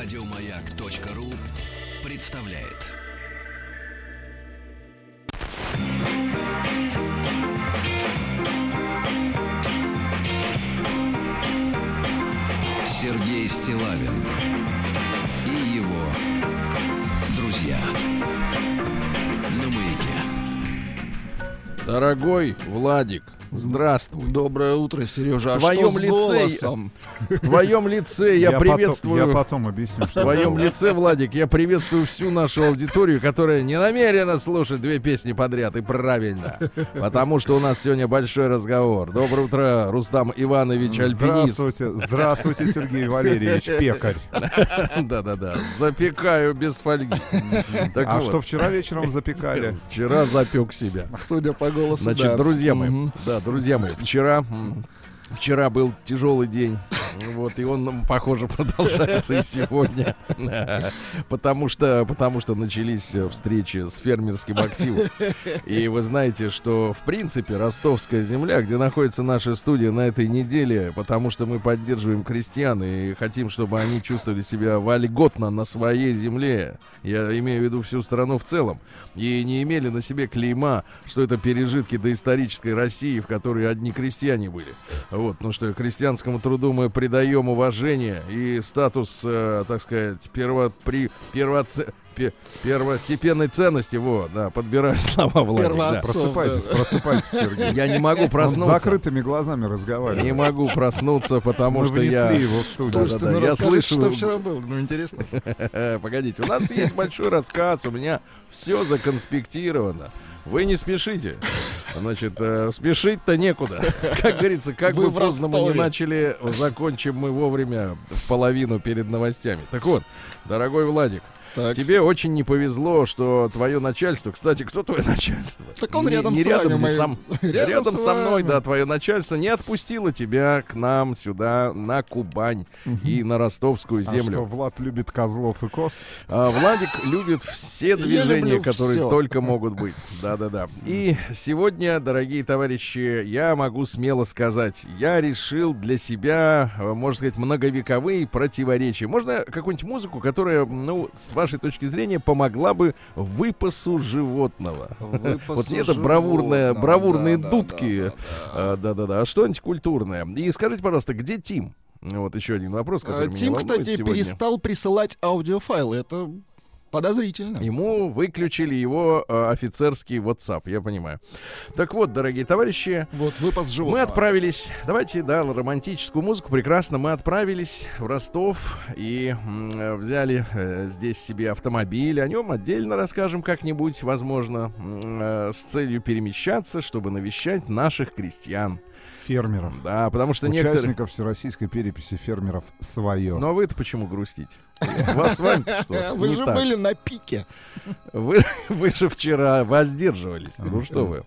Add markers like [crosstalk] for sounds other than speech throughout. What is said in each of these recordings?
Радиомаяк.ру представляет. Сергей Стилавин и его друзья на маяке. Дорогой Владик, здравствуй. Доброе утро, Сережа. А В твоем что с лице- голосом? В твоем лице я, потом- приветствую... я потом объясню, В твоем лице, Владик, я приветствую всю нашу аудиторию, которая не намерена слушать две песни подряд. И правильно. Потому что у нас сегодня большой разговор. Доброе утро, Рустам Иванович Альпинист. Здравствуйте, здравствуйте, Сергей Валерьевич, пекарь. Да-да-да. Запекаю без фольги. Так А вот, что вчера вечером запекали? Вчера запек себя. Судя по голосу, Значит, да. друзья мои, Мгм. Друзья мои, вчера, вчера был тяжелый день, вот, и он, похоже, [laughs] продолжается и сегодня, [laughs] потому что, потому что начались э, встречи с фермерским активом, и вы знаете, что, в принципе, ростовская земля, где находится наша студия на этой неделе, потому что мы поддерживаем крестьян и хотим, чтобы они чувствовали себя вольготно на своей земле, я имею в виду всю страну в целом, и не имели на себе клейма, что это пережитки доисторической России, в которой одни крестьяне были. Вот, ну что, крестьянскому труду мы придаем уважение и статус, э, так сказать, перво, при, первоце- пе- первостепенной ценности. Вот, да, подбираю [laughs] слова, Владик. да. Просыпайтесь, да. просыпайтесь, Сергей. Я не могу Он с проснуться. закрытыми глазами разговаривает. Не могу проснуться, потому Мы что я... его в студию. Слушайте, Да-да-да, ну я слышу- что вчера было. Ну, интересно. [laughs] Погодите, у нас есть большой рассказ, у меня все законспектировано. Вы не спешите. Значит, э, спешить-то некуда. [laughs] Как говорится, как Вы бы в поздно мы не начали, закончим мы вовремя в половину перед новостями. Так вот, дорогой Владик, Так. тебе очень не повезло, что твое начальство... Кстати, кто твое начальство? [laughs] Так он Не- рядом не с рядом, вами, не сам- [laughs] Рядом Рядом с со мной, да, твое начальство не отпустило тебя к нам сюда, на Кубань и на ростовскую А землю. что, Влад любит козлов и коз? А, Владик любит все движения, которые всё. только могут быть. [laughs] Да-да-да. И сегодня, дорогие товарищи, я могу смело сказать, я решил для себя, э, можно сказать, многовековые противоречия. Можно какую-нибудь музыку, которая, ну, с вашей точки зрения, помогла бы выпасу животного. Выпасу Вот не это животного, бравурные да, дудки. да, да, да. А, Да-да-да. А что-нибудь культурное. И скажите, пожалуйста, где Тим? Вот еще один вопрос, который А, Тим, кстати, сегодня. перестал присылать аудиофайлы. Это подозрительно. Ему выключили его э, офицерский WhatsApp, я понимаю. Так вот, дорогие товарищи, Вот выпас животного. мы отправились, давайте, да, романтическую музыку, прекрасно, мы отправились в Ростов и э, взяли э, здесь себе автомобиль, о нем отдельно расскажем как-нибудь, возможно, э, с целью перемещаться, чтобы навещать наших крестьян. Фермеров. Да, потому что некоторые... Участников всероссийской переписи фермеров свое. Ну а вы-то почему грустите? Вас? [laughs] Вы же были на пике. Вы, [laughs] вы же вчера воздерживались. Ну что вы.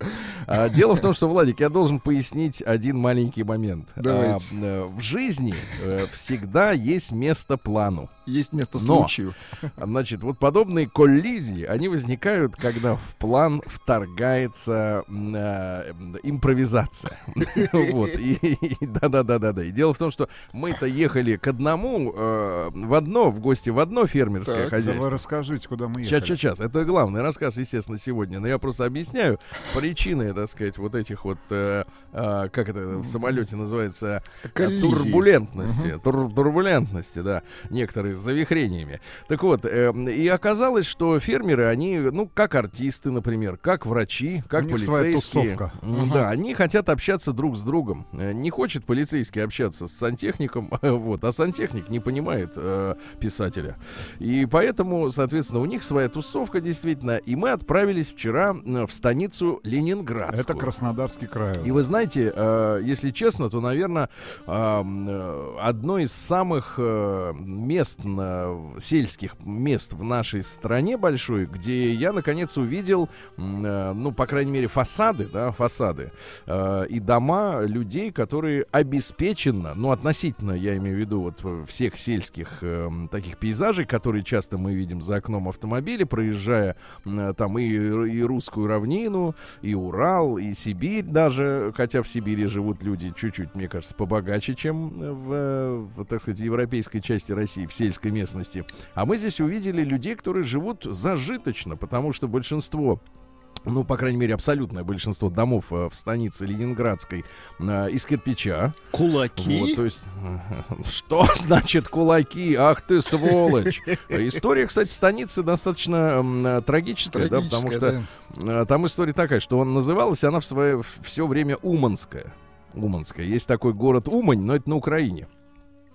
А, дело в том, что, Владик, я должен пояснить один маленький момент. Давайте. А, в жизни э, всегда есть место плану. Есть место Но. случаю. Значит, вот подобные коллизии, они возникают, когда в план вторгается э, импровизация. [laughs] Вот. И да-да-да-да-да. И дело в том, что мы-то ехали к одному, э, в одно, в гости в одно фермерское Так, хозяйство. вы расскажите, куда мы Сейчас, ехали. сейчас, сейчас. Это главный рассказ, естественно, сегодня. Но я просто объясняю причины, так сказать, вот этих вот, э, э, как это в самолете называется, Коллизии. турбулентности. Тур- турбулентности, да. Некоторые с завихрениями. Так вот, э, и оказалось, что фермеры, они, ну, как артисты, например, как врачи, как У полицейские. Да, они хотят общаться друг с другом. Э, Не хочет полицейский общаться с сантехником, [laughs] вот, а сантехник не понимает э, писателя. И поэтому, соответственно, у них своя тусовка действительно. И мы отправились вчера э, в станицу Ленинградскую. Это Краснодарский край. И вы знаете, э, если честно, то, наверное, одно из самых э, мест, сельских мест в нашей стране большой, где я, наконец, увидел, э, ну, по крайней мере, фасады, да, фасады, э, и дома людей, которые обеспеченно, ну, относительно, я имею в виду, вот э, всех сельских э, таких таких пейзажей, которые часто мы видим за окном автомобиля, проезжая м, там и, и русскую равнину, и Урал, и Сибирь даже, хотя в Сибири живут люди чуть-чуть, мне кажется, побогаче, чем в, в, так сказать, европейской части России, в сельской местности. А мы здесь увидели людей, которые живут зажиточно, потому что большинство ну, по крайней мере, абсолютное большинство домов э, в станице Ленинградской э, из кирпича. Кулаки. Вот, то есть, [laughs] что значит кулаки? Ах ты сволочь! [laughs] История, кстати, станицы достаточно трагическая, да, потому что да. э, там история такая, что он называлась, она в свое все время Уманская. Уманская. Есть такой город Умань, но это на Украине.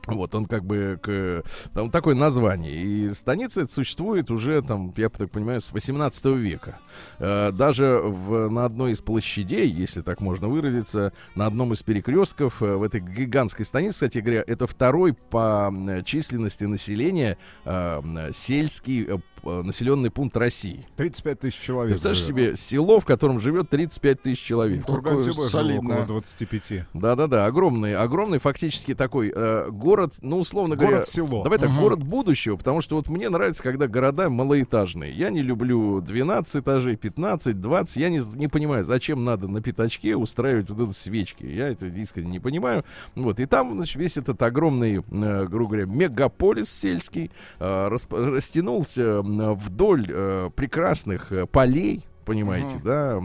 Вот, он как бы к, там такое название. И станица существует уже, там, я так понимаю, с 18 века. Э, даже в, на одной из площадей, если так можно выразиться, на одном из перекрестков э, в этой гигантской станице, кстати говоря, это второй по численности населения э, сельский э, населенный пункт России. 35 тысяч Ты человек. представляешь живет. себе село, в котором живет 35 тысяч человек. Было солидное. около 25. Да-да-да, огромный, огромный фактически такой э, город, ну, условно говоря... Город-село. Давай так, Мгм. город будущего, потому что вот мне нравится, когда города малоэтажные. Я не люблю 12 этажей, 15, 20. Я не, не понимаю, зачем надо на пятачке устраивать вот эти свечки. Я это искренне не понимаю. Вот, и там, значит, весь этот огромный, э, грубо говоря, мегаполис сельский э, расп- растянулся вдоль э, прекрасных э, полей, понимаете, Мгм. да,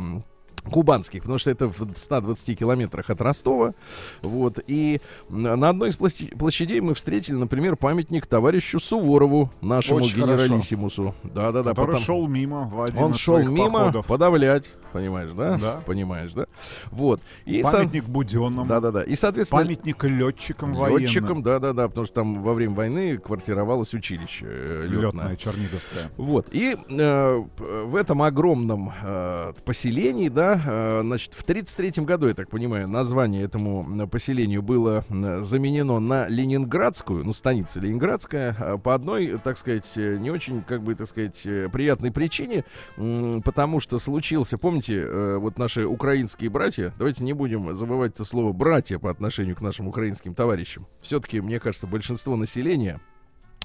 кубанских, потому что это в 120 километрах от Ростова. Вот. И на одной из площа- площадей мы встретили, например, памятник товарищу Суворову, нашему Очень генералиссимусу. Да-да-да. который потом- шел мимо в один Он шел мимо походов. подавлять, понимаешь, да? Да. Понимаешь, да? Вот. И со- Памятник Буденным. Да-да-да. И, соответственно, Памятник летчикам военным. летчикам, да-да-да, потому что там во время войны квартировалось училище э, летное. Летная Черниговская. Вот. И э, в этом огромном э, поселении, да, э, значит, в 1933 году, я так понимаю, название этому поселению было заменено на Ленинградскую, ну, станица Ленинградская, э, по одной, так сказать, э, не очень, как бы, так сказать, приятной причине, потому что случился, помните, вот наши украинские братья, давайте не будем забывать это слово «братья» по отношению к нашим украинским товарищам. Все-таки, мне кажется, большинство населения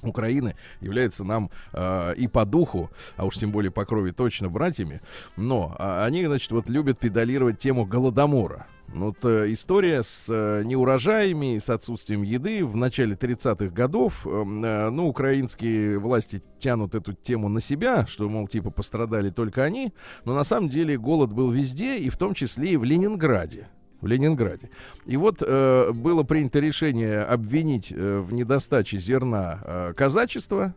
Украины является нам э, и по духу, а уж тем более по крови точно братьями, но а, они, значит, вот любят педалировать тему голодомора. Ну, Вот э, история с э, неурожаями, с отсутствием еды в начале 30-х годов. э, э, ну, украинские власти тянут эту тему на себя, что, мол, типа пострадали только они. Но на самом деле голод был везде, и в том числе и в Ленинграде. В Ленинграде. И вот э, было принято решение обвинить э, в недостаче зерна э, казачество,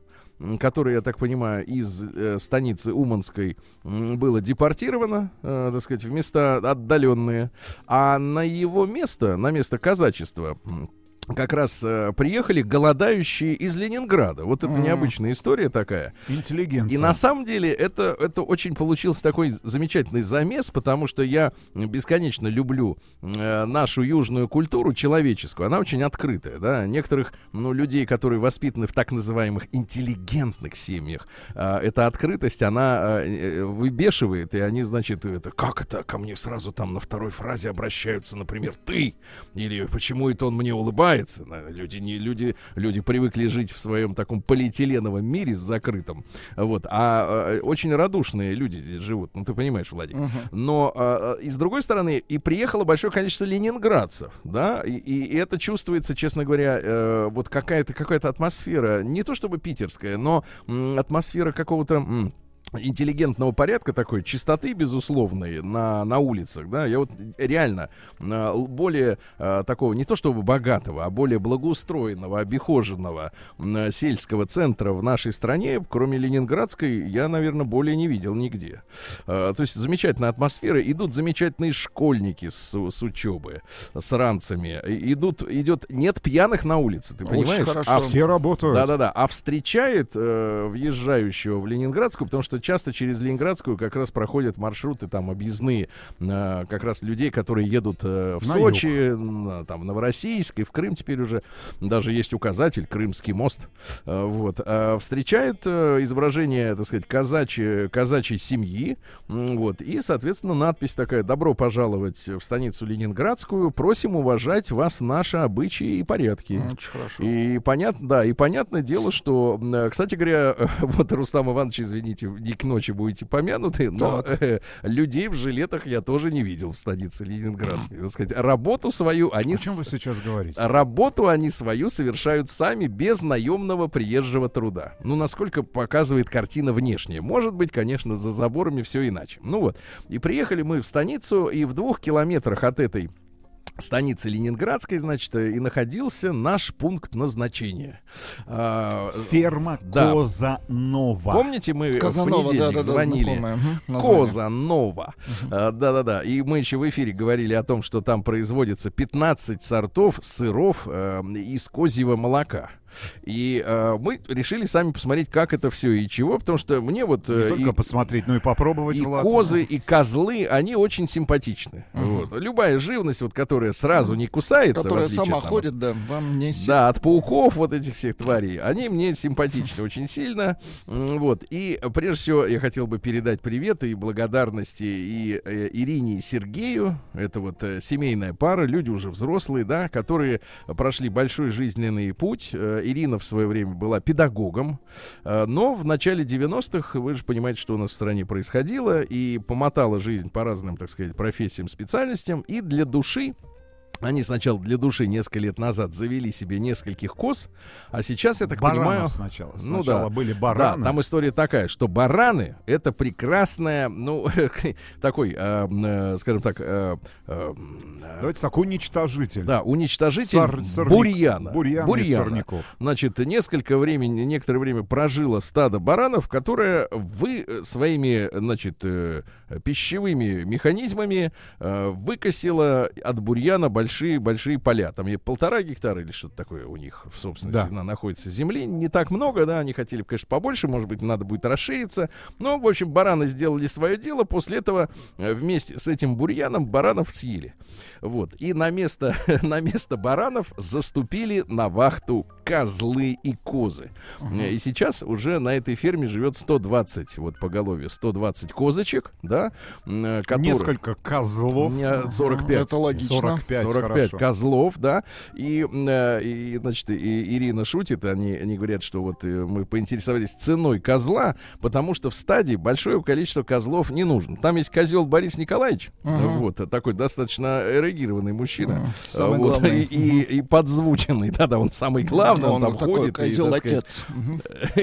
которое, я так понимаю, из э, станицы Уманской м, было депортировано, э, так сказать, в места отдаленные. А на его место, на место казачества, м, как раз э, приехали голодающие из Ленинграда. Вот это Мгм. необычная история такая. Интеллигенция. И на самом деле это, это очень получился такой замечательный замес, потому что я бесконечно люблю э, нашу южную культуру человеческую. Она очень открытая, да. Некоторых ну, людей, которые воспитаны в так называемых интеллигентных семьях, э, эта открытость, она э, э, выбешивает, и они, значит, это как это ко мне сразу там на второй фразе обращаются, например, ты, или почему это он мне улыбается. На- Люди, не, люди, люди привыкли жить в своем таком полиэтиленовом мире с закрытым. Вот. А э, очень радушные люди здесь живут. Ну, ты понимаешь, Владик. Мгм. Но а, а, и с другой стороны, и приехало большое количество ленинградцев, да, и, и- это чувствуется, честно говоря, э, вот какая-то какая-то атмосфера, не то чтобы питерская, но атмосфера какого-то интеллигентного порядка такой, чистоты безусловной на, на улицах, да, я вот реально л- более а, такого, не то чтобы богатого, а более благоустроенного, обихоженного м, сельского центра в нашей стране, кроме Ленинградской, я, наверное, более не видел нигде. То есть замечательная атмосфера, идут замечательные школьники с, с учебы, с ранцами, идут, идет, нет пьяных на улице, ты Очень понимаешь? хорошо. А Все работают. да-да-да. А встречает э, въезжающего в Ленинградскую, потому что часто через Ленинградскую как раз проходят маршруты там объездные, э, как раз людей, которые едут э, в На Сочи, на, там, в Новороссийск и в Крым теперь уже даже есть указатель Крымский мост. Э, вот. А встречает э, изображение, так сказать, казачьей, казачьей семьи. М, Вот. И, соответственно, надпись такая «Добро пожаловать в станицу Ленинградскую. Просим уважать вас наши обычаи и порядки». Очень хорошо. И понятно, да, и понятное дело, что, э, кстати говоря, [laughs] вот Рустам Иванович, извините, не к ночи будете помянуты, но [laughs] э, людей в жилетах я тоже не видел в станице Ленинградской. Так сказать, работу свою они... О чем вы сейчас говорите? Работу они свою совершают сами без наемного приезжего труда. Ну, насколько показывает картина внешняя. Может быть, конечно, за заборами все иначе. Ну вот. И приехали мы в станицу, и в двух километрах от этой станицы Ленинградской, значит, э, и находился наш пункт назначения. А, Ферма Да. Козанова. Помните, мы Казанова, в понедельник да-да-да, звонили? знакомое, мгм, название. Коза Нова. А, Да-да-да. И мы еще в эфире говорили о том, что там производится 15 сортов сыров э, из козьего молока. И э, мы решили сами посмотреть, как это все и чего, потому что мне вот Не э, только и, посмотреть, но и попробовать, и Влад. козы, и козлы, они очень симпатичны. Вот. Любая живность, вот, которая сразу не кусается, Которая отличие сама там ходит, да, вам не да, от пауков вот этих всех тварей. Они мне симпатичны очень сильно. Вот. И прежде всего я хотел бы передать привет и благодарности и э, Ирине и Сергею. Это вот э, семейная пара, люди уже взрослые, да, которые прошли большой жизненный путь. Э, Ирина в свое время была педагогом, э, но в начале 90-х, вы же понимаете, что у нас в стране происходило, и помотала жизнь по разным, так сказать, профессиям, специальностям, и для души они сначала для души несколько лет назад завели себе нескольких коз, а сейчас, я так Баранов понимаю... сначала. Ну Сначала да. были Да, бараны. там история такая, что бараны это прекрасная, ну, [laughs] такой, э, э, скажем так, э, э, Давайте так, уничтожитель. да, уничтожитель Сор- сорняк- бурьяна. бурьяна и сорняков. Значит, несколько времени, некоторое время прожило стадо баранов, которое вы э, своими, значит, э, пищевыми механизмами э, выкосило от бурьяна большие-большие поля. Там полтора гектара или что-то такое у них в собственности Да. на- находится земли. Не так много, да, они хотели, конечно, побольше, может быть, надо будет расшириться. Но, в общем, бараны сделали свое дело. После этого э, вместе с этим бурьяном баранов съели. Вот. И на место, [laughs] на место баранов заступили на вахту козлы и козы. Э, И сейчас уже на этой ферме живет 120, вот поголовье, 120 козочек, да, э, которые... Несколько козлов. Не, 45. Это логично. 45, 45 хорошо. козлов, да. И, э, и, значит, и Ирина шутит, они, они говорят, что вот мы поинтересовались ценой козла, потому что в стадии большое количество козлов не нужно. Там есть козел Борис Николаевич, Мгм. вот, такой достаточно эрегированный мужчина. А, Самый вот, главный. И, и, и подзвученный, [laughs] да-да, он самый главный, он, там такой ходит. и, козел так сказать, отец. Мгм.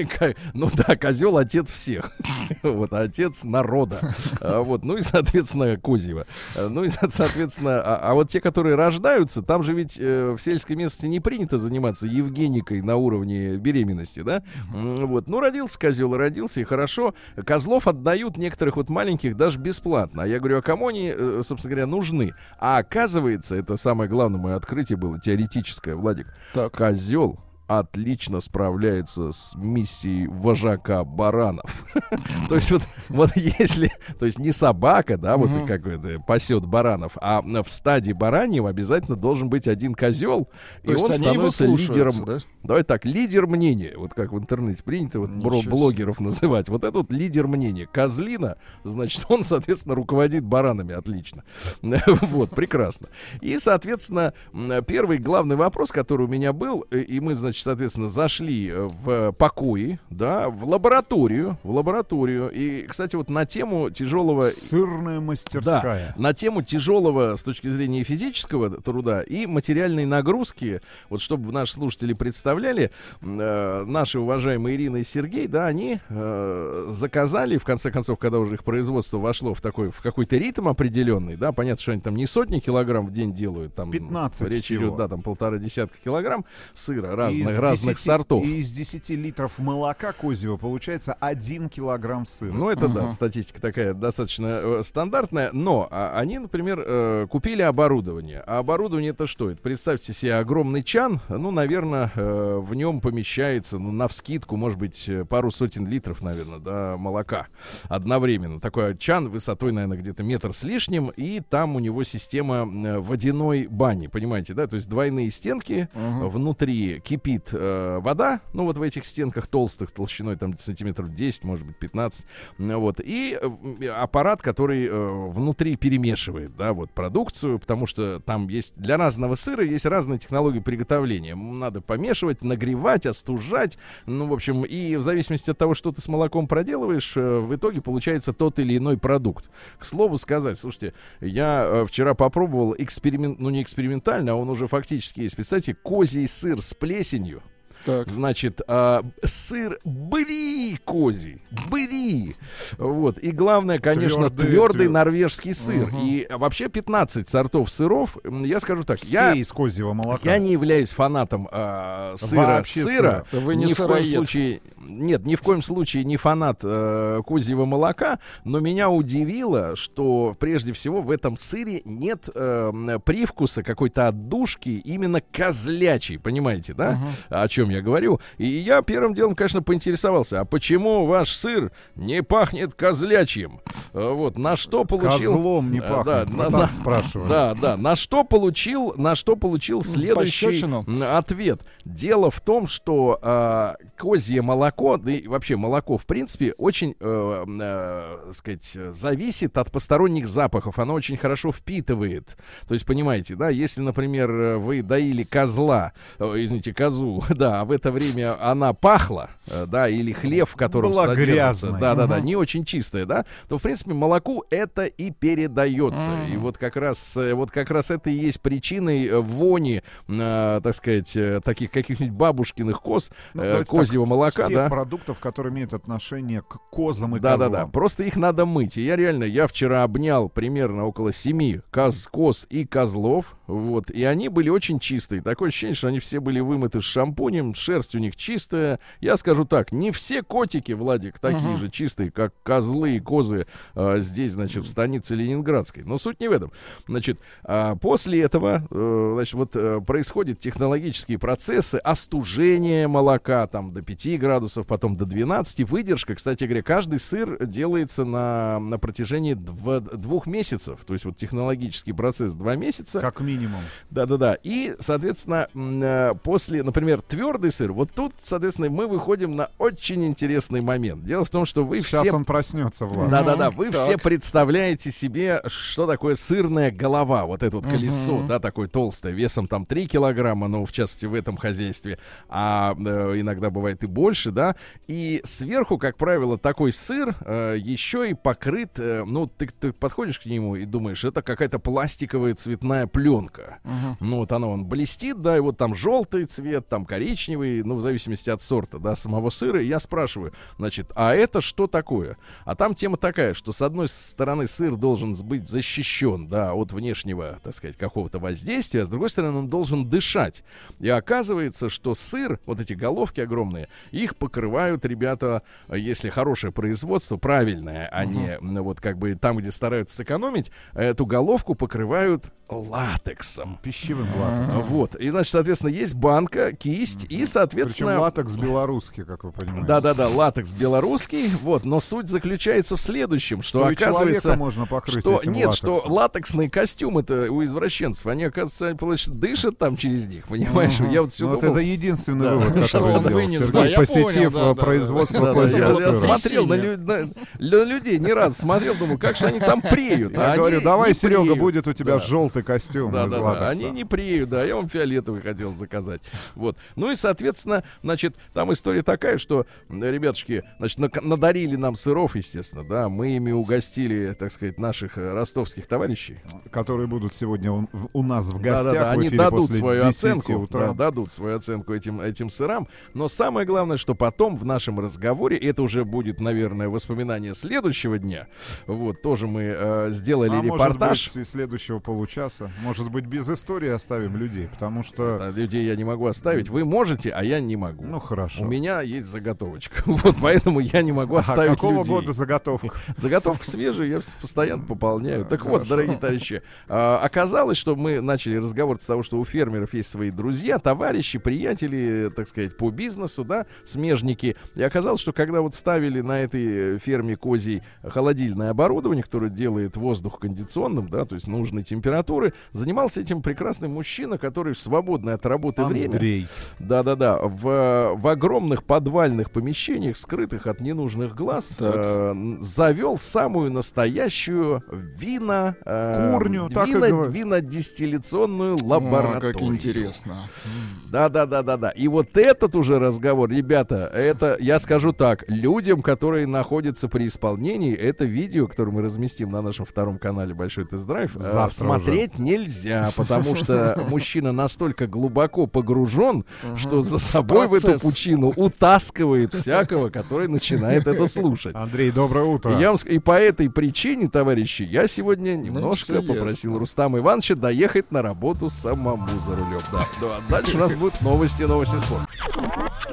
[laughs] Ка- Ну да, козел отец всех. [laughs] Вот, отец народа. А, Вот, ну и, соответственно, Козьева. Ну и, со- соответственно, а, а вот те, которые рождаются, там же ведь э, в сельской местности не принято заниматься евгеникой на уровне беременности, да? Вот, ну родился козел родился, и хорошо. Козлов отдают некоторых вот маленьких даже бесплатно. А я говорю, а кому они, э, собственно говоря, нужны? А оказывается, это самое главное мое открытие было, теоретическое, Владик, Так. козел отлично справляется с миссией вожака баранов. [laughs] То есть вот, вот если, то есть не собака, да, вот какой-то пасет баранов, а в стадии бараньем обязательно должен быть один козел, и он становится лидером. да? Давай так, лидер мнения, вот как в интернете принято вот блогеров называть. Вот этот лидер мнения. Козлина, значит, он, соответственно, руководит баранами отлично. [laughs] Вот, прекрасно. И, соответственно, первый главный вопрос, который у меня был, э, и мы, значит, соответственно, зашли э, в покои, да, в лабораторию, в лабораторию. И, кстати, вот на тему тяжелого Сырная мастерская. на тему тяжелого с точки зрения физического труда и материальной нагрузки, вот чтобы наши слушатели представляли, э, наши уважаемые Ирина и Сергей, да, они э, заказали, в конце концов, когда уже их производство вошло в такой, в какой-то ритм определенный, да, понятно, что они там не сотни килограмм в день делают, там 15 речь всего. идет, да, там полтора десятка килограмм сыра И разного разных, из разных 10 сортов. И из 10 литров молока козьего получается 1 килограмм сыра. Ну, это да, Мгм. статистика такая достаточно э, стандартная. Но а, они, например, э, купили оборудование. А оборудование это что? Это представьте себе огромный чан. Ну, наверное, э, в нем помещается, ну, на вскидку, может быть, э, пару сотен литров, наверное, да, молока одновременно. Такой чан высотой, наверное, где-то метр с лишним. И там у него система э, водяной бани, понимаете, да? То есть двойные стенки, Мгм. внутри кипит э, вода, ну вот в этих стенках толстых, толщиной там сантиметров 10, может быть 15, ну, вот, и э, аппарат, который э, внутри перемешивает, да, вот продукцию, потому что там есть для разного сыра есть разные технологии приготовления. Надо помешивать, нагревать, остужать, ну, в общем, и в зависимости от того, что ты с молоком проделываешь, э, в итоге получается тот или иной продукт. К слову сказать, слушайте, я э, вчера попробовал эксперимент, ну не экспериментально, а он уже фактически есть. Представьте, козий сыр с плесенью. Так. Значит, а, сыр бри козий, бри. Вот. И главное, конечно, твердый твёр- наорвежский сыр. Мгм. И вообще 15 сортов сыров. Я скажу так, Все я, из козьего молока. я не являюсь фанатом а, сыра, Вообще сыра. сыра. Вы не ни в коем сыроед. случае, нет, ни в коем случае не фанат э, козьего молока, но меня удивило, что прежде всего в этом сыре нет э, привкуса какой-то отдушки именно козлячей, понимаете, да? Мгм. О чем я говорю? И я первым делом, конечно, поинтересовался, а почему ваш сыр не пахнет козлячьим? Э, Вот, на что получил... Козлом не Э, пахнет. да, на- так спрашиваем. Да, да. На что получил, на что получил следующий пощечину. ответ. Дело в том, что а, козье молоко, да и вообще молоко, в принципе, очень, э, э, сказать, зависит от посторонних запахов. Оно очень хорошо впитывает. То есть, понимаете, да, если, например, э, вы доили козла, э, извините, козу, [laughs] да, а в это время она пахла, э, да, или хлеб, в котором Была грязной. да, да, да, не очень чистая, да, то в принципе молоку это и передается. Мгм. И вот как раз, э, вот как раз это и есть причиной э, вони, э, так сказать, э, таких каких-нибудь бабушкиных коз, Ну, э, козьего так, молока, всех да. продуктов, которые имеют отношение к козам и Да, да, козлам. да. Просто их надо мыть. И я реально, я вчера обнял примерно около семи коз, коз и козлов. Вот. И они были очень чистые. Такое ощущение, что они все были вымыты с шампунем, шерсть у них чистая. Я скажу так, не все котики, Владик, такие Мгм. же чистые, как козлы и козы э, здесь, значит, в станице Ленинградской. Но суть не в этом. Значит, а, после этого, э, значит, вот э, происходят технологические процессы остужения молока там до 5 градусов, потом до 12. Выдержка, кстати говоря, каждый сыр делается на, на протяжении дв- двух месяцев. То есть вот технологический процесс два месяца. Как минимум. Да-да-да. И, соответственно, э, после, например, твердый сыр, вот тут, соответственно, мы выходим на очень интересный момент. Дело в том, что вы Сейчас все... он проснется, Влад. Да-да-да, вы Так. все представляете себе, что такое сырная голова, вот это вот колесо, да, такое толстое, весом там 3 килограмма, ну, в частности, в этом хозяйстве, а э, иногда бывает и больше, да, и сверху, как правило, такой сыр э, еще и покрыт, э, ну, ты, ты подходишь к нему и думаешь, это какая-то пластиковая цветная пленка. Мгм. Ну, вот оно, он блестит, да, и вот там желтый цвет, там коричневый, ну, в зависимости от сорта, да, самого сыра. И я спрашиваю, значит, а это что такое? А там тема такая, что с одной стороны сыр должен быть защищен, да, от внешнего, так сказать, какого-то воздействия, а с другой стороны он должен дышать. И оказывается, что сыр, вот эти головки огромные, их покрывают ребята, э, если хорошее производство, правильное, а не вот как бы там, где стараются сэкономить, эту головку покрывают латексом. Пищевым А. латексом. Вот. И, значит, соответственно, есть банка, кисть и, Причем соответственно... латекс белорусский, как вы понимаете. Да-да-да, латекс белорусский. Вот. Но суть заключается в следующем, что, Что оказывается... можно покрыть Что, этим нет, латексом. что латексные костюмы-то у извращенцев, они, оказывается, дышат там через них, понимаешь? Я вот все Ну, вот это единственный Да. вывод, [laughs] Что который он сделал вынес, Сергей, да, понял, да, э, да, производство Да, я, смотрел на, Воскресенье. лю- на- на людей не раз, смотрел, думал, как же они там преют. а Я говорю, давай, Серега, будет у тебя желтый костюм Да, да, да. Они не преют, да. Я вам фиолетовый хотел заказать. Вот. Ну и, соответственно, значит, там история такая, что ребятушки, значит, надарили нам сыров, естественно, да. Мы ими угостили, так сказать, наших э, ростовских товарищей. которые будут сегодня у, нас в гостях да, да. в Они дадут свою 10 оценку, утра. да, дадут свою оценку этим, этим сырам. Но самое главное, что потом в нашем разговоре, это уже будет, наверное, воспоминание следующего дня, вот, тоже мы э, сделали а репортаж. может быть, и следующего получаса. Может быть, без истории оставим людей, потому что... Это людей я не могу оставить. Вы можете, а я не могу. Ну, хорошо. У меня есть заготовочка. [laughs] Вот поэтому я не могу оставить а какого людей. года заготовка? [laughs] Заготовка свежая, я постоянно пополняю. Так вот, дорогие товарищи, а, оказалось, что мы начали разговор с того, что у фермеров есть свои друзья, товарищи, приятели, так сказать, по бизнесу, да, смежники. И оказалось, что когда вот ставили на этой ферме козий холодильное оборудование, которое делает воздух кондиционным, да, то есть нужной температуры, занимался этим прекрасный мужчина, который в свободное от работы время... Андрей. Да-да-да, в, в огромных подвальных помещениях, скрытых от ненужных глаз, э, завел самую настоящую вино... Э, Курню, так вино, винодистилляционную О, лабораторию. как интересно. Да, да, да, да, да. И вот этот уже разговор, ребята, это, я скажу так, людям, которые находятся при исполнении, это видео, которое мы разместим на нашем втором канале Большой тест-драйв, э, смотреть нельзя, потому что [laughs] мужчина настолько глубоко погружен, что за собой в эту пучину утаскивает всякого, который начинает это [laughs] слушать. Андрей, доброе утро. И, я вам ск- и по этой причине, товарищи, я сегодня Ну, немножко попросил. Рустама Ивановича доехать на работу самому за рулем. Да. А дальше у нас будут новости, новости спорта.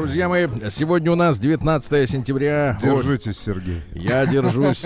Друзья мои, сегодня у нас 19 сентября. Вот, Держитесь, Сергей. я держусь.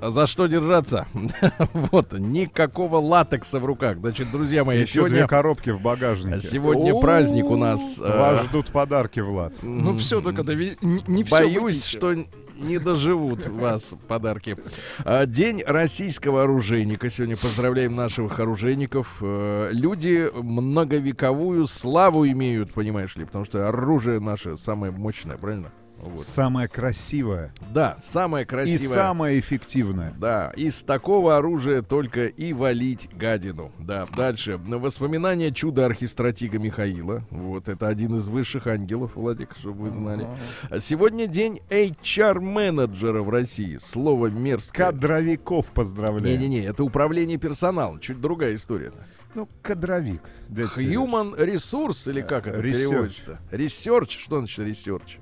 А За что держаться? [laughs] Вот, никакого латекса в руках. Значит, друзья мои, Еще две сегодня, коробки в багажнике. сегодня праздник у нас. э, Вас ждут подарки, Влад. Ну все, только не, всё Боюсь, что не доживут вас подарки. А, День российского оружейника. Сегодня поздравляем наших оружейников. Э, Люди многовековую славу имеют, понимаешь ли, потому что оружие наше самое мощное, правильно? Вот. Самое красивое Да, самое и красивое. самое эффективное. Да, из такого оружия только и валить гадину. Да, дальше. Воспоминания чуда архистратига Михаила. Вот, это один из высших ангелов, Владик, чтобы вы знали. А Сегодня день HR-менеджера в России. Слово мерзкое. Кадровиков поздравляю. Не-не-не, это управление персоналом. Чуть другая история. Ну, кадровик. Human resource, или как это Research. переводится? Research. Что значит research?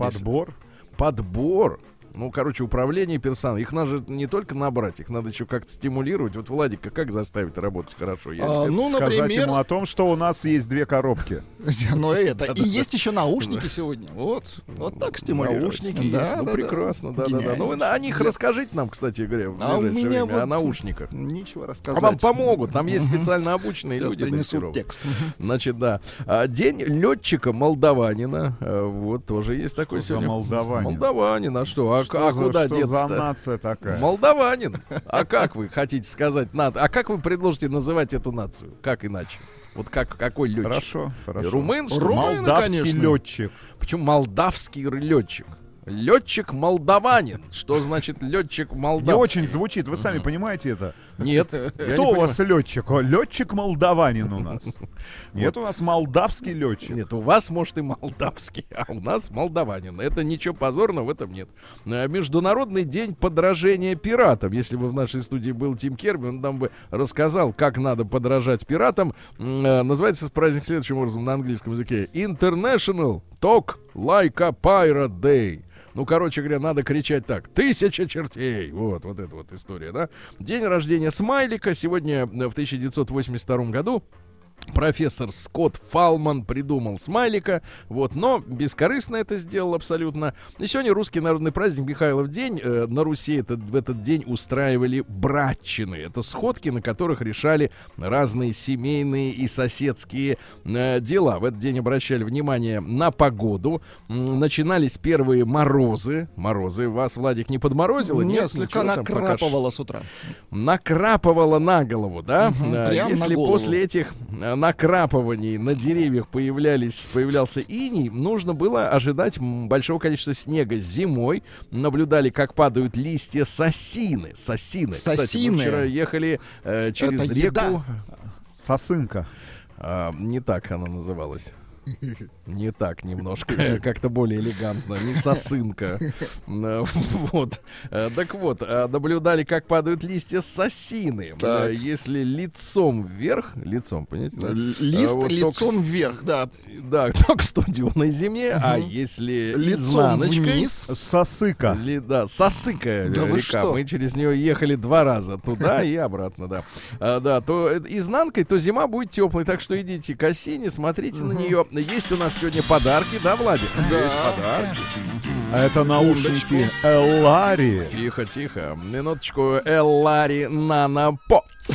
Подбор. подбор. Ну, короче, управление персоналом. Их надо же не только набрать, их надо еще как-то стимулировать. Вот Владика как заставить работать хорошо? Я А, ну, Сказать например, ему о том, что у нас есть две коробки. [laughs] ну это. И есть еще наушники сегодня. Вот, вот так стимулировать. Наушники есть, ну прекрасно, да, да, да. Ну о них расскажите нам, кстати говоря, в А ближайшее время, о наушниках. Нечего А рассказать. вам помогут, там есть специально обученные люди. принесут текст. [laughs] Значит, да. А, День летчика молдаванина. А, Вот тоже есть такой сегодня. молдаванин? Молдаванин, а что? А, Что а за- куда что за нация такая? Молдаванин. А как вы хотите сказать надо? А как вы предложите называть эту нацию? Как иначе? Вот как какой летчик? Хорошо, хорошо. Румын? Румын. Молдавский конечно. летчик. Почему молдавский летчик? Летчик молдаванин. Что значит летчик молдавский? Не очень звучит, вы сами понимаете это? Нет. [laughs] Кто у вас летчик? О, Летчик молдаванин у [laughs] нас. Нет, у нас молдавский летчик. Нет, у вас, может, и молдавский, а у нас молдаванин. Это ничего позорного в этом нет. Э, Международный день подражения пиратам. Если бы в нашей студии был Тим Керби, он нам бы рассказал, как надо подражать пиратам. Э, Называется праздник следующим образом на английском языке. International Talk A Pirate Day. Ну, короче говоря, надо кричать так. Тысяча чертей. Вот, вот эта вот история, да. День рождения Смайлика. Сегодня, э, в 1982 году, профессор Скотт Фалман придумал смайлика, вот, но бескорыстно это сделал абсолютно. И сегодня русский народный праздник Михайлов день. Э, на Руси этот, в этот день устраивали братчины. Это сходки, на которых решали разные семейные и соседские э, дела. В этот день обращали внимание на погоду. Начинались первые морозы. Морозы. Вас, Владик, не подморозило? Нет, слегка пока ш- накрапывало с утра. накрапывало на голову, да? Э, прям на Если голову. после этих э, накрапываний на деревьях появлялись, появлялся иней, нужно было ожидать большого количества снега зимой. Наблюдали, как падают листья сосины. Сосины. Кстати, Сосины. мы вчера ехали э, через Это реку. еда. Сосынка. А, не так она называлась. Не так немножко, как-то более элегантно, не сосынка. [laughs] Э, Вот. Э, Так вот, э, наблюдали, как падают листья с осины. Так. Э, Если лицом вверх, лицом, понимаете? да? Лист А вот лицом с- вверх, да. Да, [laughs] только студионной земле, а если Лицом вниз. Сосыка. ли- да, Сосыкая Да вы река. что? Мы через нее ехали два раза туда [laughs] и обратно, да. А, да, то э, изнанкой, то зима будет теплой, так что идите к осине, смотрите на нее. Есть у нас сегодня подарки, да, Владик? Есть подарки. А это наушники Эллари. Тихо, тихо. Минуточку. Эллари Нано Потс.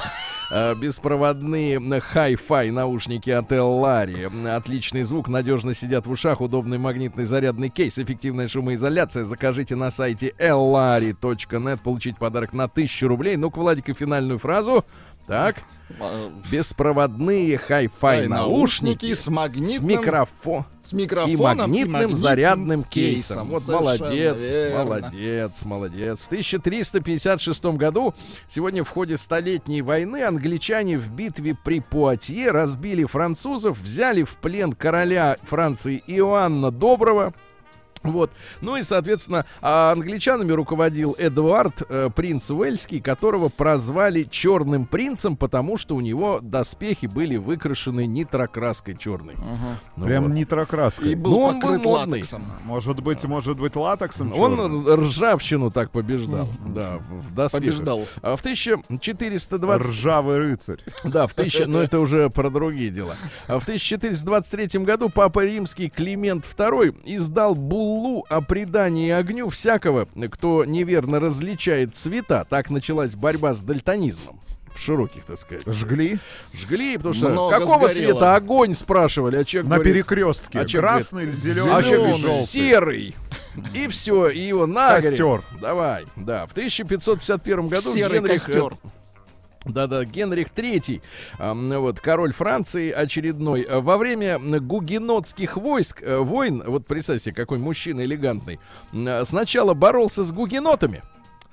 Э, Беспроводные хай-фай наушники от Эллари. Отличный звук, надежно сидят в ушах, удобный магнитный зарядный кейс, эффективная шумоизоляция. Закажите на сайте ellari.net, получить подарок на 1000 рублей. Ну-ка, Владик, и финальную фразу. Так, А, беспроводные хай-фай Ай, наушники с магнитным... с микрофоном с и микрофоном магнитным, зарядным кейсом. Вот Совершенно молодец, верно. молодец, молодец. В 1356 году, сегодня в ходе Столетней войны, англичане в битве при Пуатье разбили французов, взяли в плен короля Франции Иоанна Доброго. Вот. Ну и, соответственно, а англичанами руководил Эдуард, э, принц Уэльский, которого прозвали Черным принцем, потому что у него доспехи были выкрашены нитрокраской черной. Ага. Ну Прям вот. нитрокраской. И был Ну, он был модный. латексом. Может быть, может быть, латексом Он чёрным? р- ржавчину так побеждал, да, в доспехах. Побеждал. А в 1420... Ржавый рыцарь. Да, в 1000... Но это уже про другие дела. А в 1423 году Папа Римский Климент II издал буллу о предании огню всякого, кто неверно различает цвета. Так началась борьба с дальтонизмом. В широких, так сказать. Жгли Жгли, потому что Много какого сгорело. цвета огонь спрашивали, а человек на говорит, перекрестке. а человек Красный или а зеленый человек или говорит, желтый. серый. И все, и его нагорит. Костер. Давай, да. В 1551 году Серый Генрих... костер. Да-да, Генрих III, вот, король Франции очередной, во время гугенотских войск, э, войн, вот представьте, какой мужчина элегантный, сначала боролся с гугенотами,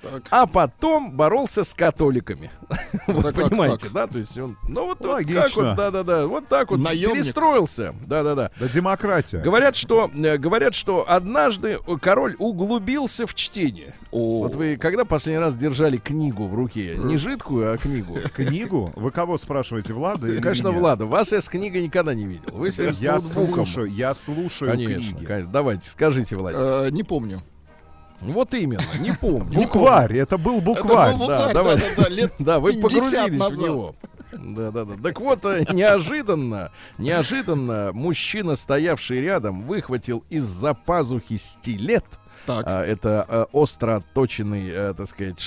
Так. а потом боролся с католиками. [laughs] Вы как понимаете, так? да? То есть он, ну вот, вот Логично. как вот, да-да-да, вот так вот Наемник. перестроился, да-да-да. Да демократия. Говорят, что э, говорят, что однажды король углубился в чтение. О. Вот вы когда последний раз держали книгу в руке, не жидкую, а книгу? [laughs] Книгу? Вы кого спрашиваете, Влада или Конечно, меня? Влада, вас я с книгой никогда не видел. Вы все с Я ноутбуком. слушаю, я слушаю Конечно, книги. конечно. Давайте, скажите, Владимир. Э, Не помню. Вот именно, не помню. Букварь, это был букварь. Это был Да, букварь, давай. да-да-да, лет [laughs] Да, вы 50 погрузились назад. в него. Да, да, да. Так вот, э, неожиданно, неожиданно мужчина, стоявший рядом, выхватил из-за пазухи стилет. Так. А, это э, остро отточенный, э, так сказать,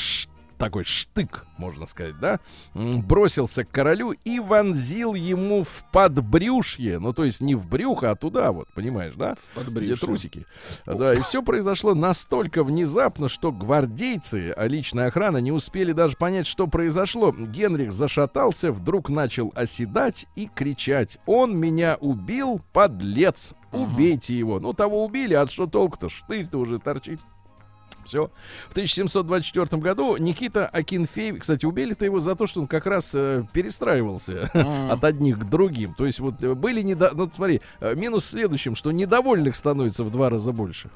такой штык, можно сказать, да, бросился к королю и вонзил ему в подбрюшье, ну, то есть не в брюхо, а туда вот, понимаешь, да? Где трусики. Да, и все произошло настолько внезапно, что гвардейцы, а личная охрана не успели даже понять, что произошло. Генрих зашатался, вдруг начал оседать и кричать. «Он меня убил, подлец! Убейте его!» Ну, того убили, а что толку-то? Штырь-то уже торчит. Все. В 1724 году Никита Акинфеев, кстати, убили-то его за то, что он как раз э, перестраивался А. от одних к другим. То есть вот э, были недо... Ну, смотри, э, минус в следующем, что недовольных становится в два раза больше.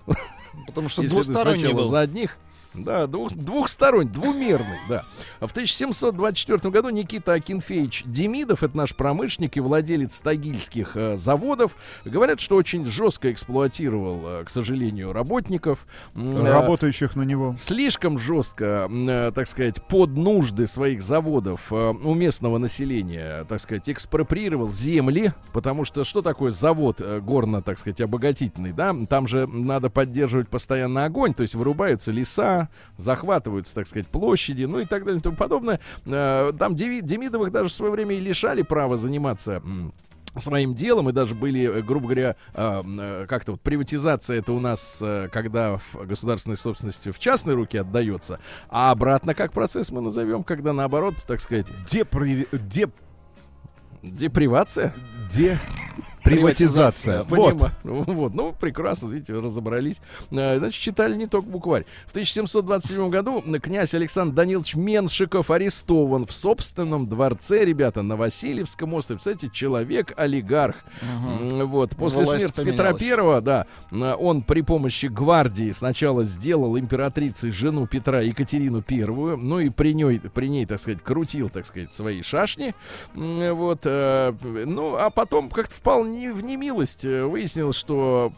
Потому что Если двусторонний был. за одних, да, двух, двухсторонний, двумерный, да. А В 1724 году Никита Акинфеевич Демидов, это наш промышленник и владелец тагильских э, заводов, говорят, что очень жестко эксплуатировал, э, к сожалению, работников. Э, Работающих на него. слишком жестко, э, так сказать, под нужды своих заводов э, у местного населения, так сказать, экспроприировал земли, потому что что такое завод э, горно, так сказать, обогатительный, да? Там же надо поддерживать постоянно огонь, то есть вырубаются леса, захватываются, так сказать, площади, ну и так далее и тому подобное. Э, Там Демидовых даже в свое время и лишали права заниматься своим делом, и даже были, э, грубо говоря, э, э, как-то вот приватизация это у нас, э, когда в государственной собственности в частные руки отдается, а обратно как процесс мы назовем, когда наоборот, так сказать, Депри... Деп... депривация. Де... Приватизация. Вот. Понима- [laughs] Вот. ну прекрасно, видите, разобрались. Э, Значит, читали не только букварь. В 1727 году князь Александр Данилович Меншиков арестован в собственном дворце, ребята, на Васильевском острове. Кстати, человек-олигарх. М, Вот. После Власть смерти Петра поменялась. Первого, да, он при помощи гвардии сначала сделал императрицей жену Петра Екатерину Первую, ну и при ней, при ней, так сказать, крутил, так сказать, свои шашни. Вот. э, Ну, а потом как-то впал не в немилость. Э, Выяснилось, что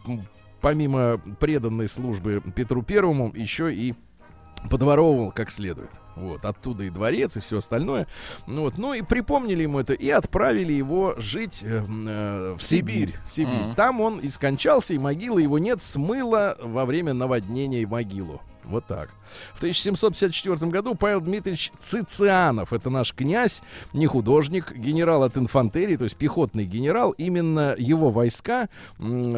помимо преданной службы Петру Первому еще и подворовывал как следует. Вот, оттуда и дворец, и все остальное. Ну, вот, ну и припомнили ему это и отправили его жить э, э, в Сибирь. В Сибирь. Мгм. Там он и скончался, и могила его нет, смыло во время наводнения могилу. Вот так. В 1754 году Павел Дмитриевич Цицианов, это наш князь, не художник, генерал от инфантерии, то есть пехотный генерал, именно его войска,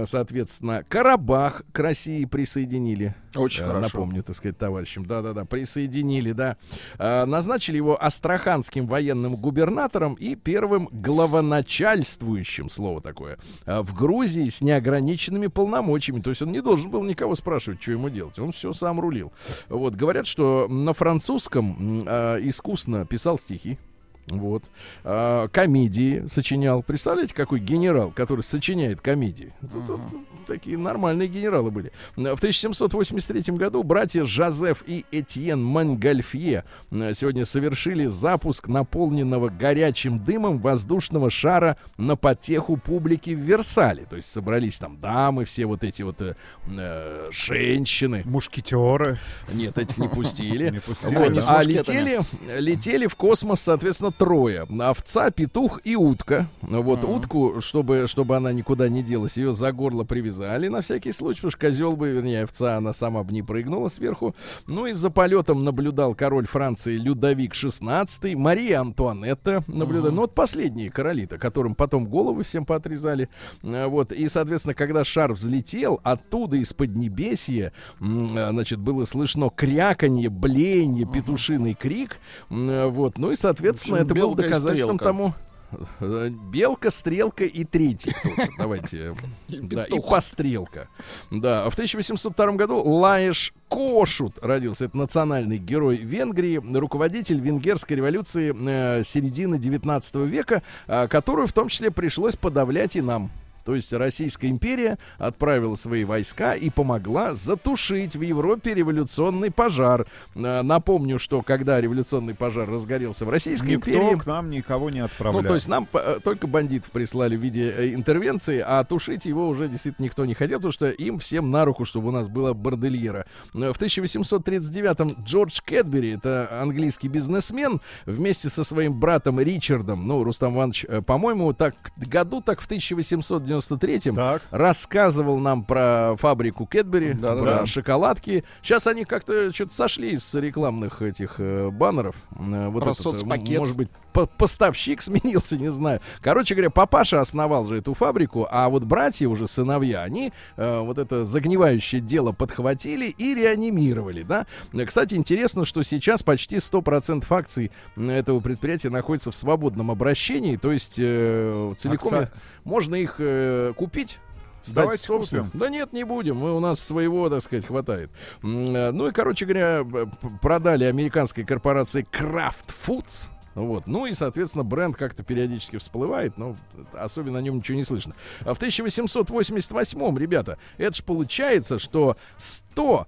соответственно, Карабах к России присоединили. Очень Э, хорошо. Напомню, так сказать, товарищам. Да-да-да, присоединили, да. Э, Назначили его астраханским военным губернатором и первым главоначальствующим, слово такое, э, в Грузии с неограниченными полномочиями. То есть он не должен был никого спрашивать, что ему делать. Он все сам рулил. Вот, говорят, что на французском э, искусно писал стихи. Вот. А, комедии сочинял. Представляете, какой генерал, который сочиняет комедии? Тут- тут такие нормальные генералы были. В 1783 году братья Жозеф и Этьен Монгольфье сегодня совершили запуск наполненного горячим дымом воздушного шара на потеху публики в Версале. То есть собрались там дамы, все вот эти вот э, э, женщины. Мушкетеры. Нет, этих не пустили. [laughs] Не пустили, Вот, да. С А летели, летели в космос, соответственно, трое. Овца, петух и утка. Вот утку, чтобы, чтобы она никуда не делась, ее за горло привязали на всякий случай, потому что козел бы, вернее, овца, она сама бы не прыгнула сверху. Ну и за полетом наблюдал король Франции Людовик XVI, Мария Антуанетта наблюдала. Ну вот последние короли-то, которым потом головы всем поотрезали. А, Вот, и, соответственно, когда шар взлетел, оттуда из-под небесья, м, а, значит, было слышно кряканье, блеяние, петушиный крик. А, Вот, ну и, соответственно, это было доказательством тому, э, Белка, стрелка и третий. [laughs] Давайте. И Да, и пострелка. Да, а в 1802 году Лаеш Кошут родился. Это национальный герой Венгрии, руководитель венгерской революции э, середины 19 века, которую в том числе пришлось подавлять и нам. То есть Российская империя отправила свои войска и помогла затушить в Европе революционный пожар. Э, Напомню, что когда революционный пожар разгорелся в Российской Никто империи... к нам никого не Ну, отправлял. то есть нам э, только бандитов прислали в виде э, интервенции, а тушить его уже действительно никто не хотел, потому что им всем на руку, чтобы у нас была бордельера. Э, В 1839-м Джордж Кэтбери, это английский бизнесмен, вместе со своим братом Ричардом, ну, Рустам Иванович, по-моему, так году так в 1893-м Так. рассказывал нам про фабрику Кэтбери, Да-да-да. про шоколадки. Сейчас они как-то что-то сошли с рекламных этих э, баннеров. Э, вот Про этот, э, соцпакет. может быть, по- поставщик [laughs] сменился, не знаю. Короче говоря, папаша основал же эту фабрику, а вот братья уже сыновья, они э, вот это загнивающее дело подхватили и реанимировали, да. Кстати, интересно, что сейчас почти 100% акций этого предприятия находится в свободном обращении, то есть э, целиком Акция- можно их э, купить. Стать Давайте собственным. купим. Да нет, не будем. Мы, у нас своего, так сказать, хватает. Э, Ну и, короче говоря, п- продали американской корпорации Kraft Foods. Вот. Ну и, соответственно, бренд как-то периодически всплывает, но особенно о нем ничего не слышно. А в 1888, ребята, это ж получается, что 100,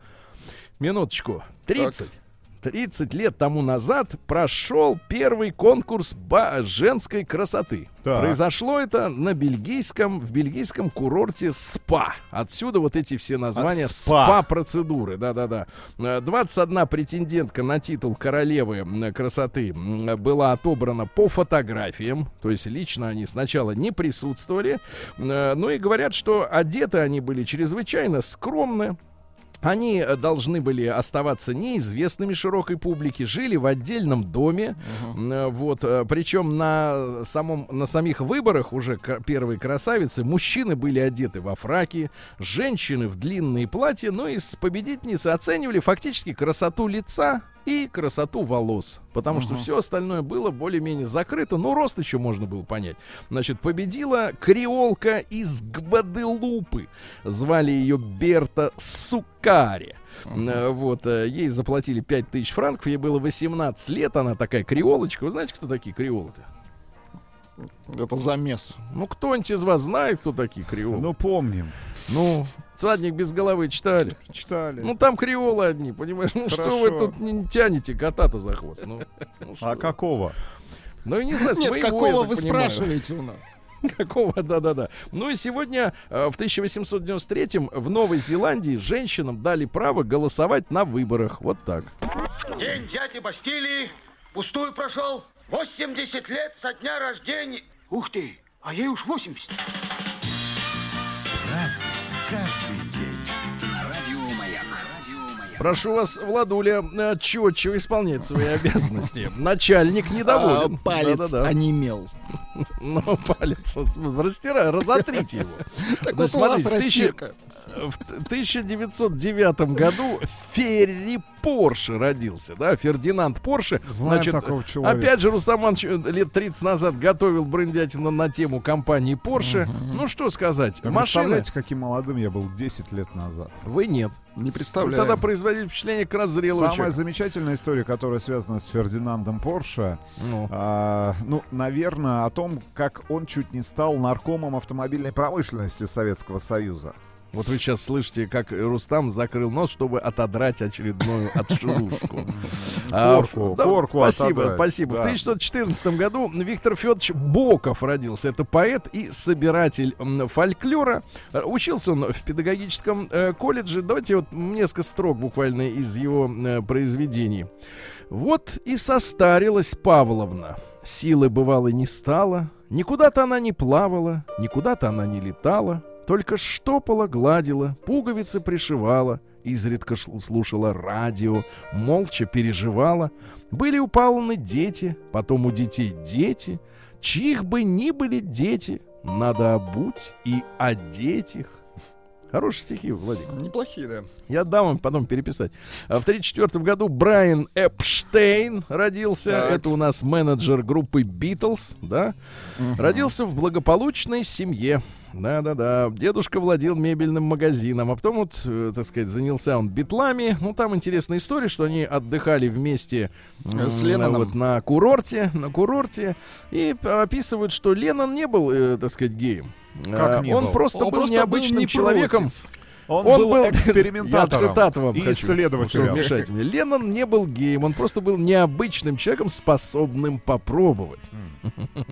минуточку, 30, 30 лет тому назад прошел первый конкурс женской красоты. Так. Произошло это на бельгийском, в бельгийском курорте СПА. Отсюда вот эти все названия От СПА. СПА-процедуры. Да-да-да. Э, 21 претендентка на титул королевы красоты была отобрана по фотографиям. То есть лично они сначала не присутствовали. Э, Ну и говорят, что одеты они были чрезвычайно скромно. Они э, должны были оставаться неизвестными широкой публике, жили в отдельном доме, э, вот, э, причем на самом, на самих выборах уже первые красавицы, мужчины были одеты во фраки, женщины в длинные платья, но из победительницы оценивали фактически красоту лица, и красоту волос. Потому что все остальное было более-менее закрыто, но рост еще можно было понять. Значит, победила креолка из Гваделупы. Звали ее Берта Сукари. Э, Вот, э, ей заплатили 5000 франков, ей было 18 лет, она такая креолочка. Вы знаете, кто такие креолы-то? Это замес. Ну, кто-нибудь из вас знает, кто такие креолы? Ну, помним. Ну, «Всадник без головы» читали? Читали. Ну, там креолы одни, понимаешь? Ну, что вы Хорошо. тут не тянете кота-то за хвост? Ну, ну, а какого? Ну, я не знаю, Нет, своего, какого вы понимаю. спрашиваете у нас? [laughs] Какого, да-да-да. Ну и сегодня, э, в 1893-м, в Новой Зеландии женщинам дали право голосовать на выборах. Вот так. День дяди Бастилии пустую прошел. 80 лет со дня рождения. Ух ты, а ей уж 80. Разный, каждый день. Радио Маяк. Радио Маяк. Прошу вас, Владуля, э, четче исполнять свои обязанности. Начальник недоволен. А, палец Да-да-да. онемел. Ну, палец. Растирай, разотрите его. Так Значит, вот у вас. В 1909 году Ферри Порше родился, да, Фердинанд Порше. Знаем такого человека. Опять же, Рустам Иванович э, лет 30 назад готовил брендятину на тему компании Порше. Ну, что сказать, Вы машина... Представляете, каким молодым я был 10 лет назад. Вы нет. Не Вы представляю. тогда производили впечатление как раз зрелого Самая человека. замечательная история, которая связана с Фердинандом Порше, Ну. а, ну, наверное, о том, как он чуть не стал наркомом автомобильной промышленности Советского Союза. Вот вы сейчас слышите, как Рустам закрыл нос, чтобы отодрать очередную [laughs] отшелушку. А, Корку, да, корку Спасибо, отодрать, спасибо. В да. 1914 году Виктор Федорович Боков родился. Это поэт и собиратель фольклора. Э, Учился он в педагогическом э, колледже. Давайте вот несколько строк буквально из его э, произведений. Вот и состарилась Павловна. Силы бывало не стало, никуда-то она не плавала, никуда-то она не летала, только штопала, гладила, пуговицы пришивала, изредка слушала радио, молча переживала. Были у Павловны дети, потом у детей дети, чьих бы ни были дети, надо обуть и одеть их. Хорошие стихи, Владик. Неплохие, да. Я дам вам потом переписать. А В 1934 году Брайан Эпштейн родился. Так. Это у нас менеджер группы Битлз, да? Родился в благополучной семье. Да-да-да. Дедушка владел мебельным магазином, а потом вот, э, так сказать, занялся он битлами. Ну, там интересная история, что они отдыхали вместе С Ленноном. вот на курорте, на курорте, и описывают, что Леннон не был, э, так сказать, геем. Как А, не он был? просто Он был просто был необычным не человеком. против. Он, Он был, был- [laughs] экспериментатором Я цитату вам и хочу, исследователем. мешать мне. Леннон не был геем, он просто был необычным человеком, способным попробовать. [laughs]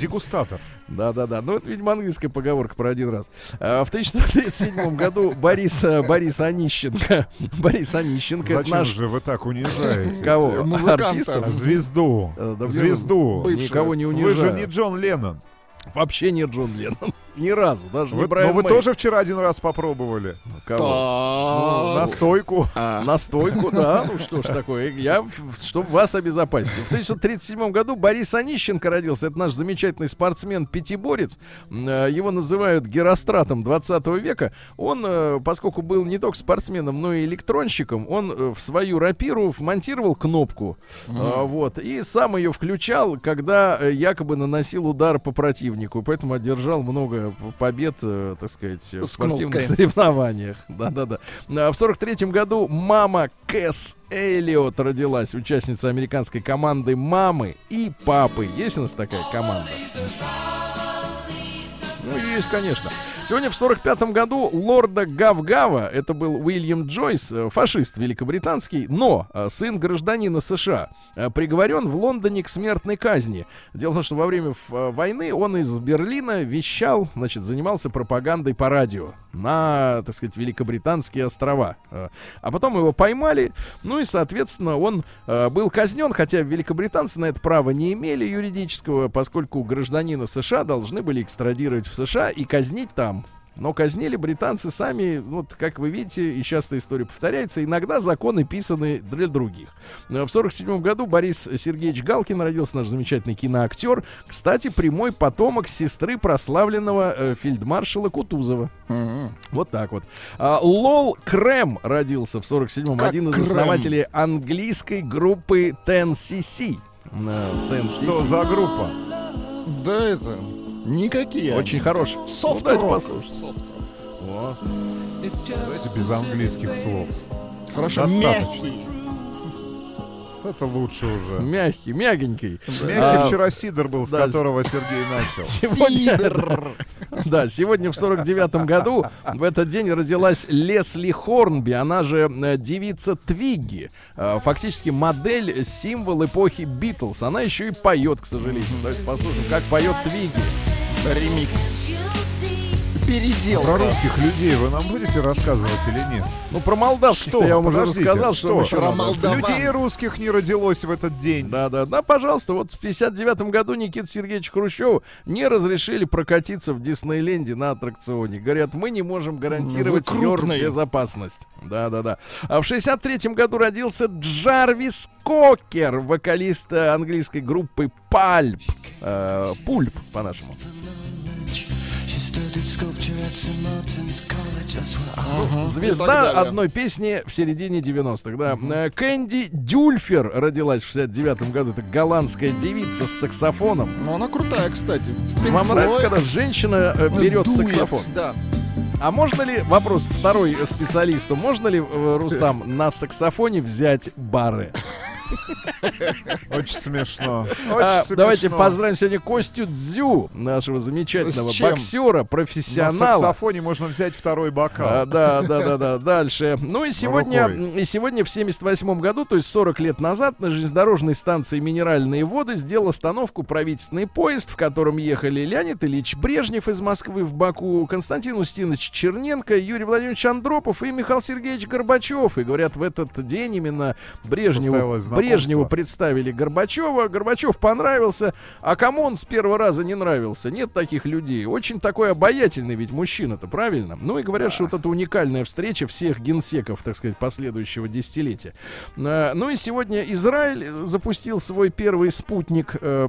Дегустатор. Да-да-да. Ну, это, видимо, английская поговорка про один раз. А, В 1937 году Борис, э, Борис Онищенко. [laughs] Борис Онищенко, Зачем наш... же вы так унижаете? Кого? Музыканта. Артистов? Звезду. Да, Звезду. Бывшего. Никого не Вы унижаю. же не Джон Леннон. Вообще не Джон Леннон. [laughs] Ни разу. Даже не Вы, Брайан но вы Мэй. тоже вчера один раз попробовали. Кого? Так. Настойку. А, На стойку, да. Ну что ж такое. Я, чтобы вас обезопасить. В 1937 году Борис Онищенко родился. Это наш замечательный спортсмен-пятиборец. Э, Его называют Геростратом 20 века. Он, э, поскольку был не только спортсменом, но и электронщиком, он э, в свою рапиру вмонтировал кнопку. э, Вот. И сам ее включал, когда якобы наносил удар по противнику. Поэтому одержал много побед, э, так сказать, в спортивных кнопкой. соревнованиях. Да-да-да. А В сорок третьем году мама Кэс Эллиот родилась, участница американской команды мамы и папы. Есть у нас такая команда? Ну, есть, конечно. Сегодня в 45 году лорда Гавгава, это был Уильям Джойс, э, фашист великобританский, но э, сын гражданина США, э, приговорен в Лондоне к смертной казни. Дело в том, что во время войны он из Берлина вещал, значит, занимался пропагандой по радио на, так сказать, великобританские острова. А потом его поймали, ну и, соответственно, он был казнен, хотя великобританцы на это право не имели юридического, поскольку гражданина США должны были экстрадировать в США и казнить там. Но казнили британцы сами, вот как вы видите, и часто история повторяется, иногда законы писаны для других. Э, В 47 году Борис Сергеевич Галкин родился наш замечательный киноактер. Кстати, прямой потомок сестры прославленного э, фельдмаршала Кутузова. Мгм. Вот так вот. А, Лол Крэм родился в 47-м. Как Один из Крэм? основателей английской группы 10cc. Э, 10cc. Что за группа? Да это... Никакие. Очень они. хороший. Софт Ну, давайте рок. Давайте без английских слов. Хорошо, Достаточно. мягкий. Это лучше уже. Мягкий, мягенький. Мягкий А, вчера Сидор был, с да, которого Сергей начал. Сегодня, Сидр. [laughs] да, сегодня в 49 году в этот день родилась Лесли Хорнби, она же э, девица Твигги. Э, Фактически модель, символ эпохи Битлз. Она еще и поет, к сожалению. Давайте послушаем, как поет Твигги. Ремикс. Передел. Про русских людей вы нам будете рассказывать или нет? Ну, про молдавских Что? я вам уже рассказал, что, что? Про молдаван. Людей русских не родилось в этот день. Да, да, да, пожалуйста. Вот в 59 году Никита Сергеевич Хрущеву не разрешили прокатиться в Диснейленде на аттракционе. Говорят, мы не можем гарантировать ее безопасность. Да, да, да. А в 63 году родился Джарвис Кокер, вокалист английской группы Пальп. Э, Пульп, по-нашему. И Звезда одной песни в середине 90-х, да. Э, Кэнди Дюльфер родилась в 69 году. Это голландская девица с саксофоном. Ну, она крутая, кстати. Вам нравится, когда женщина э, берет дует. саксофон? Да. А можно ли, вопрос второй э, специалисту, можно ли, э, Рустам, на саксофоне взять бары? [laughs] Очень смешно. Очень А, смешно. давайте поздравим сегодня Костю Дзю, нашего замечательного боксера, На профессионала. саксофоне можно взять второй А, бокал. да, да, да, да. Дальше. Ну и сегодня, рукой. и сегодня в 78 году, то есть 40 лет назад, на железнодорожной станции Минеральные воды сделал остановку правительственный поезд, в котором ехали Леонид Ильич Брежнев из Москвы в Баку, Константин Устинович Черненко, Юрий Владимирович Андропов и Михаил Сергеевич Горбачев. И говорят, в этот день именно Брежневу. Брежневу представили Горбачева. Горбачев понравился. А кому он с первого раза не нравился? Нет таких людей. Очень такой обаятельный ведь мужчина-то, правильно? Ну и говорят, что вот это уникальная встреча всех генсеков, так сказать, последующего десятилетия. А, Ну и сегодня Израиль запустил свой первый спутник э,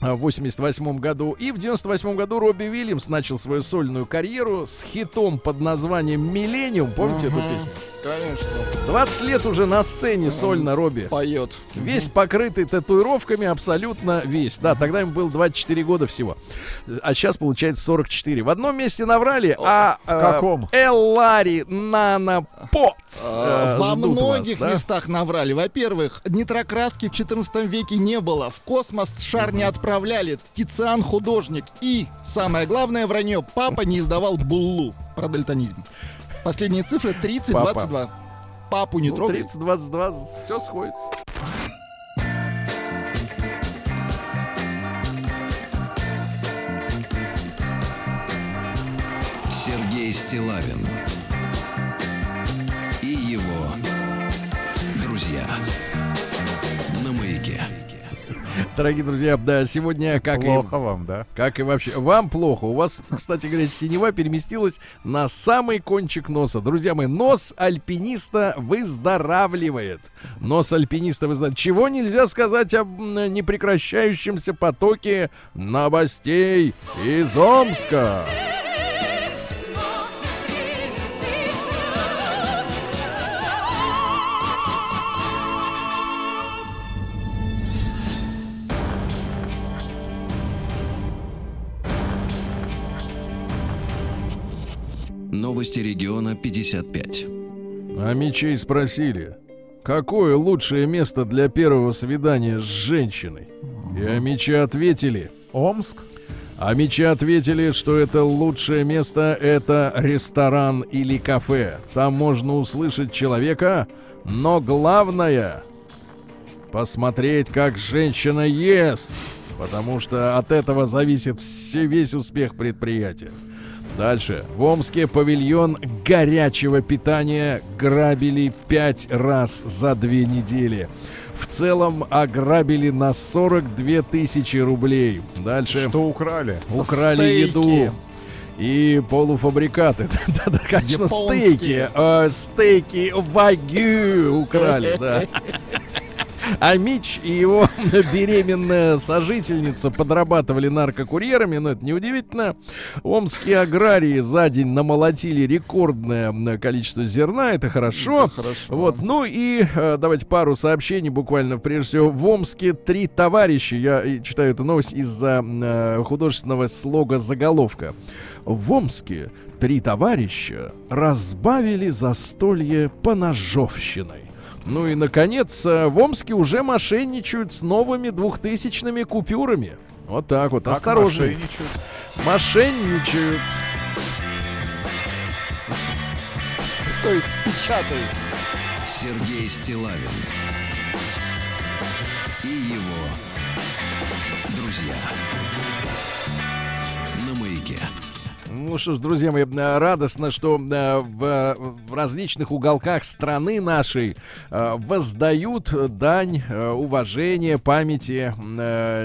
в 88 году. И в 98 году Робби Уильямс начал свою сольную карьеру с хитом под названием «Миллениум». Помните эту Мгм. песню? Конечно. 20 лет уже на сцене сольно Робби. Поет. Весь покрытый татуировками, абсолютно весь. Да, тогда ему было 24 года всего. А сейчас получается 44. В одном месте наврали, а... В каком? Эллари Нана Потс. Э, Во вас, многих да? местах наврали. Во-первых, нитрокраски в 14 веке не было. В космос шар не отправляли. Тициан художник. И, самое главное вранье, папа не издавал буллу про дальтонизм. Последние цифры 30-22. Папу не Ну, трогай. 30-22, все сходится. Сергей Стилавин и его друзья Дорогие друзья, да, сегодня, как и Плохо вам, да? Как и вообще. Вам плохо. У вас, кстати говоря, синева переместилась на самый кончик носа. Друзья мои, нос альпиниста выздоравливает. Нос альпиниста выздоравливает. Чего нельзя сказать об непрекращающемся потоке новостей из Омска. Новости региона 55. А мечей спросили, какое лучшее место для первого свидания с женщиной? И а мечи ответили, Омск? А мечи ответили, что это лучшее место — это ресторан или кафе. Там можно услышать человека, но главное — посмотреть, как женщина ест, потому что от этого зависит все, весь успех предприятия. Дальше. В Омске павильон горячего питания грабили пять раз за две недели. В целом ограбили на 42 тысячи рублей. Дальше. Что украли? Украли Стейки. еду. и полуфабрикаты. [laughs] Да-да, конечно, Японские. стейки. э, Стейки вагю украли, да. [laughs] А Мич и его [laughs] беременная сожительница подрабатывали наркокурьерами, но это неудивительно. Омские аграрии за день намолотили рекордное количество зерна, это хорошо. хорошо. Вот, ну и э, давайте пару сообщений буквально. Прежде всего, в Омске три товарища, я э, читаю эту новость из-за э, художественного слога заголовка. В Омске три товарища разбавили застолье поножовщиной. Ну и, наконец, э, в Омске уже мошенничают с новыми двухтысячными купюрами. Вот так вот, Так осторожней. мошенничают. Мошенничают. То есть печатают. Сергей Стилавин Ну что ж, друзья мои, э, радостно, что э, в, в различных уголках страны нашей э, воздают дань уважения, памяти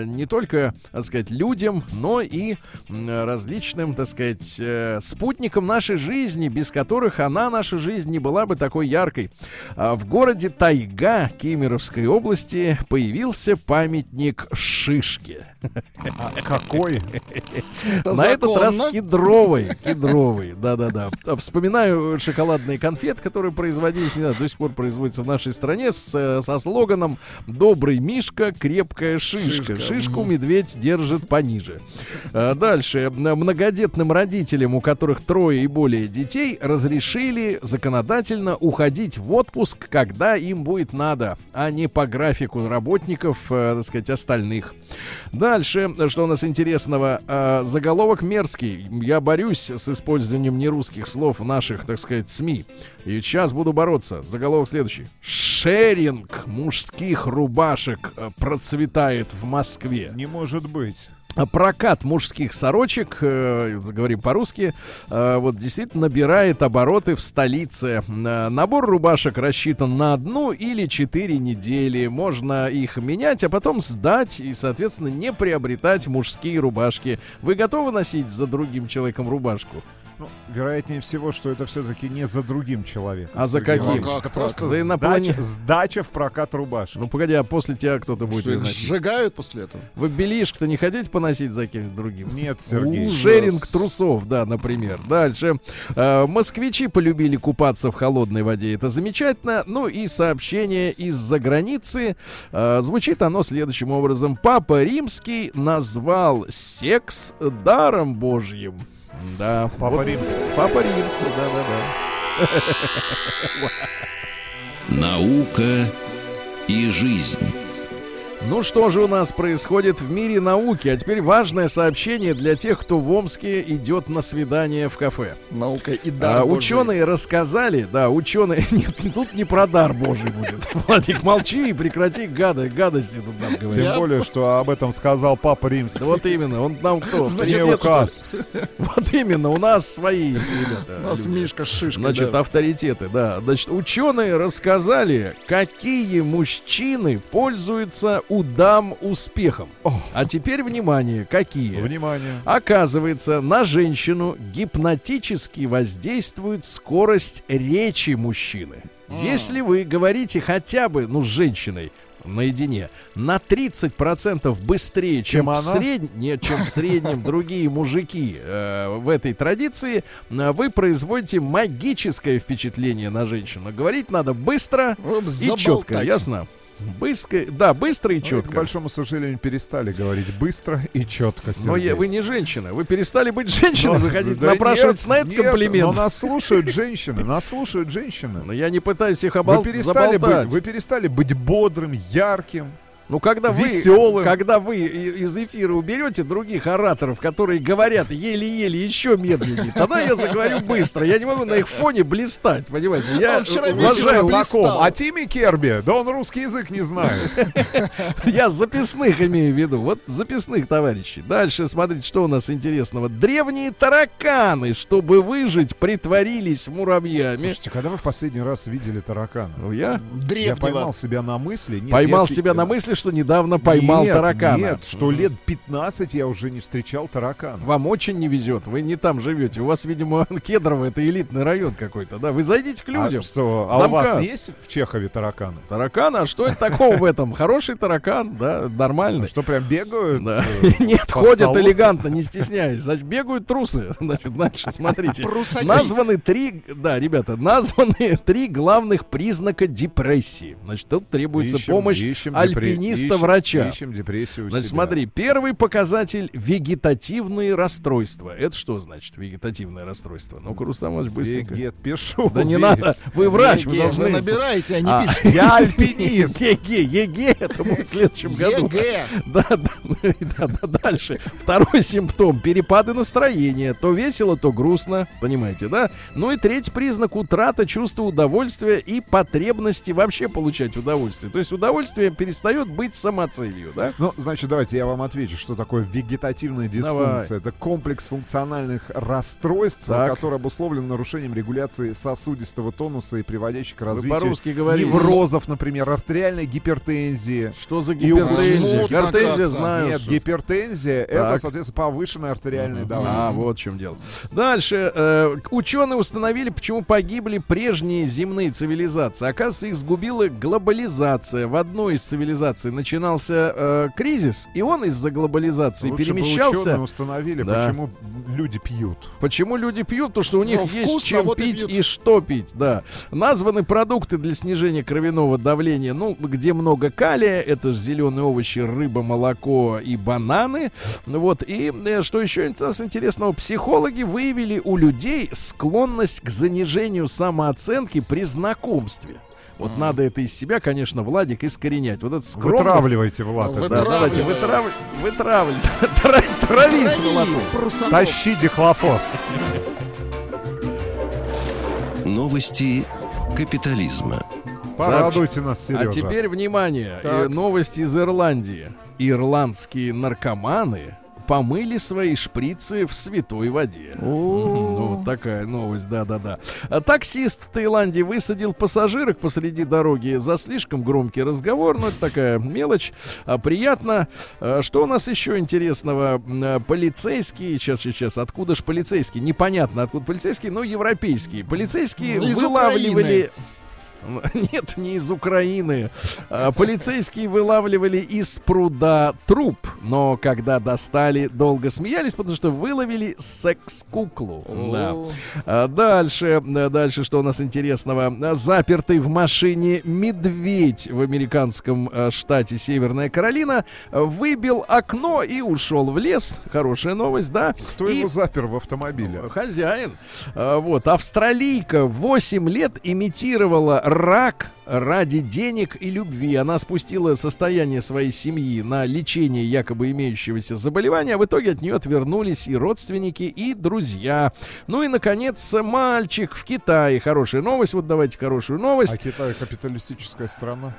не только, так сказать, людям, но и различным, так сказать, спутникам нашей жизни, без которых она, наша жизнь, не была бы такой яркой. А В городе Тайга Кемеровской области появился памятник Шишке. А какой? На этот раз законно. Кедровый, кедровый, да-да-да. Вспоминаю шоколадные конфеты, которые производились, не знаю, до сих пор производятся в нашей стране с, э, со слоганом «Добрый Мишка, крепкая шишка». Шишка. Шишку медведь держит пониже. А Дальше. Многодетным родителям, у которых трое и более детей, разрешили законодательно уходить в отпуск, когда им будет надо, а не по графику работников, э, так сказать, остальных. Дальше, что у нас интересного? Заголовок мерзкий. Я борюсь с использованием нерусских слов в наших, так сказать, СМИ. И сейчас буду бороться. Заголовок следующий. Шеринг мужских рубашек э, процветает в Москве. Не может быть. Прокат мужских сорочек, э, говорим по-русски, э, вот действительно набирает обороты в столице. Набор рубашек рассчитан на одну или четыре недели. Можно их менять, а потом сдать и, соответственно, не приобретать мужские рубашки. Вы готовы носить за другим человеком рубашку? Ну, вероятнее всего, что это все-таки не за другим человеком. А за каким? Иванович. Как Просто? За иноплане- сдача, сдача в прокат рубашек. Ну, погоди, а после тебя кто-то будет Что их носить? сжигают после этого? Вы белишко-то не хотите поносить за кем-нибудь другим? Нет, Сергей. У, Шеринг трусов, да, например. Дальше. Э, москвичи полюбили купаться в холодной воде. Это замечательно. Ну и сообщение из-за границы. Э, звучит оно следующим образом. Папа Римский назвал секс даром божьим. Да. Папа Вот Римский. Папа Римский, да-да-да. Наука и жизнь. Ну что же у нас происходит в мире науки? А теперь важное сообщение для тех, кто в Омске идет на свидание в кафе. Наука и А, дар Божий. ученые рассказали, да, ученые, [laughs] нет, тут не про дар божий будет. [laughs] Владик, молчи и прекрати гада, гадости тут нам говорить. Тем более, что об этом сказал Папа Римский. Вот именно, он нам кто? [laughs] Значит, ли? указ. Вот именно, у нас свои ребята. У нас. Мишка с шишкой, Значит, да. авторитеты, да. Значит, ученые рассказали, какие мужчины пользуются у дам успехом. А теперь внимание, какие? Внимание. Оказывается, на женщину гипнотически воздействует скорость речи мужчины. Если вы говорите хотя бы, ну, с женщиной наедине, на 30% быстрее, чем, Чем в среднем, нет, чем в среднем [laughs] другие мужики э, в этой традиции, э, вы производите магическое впечатление на женщину. Говорить надо быстро и четко, ясно? Быстро, да, быстро и Ну, и, к четко. большому сожалению, перестали говорить быстро и четко. Но Сергей. я, вы не женщина. Вы перестали быть [laughs] женщиной. Но- Вы хотите да напрашиваться нет, на этот нет, комплимент. Но нас слушают [laughs] женщины, нас слушают женщины. Но я не пытаюсь их обал... Вы перестали, заболтать. быть, вы перестали быть бодрым, ярким. Ну, когда вы, когда вы из эфира уберете других ораторов, которые говорят еле-еле еще медленнее, тогда я заговорю быстро. Я не могу на их фоне блистать, понимаете? Я уважаю, вечером Знаком. А Тимми Керби, да он русский язык не знает. [laughs] я записных имею в виду. Вот записных товарищей. Дальше смотрите, что у нас интересного. Древние тараканы, чтобы выжить, притворились муравьями. Слушайте, когда вы в последний раз видели таракана? Ну, я Я Древнего. поймал себя на мысли. нет, поймал если- себя на мысли, что недавно поймал нет, таракана. Нет, что лет 15 я уже не встречал таракана. Вам очень не везет, вы не там живете. У вас, видимо, [laughs] Кедрово это элитный район какой-то, да? Вы зайдите к людям. А что, а у вас есть в Чехове тараканы? Таракан, а что это такого в этом? Хороший таракан, да, нормальный. Что, прям бегают? Э, [laughs] Нет, ходят элегантно, не стесняясь. Значит, бегают трусы. [laughs] Значит, дальше, смотрите. Названы три, да, ребята, названы три главных признака депрессии. Значит, тут требуется помощь ищем альпиниста-врача. Ищем, ищем депрессию Значит, себя. смотри, первый показатель вегетативные расстройства. Это что значит вегетативное расстройство? Ну-ка, Рустам Иванович, быстренько. Вегет, пишу. Да не надо, вы врач, вы должны... Набираете, а не А, пишете. Я [laughs] альпинист. ЕГЭ, ЕГЭ, это будет в следующем году. ЕГЭ. Да, да, да, да, дальше. Второй симптом перепады настроения. То весело, то грустно. Понимаете, да? Ну и третий признак утрата чувства удовольствия и потребности вообще получать удовольствие. То есть удовольствие перестает быть самоцелью, да? Ну, значит, давайте я вам отвечу, что такое вегетативная дисфункция. Это комплекс функциональных расстройств, Так. который обусловлен нарушением регуляции сосудистого тонуса и приводящий к развитию говорите. неврозов, например, артериальной гипертензии. Что за гипертензия? Гипертензия знаю. Нет, гипертензия это, соответственно, повышенное артериальное давление. А, вот в чем дело. Дальше. Э, ученые установили, почему погибли прежние земные цивилизации. Оказывается, их сгубила глобализация. В одной из цивилизаций начинался э, кризис, и он из-за глобализации Лучше бы перемещался. ученые установили, Да. почему люди пьют. Почему люди пьют? Потому что у них Ну, есть вкусно, чем вот и пить пьют. и что пить, да. Названы продукты для снижения кровяного давления, ну, где много калия, это же зеленые овощи, рыба, молоко и бананы. Ну Вот, и э, что еще нас интересного, психологи выявили у людей склонность к занижению самооценки при знакомстве. Вот надо это из себя, конечно, Владик, искоренять. Вот это скромность. Вытравливайте, Влад. Вы- это. Да, давайте, вытрав... вытравливай. [laughs] Тра- Трави сволоту. Тащи дихлофос. Новости капитализма. Порадуйте нас, Сережа. А теперь внимание, Так. новость из Ирландии. Ирландские наркоманы помыли свои шприцы в святой воде. Ну, вот такая новость, да-да-да. А Таксист в Таиланде высадил пассажирок посреди дороги за слишком громкий разговор. Ну, это такая мелочь. А, приятно. А, что у нас еще интересного? А, Полицейские, сейчас, сейчас, откуда ж полицейские? Непонятно, откуда полицейские, но европейские. Полицейские Из вылавливали... [laughs] Нет, не из Украины. А, Полицейские вылавливали из пруда труп, но когда достали, долго смеялись, потому что выловили секс-куклу. Да. А Дальше, дальше, что у нас интересного? Запертый в машине медведь в американском а, штате Северная Каролина выбил окно и ушел в лес. Хорошая новость, да? Кто И- его запер в автомобиле? Хозяин. Вот. Австралийка 8 лет имитировала рак ради денег и любви. Она спустила состояние своей семьи на лечение якобы имеющегося заболевания. В итоге от нее отвернулись и родственники, и друзья. Ну и, наконец, мальчик в Китае. Хорошая новость. Вот давайте хорошую новость. А Китай капиталистическая страна?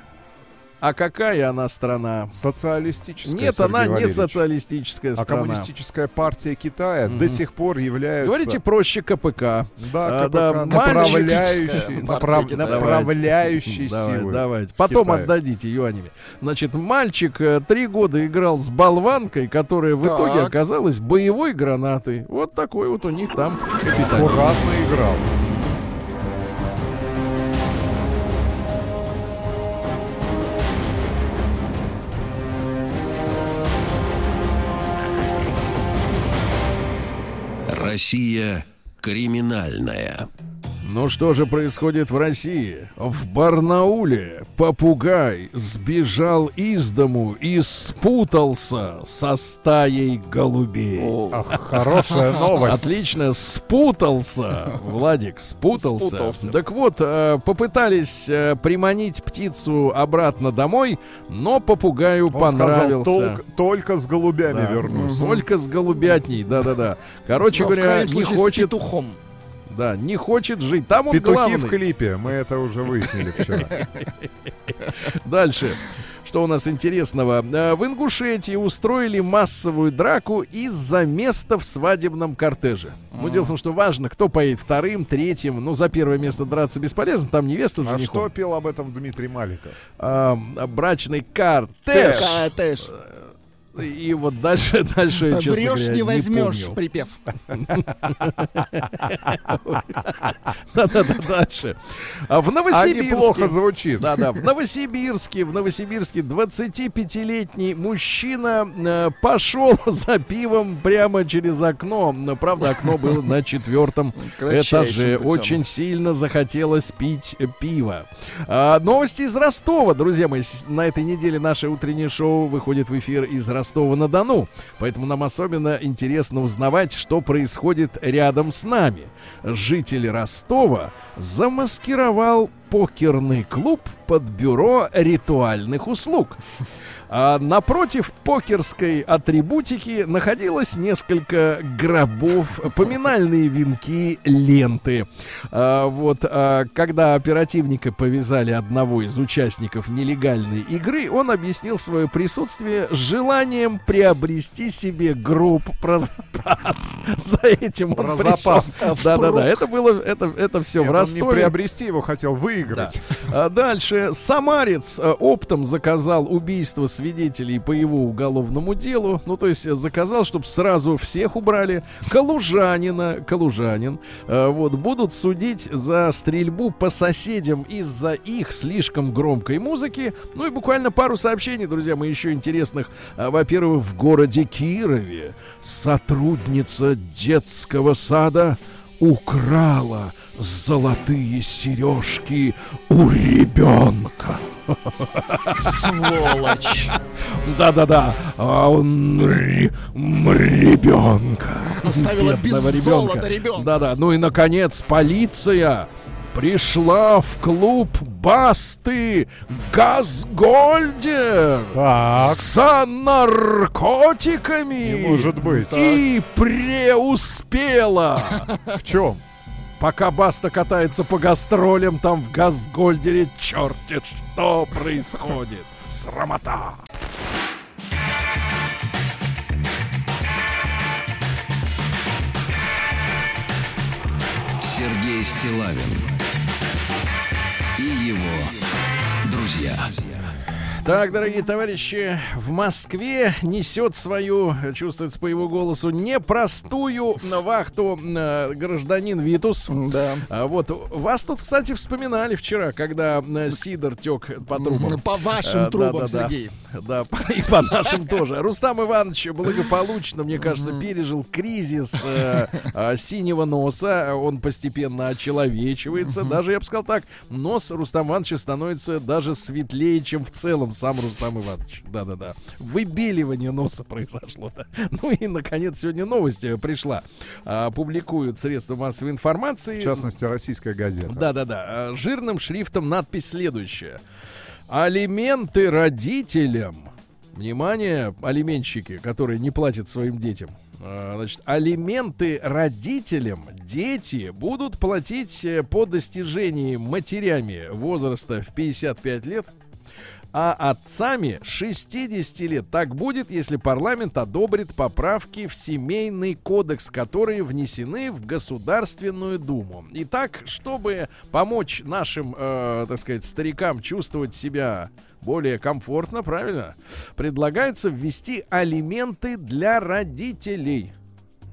А какая она страна? Социалистическая, Нет, Сергей она не Валерьевич. социалистическая А страна. коммунистическая партия Китая Мгм. до сих пор является... Говорите проще КПК. Да, А, да, КПК, мальчик- направляющей, Партия направ- Китая. направляющей Давай, силы. давайте. Потом Китая. отдадите юанями. Значит, мальчик э, три года играл с болванкой, которая в Так. итоге оказалась боевой гранатой. Вот такой вот у них там капитализм. Аккуратно играл. Россия криминальная. Ну что же происходит в России? В Барнауле попугай сбежал из дому и спутался со стаей голубей. Ах, хорошая новость. Отлично, спутался, Владик, спутался. Спутался. Так вот, э, попытались э, приманить птицу обратно домой, но попугаю Он сказал, понравился. «Толк- только с голубями Да. вернусь. Только с голубятней, да-да-да. Короче в говоря, не случае, с хочет, петухом. Да, не хочет жить. Там он Петухи главный. в клипе, мы это уже выяснили вчера. [laughs] Дальше. Что у нас интересного? Э, В Ингушетии устроили массовую драку из-за места в свадебном кортеже. Ну, дело в том, что важно, кто поедет вторым, третьим. Ну, за первое место драться бесполезно, там невеста А женихом. что пел об этом Дмитрий Маликов? А, брачный картеж. Ка- Тэш. И вот дальше, дальше, честно Врешь, говоря, не возьмешь, помню. припев. Да-да-да, дальше. А в А Новосибирске... неплохо звучит. Да-да, в Новосибирске, в Новосибирске 25-летний мужчина э, пошел [laughs] за пивом прямо через окно. Но, правда, окно было на четвертом этаже. Очень сильно захотелось пить пиво. А, новости из Ростова, друзья мои. На этой неделе наше утреннее шоу выходит в эфир из Ростова-на-Дону. Поэтому нам особенно интересно узнавать, что происходит рядом с нами. Житель Ростова замаскировал покерный клуб под бюро ритуальных услуг. А напротив покерской атрибутики находилось несколько гробов, поминальные венки, ленты. А, вот, а, когда оперативника повязали одного из участников нелегальной игры, он объяснил свое присутствие желанием приобрести себе гроб про запас. [laughs] За этим он Про запас. Да-да-да, это было, это, это все Нет, в он не Ростове. приобрести его хотел, выиграть. А дальше. Самарец э, оптом заказал убийство свидетелей по его уголовному делу. Ну, то есть э, заказал, чтобы сразу всех убрали. Калужанина, калужанин, э, вот, будут судить за стрельбу по соседям из-за их слишком громкой музыки. Ну и буквально пару сообщений, друзья мои, еще интересных. А, Во-первых, в городе Кирове сотрудница детского сада украла золотые сережки у ребенка. Сволочь. Да-да-да, а он ребенка. Оставила без золота ребенка. Да-да, ну и, наконец, полиция пришла в клуб Басты Газгольдер Так, за наркотиками. не может быть. И преуспела. В чем? Пока Баста катается по гастролям, там в Газгольдере черти что происходит. Срамота. Сергей Стилавин и его друзья. Так, дорогие товарищи, в Москве несет свою, чувствуется по его голосу, непростую вахту э, гражданин Витус. Да. А вот вас тут, кстати, вспоминали вчера, когда э, Сидор тек по трубам. По вашим Э, трубам, да-да-да. Сергей. Да, и по нашим тоже. Рустам Иванович благополучно, мне кажется, пережил кризис э, э, синего носа. Он постепенно очеловечивается. Даже, я бы сказал так, нос Рустама Ивановича становится даже светлее, чем в целом сам Рустам Иванович. Да-да-да. Выбеливание носа произошло. да. [laughs] Ну и, наконец, сегодня новость э, пришла. А, Публикуют средства массовой информации. В частности, российская газета. Да-да-да. А, Жирным шрифтом надпись следующая. Алименты родителям. Внимание, алименщики, которые не платят своим детям. А, Значит, алименты родителям дети будут платить э, по достижении матерями возраста в 55 лет, а отцами 60 лет. Так будет, если парламент одобрит поправки в семейный кодекс, которые внесены в Государственную Думу. Итак, чтобы помочь нашим, э, так сказать, старикам чувствовать себя более комфортно, правильно, предлагается ввести алименты для родителей.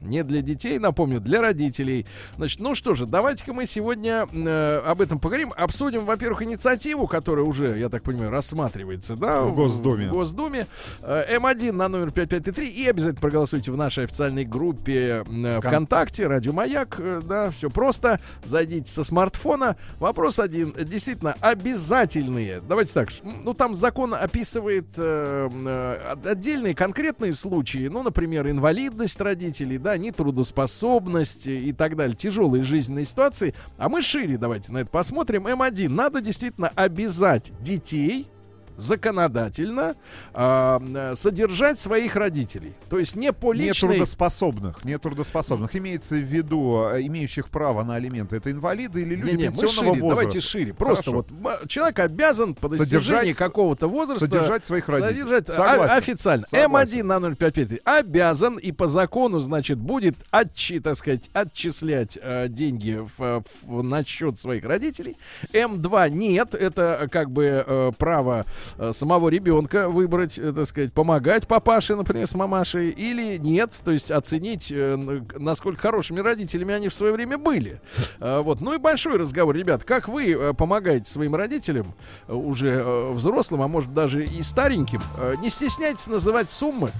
Не для детей, напомню, для родителей. Значит, ну что же, давайте-ка мы сегодня э, об этом поговорим. Обсудим, во-первых, инициативу, которая уже, я так понимаю, рассматривается, да, В Госдуме. В Госдуме. Э, М1 на номер 5533. И обязательно проголосуйте в нашей официальной группе э, ВКонтакте, Радио Маяк. э, Да, все просто. Зайдите со смартфона. Вопрос один. Действительно, обязательные. Давайте так. Ну, там закон описывает э, э, отдельные конкретные случаи. Ну, например, инвалидность родителей, да, нетрудоспособность и так далее. Тяжелые жизненные ситуации. А мы шире давайте на это посмотрим. М1. Надо действительно обязать детей законодательно а, м, содержать своих родителей. То есть не по личной... Нетрудоспособных, нетрудоспособных. Имеется в виду э, имеющих право на алименты. Это инвалиды или люди Не-не, мы пенсионного шире, возраста? давайте шире. Просто Хорошо. вот человек обязан по достижении какого-то возраста содержать своих родителей. содержать, а- Согласен. официально. Согласен. М1 на 055 обязан и по закону, значит, будет отчи, так сказать, отчислять э, деньги в, в- на счет своих родителей. М2 нет, это э, как бы э, право э, самого ребенка выбрать, э, так сказать, помогать папаше, например, с мамашей, или нет, то есть оценить, э, насколько хорошими родителями они в свое время были. Э, вот, ну и большой разговор, ребят, как вы э, помогаете своим родителям, э, уже э, взрослым, а может даже и стареньким, Э, не стесняйтесь называть суммы.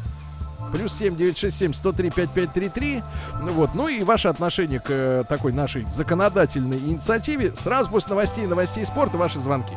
Плюс 7 967 103 5533. Ну вот. Ну и ваше отношение к э, такой нашей законодательной инициативе. Сразу после новостей, новостей спорта ваши звонки.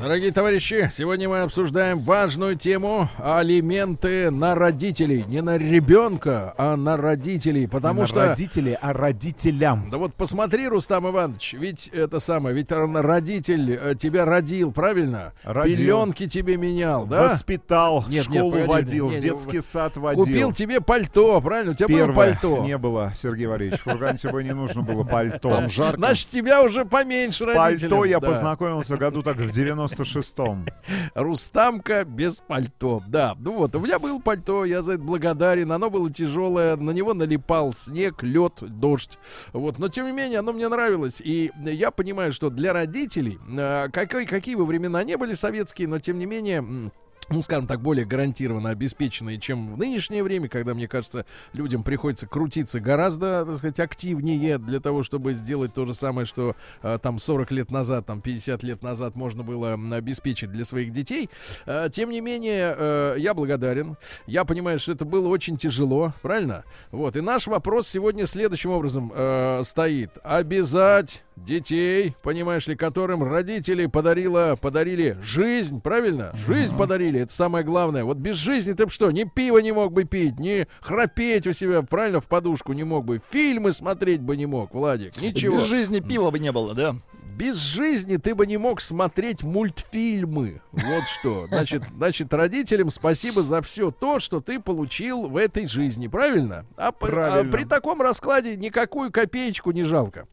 Дорогие товарищи, сегодня мы обсуждаем важную тему алименты на родителей. Не на ребенка, а на родителей. Потому Не что... родители, а родителям. Да вот посмотри, Рустам Иванович, ведь это самое, ведь родитель э, тебя родил, правильно? Родил. Пеленки тебе менял, да? Воспитал, Нет, нет, школу погоди, водил, не, в не, детский сад водил. Купил тебе пальто, правильно? У тебя было Первое пальто. не было, Сергей Валерьевич. В фургане тебе не нужно было пальто. Там жарко. Значит, тебя уже поменьше С родителям. пальто я Да. познакомился году так в 96-м. [laughs] Рустамка без пальто. Да, ну вот, у меня было пальто, я за это благодарен. Оно было тяжелое, на него налипал снег, лед, дождь. Вот, но тем не менее, оно мне нравилось. И я понимаю, что для родителей, э, какой, какие бы времена не были советские, но тем не менее. Ну, скажем так, более гарантированно обеспеченные, чем в нынешнее время, когда, мне кажется, людям приходится крутиться гораздо, так сказать, активнее для того, чтобы сделать то же самое, что э, там 40 лет назад, там 50 лет назад можно было обеспечить для своих детей. Э, тем не менее, э, я благодарен. Я понимаю, что это было очень тяжело, правильно? Вот. И наш вопрос сегодня следующим образом э, стоит. Обязать детей, понимаешь ли, которым родители подарила, подарили жизнь, правильно? Жизнь подарили, это самое главное. Вот без жизни ты б что, ни пива не мог бы пить, ни храпеть у себя, правильно, в подушку не мог бы, фильмы смотреть бы не мог, Владик, ничего. Без жизни пива бы не было, да? Без жизни ты бы не мог смотреть мультфильмы. Вот что. [laughs] Значит, значит, родителям спасибо за все то, что ты получил в этой жизни. Правильно? А, а Правильно. при таком раскладе никакую копеечку не жалко.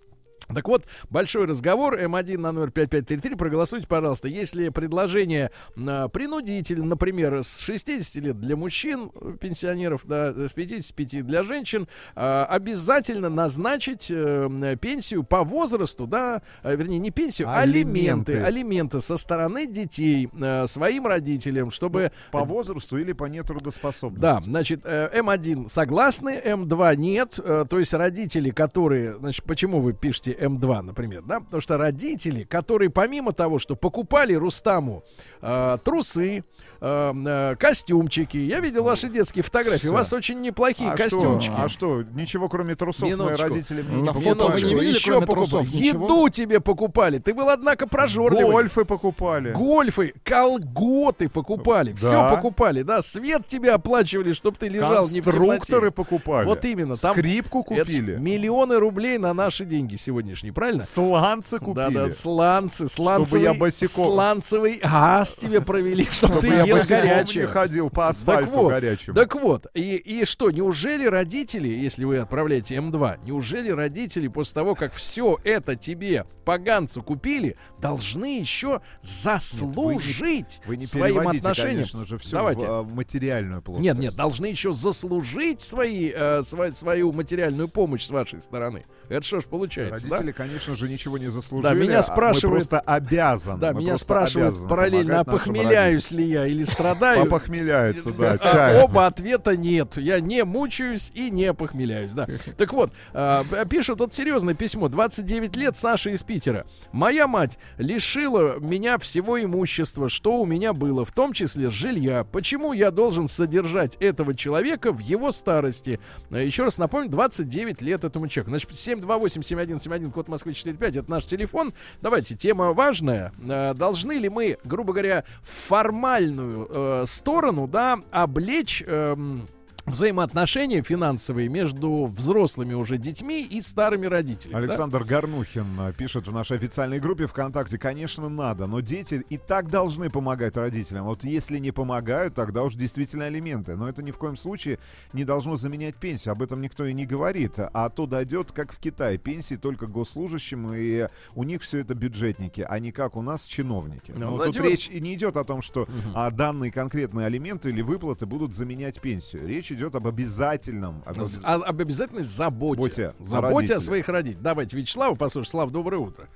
Так вот, большой разговор М1 на номер 5533. Проголосуйте, пожалуйста. Если предложение а, принудительно, например, с 60 лет для мужчин, э, пенсионеров, да, с 55 для женщин, а, обязательно назначить э, пенсию по возрасту, да, а, вернее, не пенсию, а алименты. Алименты. Алименты со стороны детей э, своим родителям, чтобы По возрасту или по нетрудоспособности. да, значит, э, М1 согласны, М2 нет. Э, То есть родители, которые, значит, почему вы пишете М2, например, да? Потому что родители, которые помимо того, что покупали Рустаму э, трусы, э, э, костюмчики, я видел ваши детские фотографии, у Всё. вас очень неплохие А костюмчики. что, а что, ничего кроме трусов мои Минуточку. родители мне не На фото покупали. вы не видели, Еще кроме покупали. трусов, ничего? Еду тебе покупали. Ты был, однако, прожорливый. Гольфы покупали. Гольфы, колготы покупали, Да. все покупали, да, свет тебе оплачивали, чтобы ты лежал не в темноте. Конструкторы покупали. Вот именно. Там Скрипку это купили. миллионы рублей на наши деньги сегодняшние, правильно? Сланцы купили. Да, да, сланцы, сланцевый, я босиком- сланцевый газ тебе провели, чтобы Чтобы ты я ел босиком не горячее. ходил по Так асфальту вот, горячему. так вот, и, и что, неужели родители, если вы отправляете М2, неужели родители после того, как все это тебе, поганцу, купили, должны еще заслужить Вы не своим переводите, отношением? конечно же, все Давайте. в а, материальную плоскость. Нет, нет, должны еще заслужить свои, э, свою материальную помощь с вашей стороны. Это что ж получается, да? Родители, конечно же, ничего не заслужили. Да, меня а спрашивают- Мы просто обязаны. Да, мы меня спрашивают параллельно, а помогать нашим похмеляюсь ли я или страдаю. Попохмеляется, да, А чай. Оба ответа нет. Я не мучаюсь и не похмеляюсь, да. Так вот, а, пишут вот серьезное письмо. 29 лет, Саша из Питера. Моя мать лишила меня всего имущества, что у меня было, в том числе жилья. Почему я должен содержать этого человека в его старости? Еще раз напомню, 29 лет этому человеку. Значит, 728-7171 831, код Москвы 45, это наш телефон. Давайте, тема важная. Э, Должны ли мы, грубо говоря, формальную э, сторону, да, облечь... эм, взаимоотношения финансовые между взрослыми уже детьми и старыми родителями. да? Александр Горнухин э, пишет в нашей официальной группе ВКонтакте, конечно, надо, но дети и так должны помогать родителям. Вот если не помогают, тогда уж действительно алименты. Но это ни в коем случае не должно заменять пенсию. Об этом никто и не говорит. А то дойдет, как в Китае, пенсии только госслужащим, и у них все это бюджетники, а не как у нас чиновники. Ну, Ну, тут речь не идет о том, что а, данные конкретные алименты или выплаты будут заменять пенсию. Речь идет об обязательном. об обяз- а- об обязательной заботе. Заботе о Заботе о родителях. своих родителях. Давайте Вячеслава послушаем. Слав, доброе утро.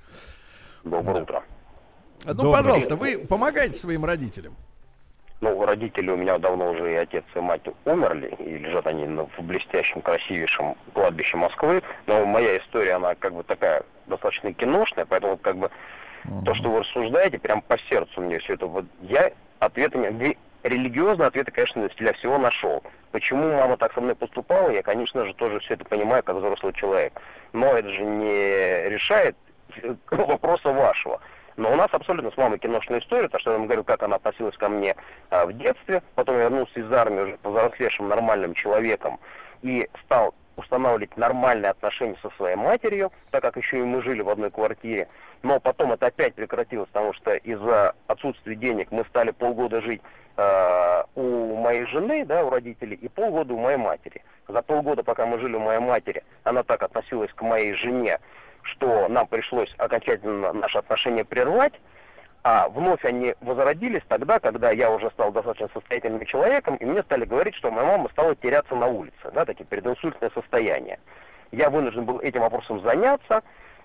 Доброе утро. Ну, Доброе. пожалуйста, вы помогаете своим родителям? Ну, родители у меня давно уже и отец, и мать умерли, и лежат они на- в блестящем, красивейшем кладбище Москвы. Но моя история, она как бы такая достаточно киношная, поэтому как бы то, что вы рассуждаете, прям по сердцу мне все это. Вот я ответы Религиозные ответы, конечно, для всего нашел. Почему мама так со мной поступала, я, конечно же, тоже все это понимаю, как взрослый человек. Но это же не решает э, [laughs] вопроса вашего. Но у нас абсолютно с мамой киношная история, то, что я вам говорю, как она относилась ко мне а, в детстве. Потом я вернулся из армии уже повзрослевшим нормальным человеком и стал устанавливать нормальные отношения со своей матерью, так как еще и мы жили в одной квартире. Но потом это опять прекратилось, потому что из-за отсутствия денег мы стали полгода жить э, у моей жены, да, у родителей, и полгода у моей матери. За полгода, пока мы жили у моей матери, она так относилась к моей жене, что нам пришлось окончательно наши отношения прервать, а вновь они возродились тогда, когда я уже стал достаточно состоятельным человеком, и мне стали говорить, что моя мама стала теряться на улице, да, такие прединсультное состояние. Я вынужден был этим вопросом заняться,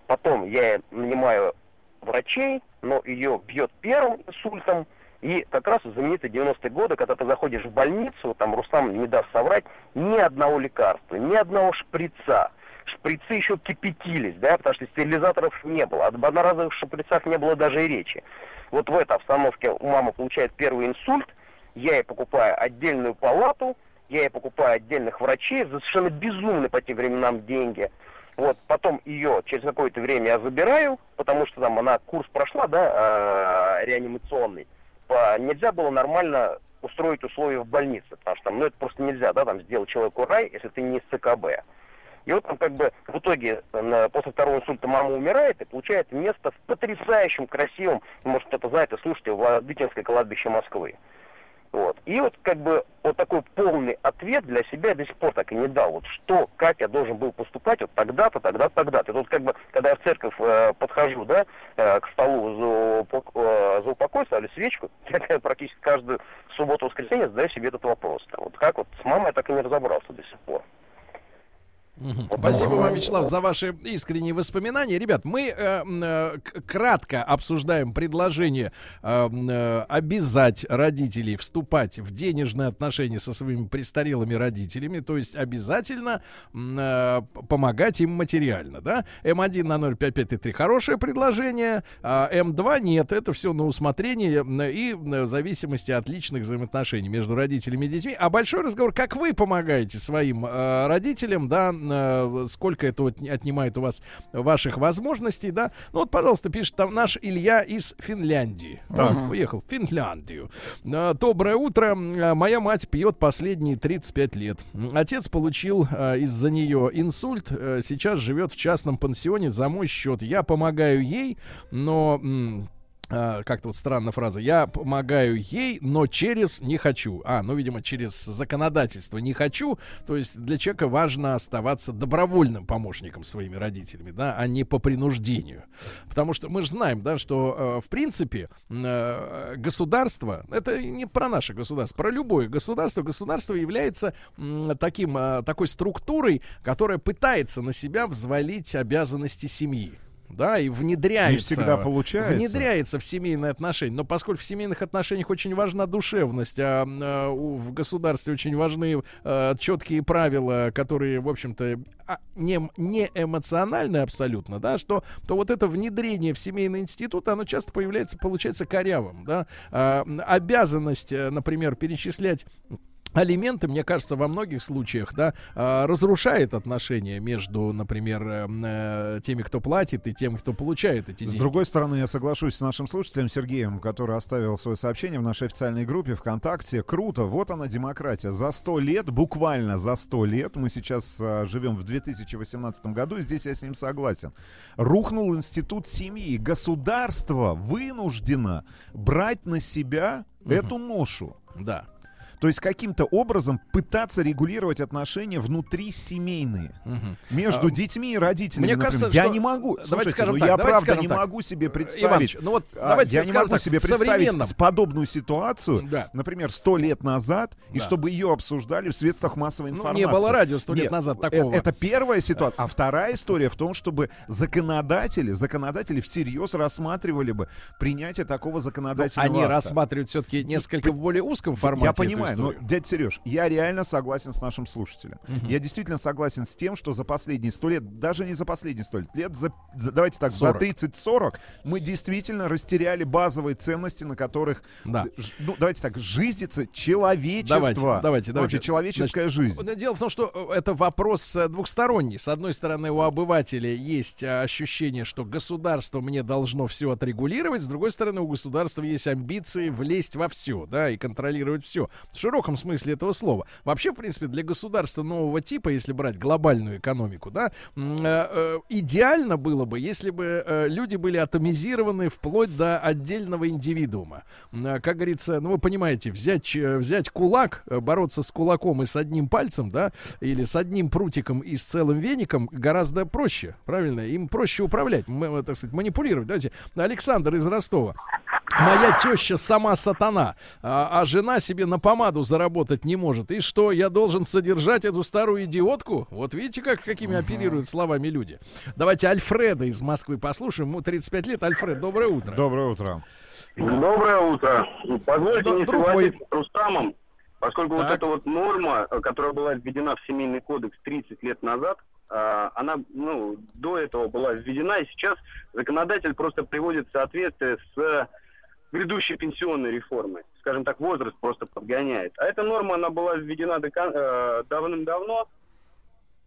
потом я нанимаю врачей, но ее бьет первым инсультом, и как раз в знаменитые 90-е годы, когда ты заходишь в больницу, там Рустам не даст соврать, ни одного лекарства, ни одного шприца. Шприцы еще кипятились, да, потому что стерилизаторов не было. Об одноразовых шприцах не было даже и речи. Вот в этой обстановке у мамы получает первый инсульт, я ей покупаю отдельную палату, я ей покупаю отдельных врачей за совершенно безумные по тем временам деньги. Вот, потом ее через какое-то время я забираю, потому что там она курс прошла, да, э, реанимационный. По- нельзя было нормально устроить условия в больнице, потому что там, ну, это просто нельзя, да, там сделать человеку рай, если ты не из ЦКБ. И вот там как бы в итоге э, после второго инсульта мама умирает и получает место в потрясающем, красивом, может кто-то знает и слушайте, Владыкинское кладбище Москвы. Вот. И вот как бы вот такой полный ответ для себя до сих пор так и не дал. Вот что, как я должен был поступать вот тогда-то, тогда-то, тогда-то. И тут как бы, когда я в церковь э, подхожу, да, э, к столу за, упок- э, за упокой, ставлю свечку, [laughs] я практически каждую субботу-воскресенье задаю себе этот вопрос. Вот как вот с мамой я так и не разобрался до сих пор. Спасибо вам, Вячеслав, за ваши искренние воспоминания. Ребят, мы э, м, э, кратко обсуждаем предложение э, м, э, обязать родителей вступать в денежные отношения со своими престарелыми родителями, то есть обязательно э, помогать им материально, да? М1 на 05533 хорошее предложение, а М2 нет, это все на усмотрение и в зависимости от личных взаимоотношений между родителями и детьми. А большой разговор, как вы помогаете своим э, родителям, да, э, сколько это вот отнимает у вас ваших возможностей, да. Ну вот, пожалуйста, пишет там наш Илья из Финляндии. Так, уехал в Финляндию. Э, Доброе утро. Э, Моя мать пьет последние 35 лет. Отец получил э, из-за нее инсульт. э, Сейчас живет в частном пансионе за мой счет. Я помогаю ей, но... м, как-то вот странная фраза. Я помогаю ей, но через не хочу. А, ну, видимо, через законодательство не хочу. То есть для человека важно оставаться добровольным помощником своими родителями, да, а не по принуждению. Потому что мы же знаем, да, что э, в принципе э, государство, это не про наше государство, про любое государство, государство является м, таким, э, такой структурой, которая пытается на себя взвалить обязанности семьи. Да, и внедряется. Не всегда получается. Внедряется в семейные отношения. Но поскольку в семейных отношениях очень важна душевность, а э, в государстве очень важны э, четкие правила, которые, в общем-то, а, не, не эмоциональны абсолютно, да, что то вот это внедрение в семейный институт, оно часто появляется, получается корявым, да. А, м, обязанность, э, например, перечислять Алименты, мне кажется, во многих случаях, да, а, разрушает отношения между, например, э, э, теми, кто платит, и тем, кто получает эти С деньги. другой стороны, я соглашусь с нашим слушателем Сергеем, который оставил свое сообщение в нашей официальной группе ВКонтакте. Круто, вот она демократия. За сто лет, буквально за сто лет, мы сейчас а, живем в 2018 году, и здесь я с ним согласен. Рухнул институт семьи. Государство вынуждено брать на себя эту ношу. Да. То есть каким-то образом пытаться регулировать отношения внутри семейные Мгм. между А, детьми и родителями. мне например. кажется, я что- не могу. Давайте Слушайте, скажем ну так, я давайте правда скажем не так. могу себе представить. Иваныч, ну вот а, давайте я не могу так, себе представить подобную ситуацию, Да. например, сто лет назад, и Да. чтобы ее обсуждали в средствах массовой Ну, информации. не было радио 100 лет назад э- такого. Это первая ситуация. А вторая история в том, чтобы законодатели, законодатели всерьез рассматривали бы принятие такого законодательного Они акта. рассматривают все-таки несколько в более узком формате. Я эту но, историю. дядя Сереж, я реально согласен с нашим слушателем. Я действительно согласен с тем, что за последние сто лет, даже не за последние сто лет, лет за, за- давайте так, 40. за 30-40 мы действительно растеряли базовые ценности, на которых, Да. ну, давайте так, жизнится человечество. Давайте, давайте, давайте. Вообще, человеческая жизнь. Ну, Дело в том, что э, это вопрос э, двухсторонний. С одной стороны, у обывателя есть э, ощущение, что государство мне должно все отрегулировать. С другой стороны, у государства есть амбиции влезть во все, да, и контролировать все. В широком смысле этого слова. Вообще, в принципе, для государства нового типа, если брать глобальную экономику, да, э, э, идеально было бы, если бы э, люди были атомизированы вплоть до отдельного индивидуума. Как говорится, ну вы понимаете, взять, взять кулак, бороться с кулаком и с одним пальцем, да, или с одним прутиком и с целым веником гораздо проще, правильно? Им проще управлять, так сказать, манипулировать. Давайте, Александр из Ростова. Моя теща сама сатана, а, а жена себе на помаду заработать не может. И что, я должен содержать эту старую идиотку? Вот видите, как, какими оперируют словами люди. Давайте Альфреда из Москвы послушаем. Ему 35 лет. Альфред, доброе утро. Доброе утро. Доброе утро. Позвольте не согласиться с Рустамом, поскольку вот Так. эта вот норма, э, которая была введена в Семейный кодекс 30 лет назад, а, она ну, до этого была введена, и сейчас законодатель просто приводит в соответствие с грядущей пенсионной реформой. Скажем так, возраст просто подгоняет. А эта норма, она была введена до кон- э, давным-давно,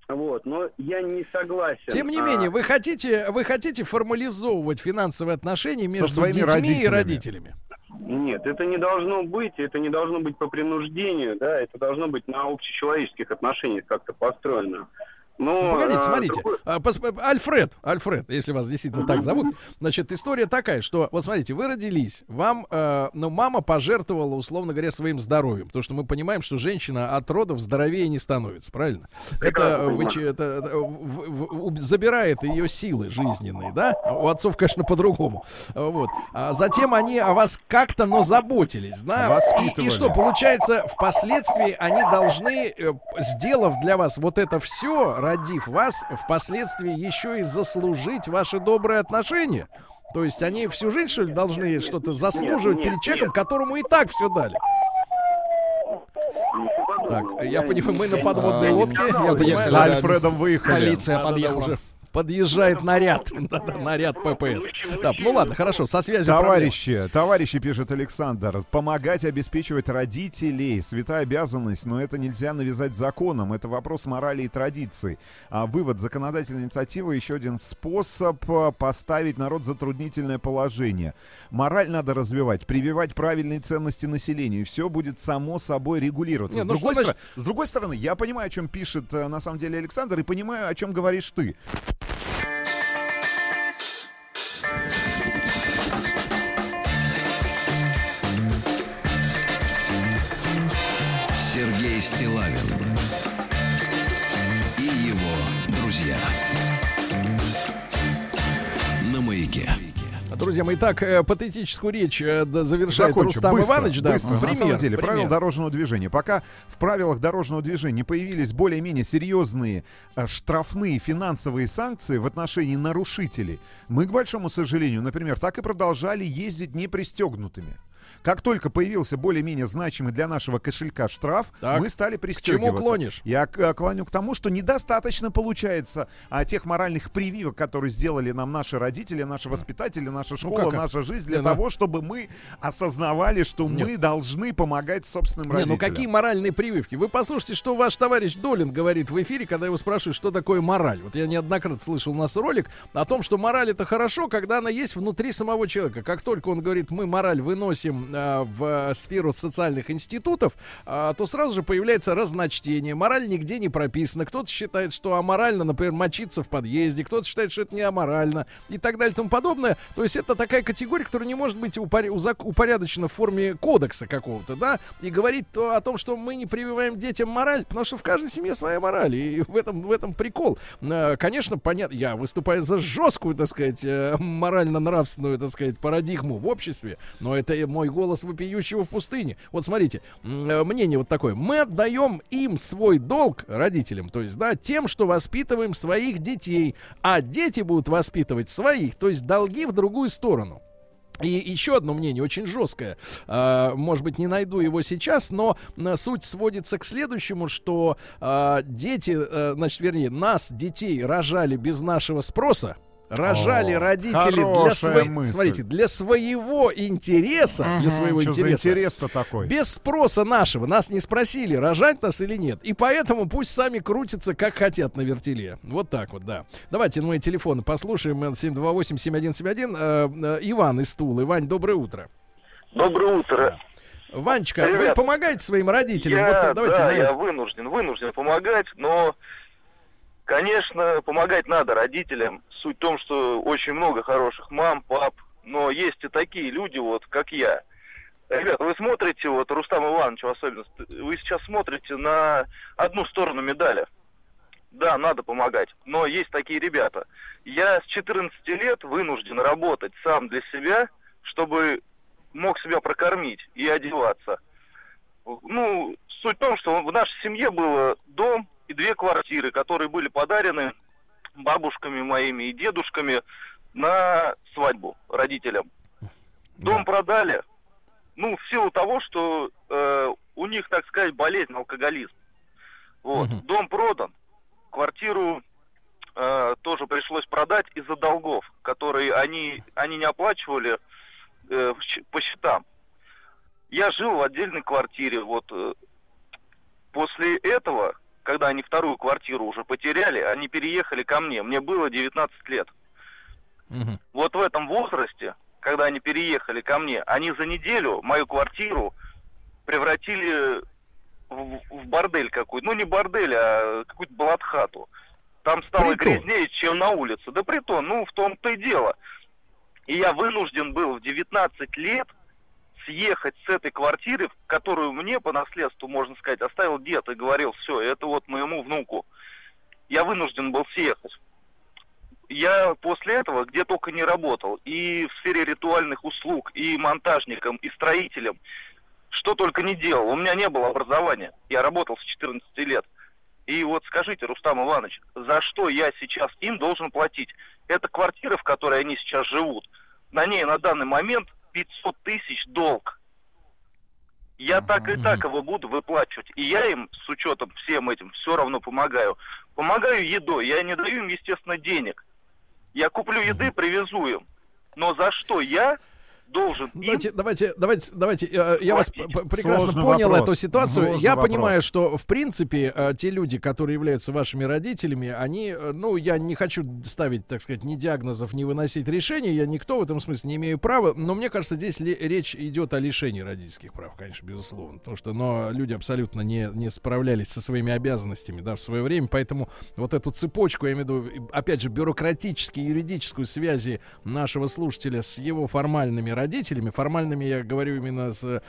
вот, но я не согласен. Тем не а, менее, вы хотите, вы хотите формализовывать финансовые отношения между своими детьми и родителями. родителями. Нет, это не должно быть, это не должно быть по принуждению, да, это должно быть на общечеловеческих отношениях как-то построено. Но, Погодите, а, смотрите. другой- А, Альфред, Альфред, если вас действительно так зовут. Значит, история такая, что, вот смотрите, вы родились, вам, э, ну, мама пожертвовала, условно говоря, своим здоровьем, потому что мы понимаем, что женщина от родов здоровее не становится, правильно? Это, вы это, это, в- в- забирает ее силы жизненные, да? У отцов, конечно, по-другому. Вот. А затем они о вас как-то, но заботились, да? И, и что, получается, впоследствии они должны, э, сделав для вас вот это все, родив вас, впоследствии еще и заслужить ваши добрые отношения. То есть они всю жизнь, что ли, должны что-то заслуживать нет, перед человеком, нет. которому и так все дали. Так, я понимаю, мы на подводной лодке. Я понимаю, За. Альфредом выехали. Полиция подъехала. Подъезжает наряд. [laughs] Да-да, наряд ППС. Так, ну ладно, хорошо, со связью проблема. Товарищи, товарищи, пишет Александр, помогать обеспечивать родителей, святая обязанность, но это нельзя навязать законом, это вопрос морали и традиций. А вывод законодательной инициативы еще один способ а, поставить народ в затруднительное положение. Мораль надо развивать, прививать правильные ценности населению, все будет само собой регулироваться. Не, с, ну другой стороны, с другой стороны, я понимаю, о чем пишет э, на самом деле Александр, и понимаю, о чем говоришь ты. Стилавин и его друзья. На маяке. Друзья мои, так, э, патетическую речь э, да, завершает Закончу. Рустам быстро, Иванович. Да, быстро. пример, На самом деле, пример. правила дорожного движения. Пока в правилах дорожного движения появились более-менее серьезные э, штрафные финансовые санкции в отношении нарушителей, мы, к большому сожалению, например, так и продолжали ездить непристегнутыми. Как только появился более-менее значимый для нашего кошелька штраф, Так. мы стали К пристегиваться. чему клонишь? Я к- э, клоню к тому, что недостаточно получается а, тех моральных прививок, которые сделали нам наши родители, наши воспитатели, наша школа, как? наша жизнь, для Не, ну- того, чтобы мы осознавали, что мы должны помогать собственным Не, родителям. ну какие моральные прививки? Вы послушайте, что ваш товарищ Долин говорит в эфире, когда его спрашивают, что такое мораль. Вот я неоднократно слышал у нас ролик о том, что мораль это хорошо, когда она есть внутри самого человека. Как только он говорит, мы мораль выносим э, в сферу социальных институтов, э, то сразу же появляется разночтение. Мораль нигде не прописана. Кто-то считает, что аморально, например, мочиться в подъезде, кто-то считает, что это не аморально и так далее и тому подобное. То есть это такая категория, которая не может быть упоря- упорядочена в форме кодекса какого-то, да, и говорить то о том, что мы не прививаем детям мораль, потому что в каждой семье своя мораль, и в этом, в этом прикол. Э, Конечно, понятно, я выступаю за жесткую, так сказать, э, морально-нравственную, так сказать, парадигму в обществе, но это мой голос вопиющего в пустыне. Вот смотрите, э, мнение вот такое. Мы отдаем им свой долг, родителям, то есть, да, тем, что воспитываем своих детей, а дети будут воспитывать своих, то есть долги в другую сторону. И еще одно мнение, очень жесткое. А, может быть, не найду его сейчас, но суть сводится к следующему, что а, дети, а, значит, вернее, нас, детей, рожали без нашего спроса. Рожали О, родители для, своей, мысль. смотрите, для своего интереса, для своего Что за интереса, интерес-то такой? без спроса нашего. Нас не спросили, рожать нас или нет. И поэтому пусть сами крутятся, как хотят на вертеле. Вот так вот, да. Давайте мои телефоны послушаем. 728-7171. Э, э, Иван из Тулы. Вань, доброе утро. Доброе утро. Ванечка, вы Привет. помогаете своим родителям? Я, вот э, давайте да, я вынужден, вынужден помогать, но, конечно, помогать надо родителям. Суть в том, что очень много хороших мам, пап, но есть и такие люди, вот как я. Ребята, вы смотрите, вот Рустам Иванович в особенности, вы сейчас смотрите на одну сторону медали. Да, надо помогать, но есть такие ребята. Я с 14 лет вынужден работать сам для себя, чтобы мог себя прокормить и одеваться. Ну, суть в том, что в нашей семье было дом и две квартиры, которые были подарены бабушками моими и дедушками на свадьбу родителям. Дом продали, ну, в силу того, что э, у них, так сказать, болезнь, алкоголизм. Вот. Мгм. Дом продан, квартиру э, тоже пришлось продать из-за долгов, которые они, они не оплачивали э, по счетам. Я жил в отдельной квартире. Вот э, после этого, когда они вторую квартиру уже потеряли, они переехали ко мне. Мне было 19 лет. Мгм. Вот в этом возрасте, когда они переехали ко мне, они за неделю мою квартиру превратили в, в бордель какой-то. Ну, не бордель, а какую-то балатхату. Там стало притон. грязнее, чем на улице. Да притон, ну, в том-то и дело. И я вынужден был в 19 лет съехать с этой квартиры, которую мне по наследству, можно сказать, оставил дед и говорил, все, это вот моему внуку. Я вынужден был съехать. Я после этого где только не работал. И в сфере ритуальных услуг, и монтажником, и строителем. Что только не делал. У меня не было образования. Я работал с 14 лет. И вот скажите, Рустам Иванович, за что я сейчас им должен платить? Это квартира, в которой они сейчас живут. На ней на данный момент 500 тысяч долг. Я так и так его буду выплачивать. И я им с учетом всем этим все равно помогаю. Помогаю едой. Я не даю им, естественно, денег. Я куплю еды, привезу им. Но за что я должен им Давайте, давайте, давайте, давайте. э, Я вас прекрасно Сложный понял вопрос. эту ситуацию. Сложный я вопрос. понимаю, что в принципе э, те люди, которые являются вашими родителями, они, э, ну, я не хочу ставить, так сказать, ни диагнозов, ни выносить решений. Я никто в этом смысле не имею права. Но мне кажется, здесь ли- речь идет о лишении родительских прав, конечно, безусловно, потому что, но люди абсолютно не не справлялись со своими обязанностями, да, в свое время, поэтому вот эту цепочку, я имею в виду, опять же, бюрократически юридическую связи нашего слушателя с его формальными родителями, формальными я говорю именно с,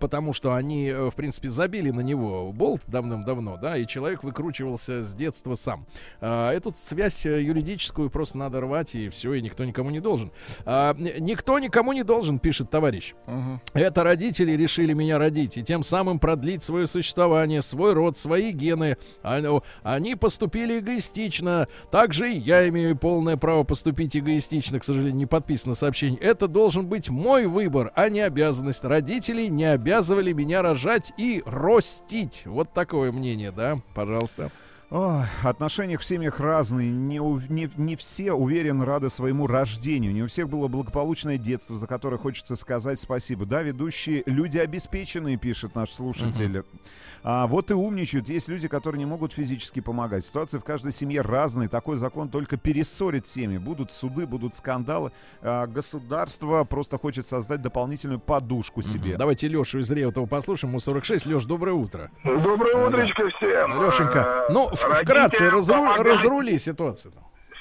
потому что они, э, в принципе, забили на него болт давным-давно, да, и человек выкручивался с детства сам. А, эту связь э, юридическую просто надо рвать, и все, и никто никому не должен. А, никто никому не должен, пишет товарищ. Мгм. Это родители решили меня родить, и тем самым продлить свое существование, свой род, свои гены. Они поступили эгоистично. Также и я имею полное право поступить эгоистично. К сожалению, не подписано сообщение. Это должен быть мой выбор, а не обязанность. Родители не обязывали меня рожать и ростить. Вот такое мнение, да? Пожалуйста. Отношения в семьях разные. Не, у- не, не все, уверен, рады своему рождению. Не у всех было благополучное детство, за которое хочется сказать спасибо. Да, ведущие люди обеспеченные, пишет наш слушатель. А вот и умничают. Есть люди, которые не могут физически помогать. Ситуации в каждой семье разные. Такой закон только перессорит семьи. Будут суды, будут скандалы. А государство просто хочет создать дополнительную подушку себе. Давайте Лешу из Реутова послушаем. Ему 46. Леш, доброе утро. Доброе утречко всем. Лешенька, ну, вкратце, разру- помогать- разрули ситуацию.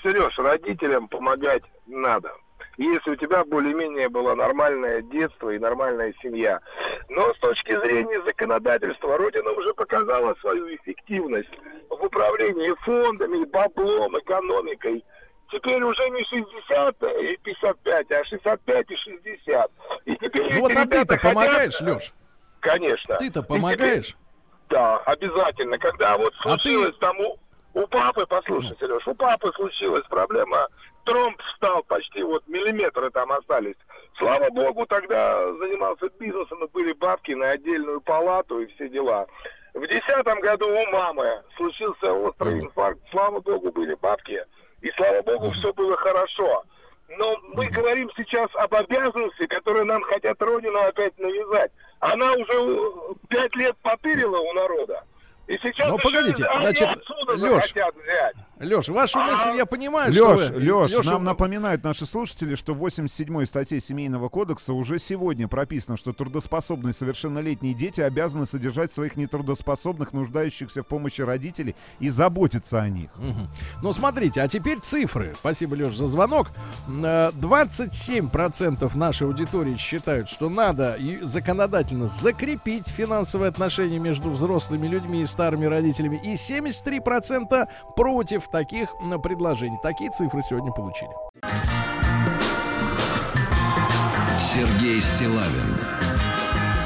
Сереж, родителям помогать надо. Если у тебя более-менее было нормальное детство и нормальная семья. Но с точки зрения законодательства, Родина уже показала свою эффективность в управлении фондами, баблом, экономикой. Теперь уже не 60 и 55, а 65 и 60. И теперь Ну вот, а ты-то хотят- помогаешь, Леш? Конечно. Ты-то помогаешь? Да, обязательно. Когда вот А случилось ты- там у, у папы, послушай, Сереж, у папы случилась проблема, тромб встал почти, вот миллиметры там остались. Слава богу, тогда занимался бизнесом, и были бабки на отдельную палату и все дела. В десятом году у мамы случился острый инфаркт. Слава богу, были бабки, и слава богу, все было хорошо. Но мы говорим сейчас об обязанности, которые нам хотят Родину опять навязать. Она уже э, пять лет потырила у народа. И сейчас Ну, еще погодите, значит, взять. Леш, вашу мысль я понимаю, Леш, что вы... Леш, Лёша, нам напоминают наши слушатели, что в 87-й статье Семейного кодекса уже сегодня прописано, что трудоспособные совершеннолетние дети обязаны содержать своих нетрудоспособных, нуждающихся в помощи родителей и заботиться о них. Ну, смотрите, а теперь цифры. Спасибо, Леш, за звонок. Э, 27% нашей аудитории считают, что надо законодательно закрепить финансовые отношения между взрослыми людьми и старыми родителями. И 73% против таких предложений. Такие цифры сегодня получили. Сергей Стилавин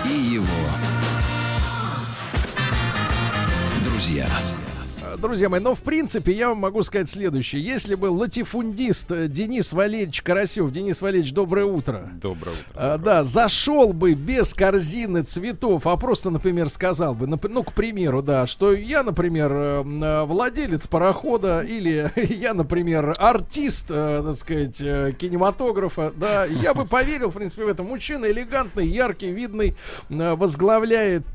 и его друзья. Друзья мои, ну, в принципе, я вам могу сказать следующее. Если бы латифундист э, Денис Валерьевич Карасев, Денис Валерьевич, доброе утро. Доброе утро. А, да, зашел бы без корзины цветов, а просто, например, сказал бы, ну, к примеру, да, что я, например, э, м, э, владелец парохода, или [laughs] я, например, артист, э, так сказать, кинематографа, да, я бы [laughs] поверил, в принципе, в это. Мужчина элегантный, яркий, видный, возглавляет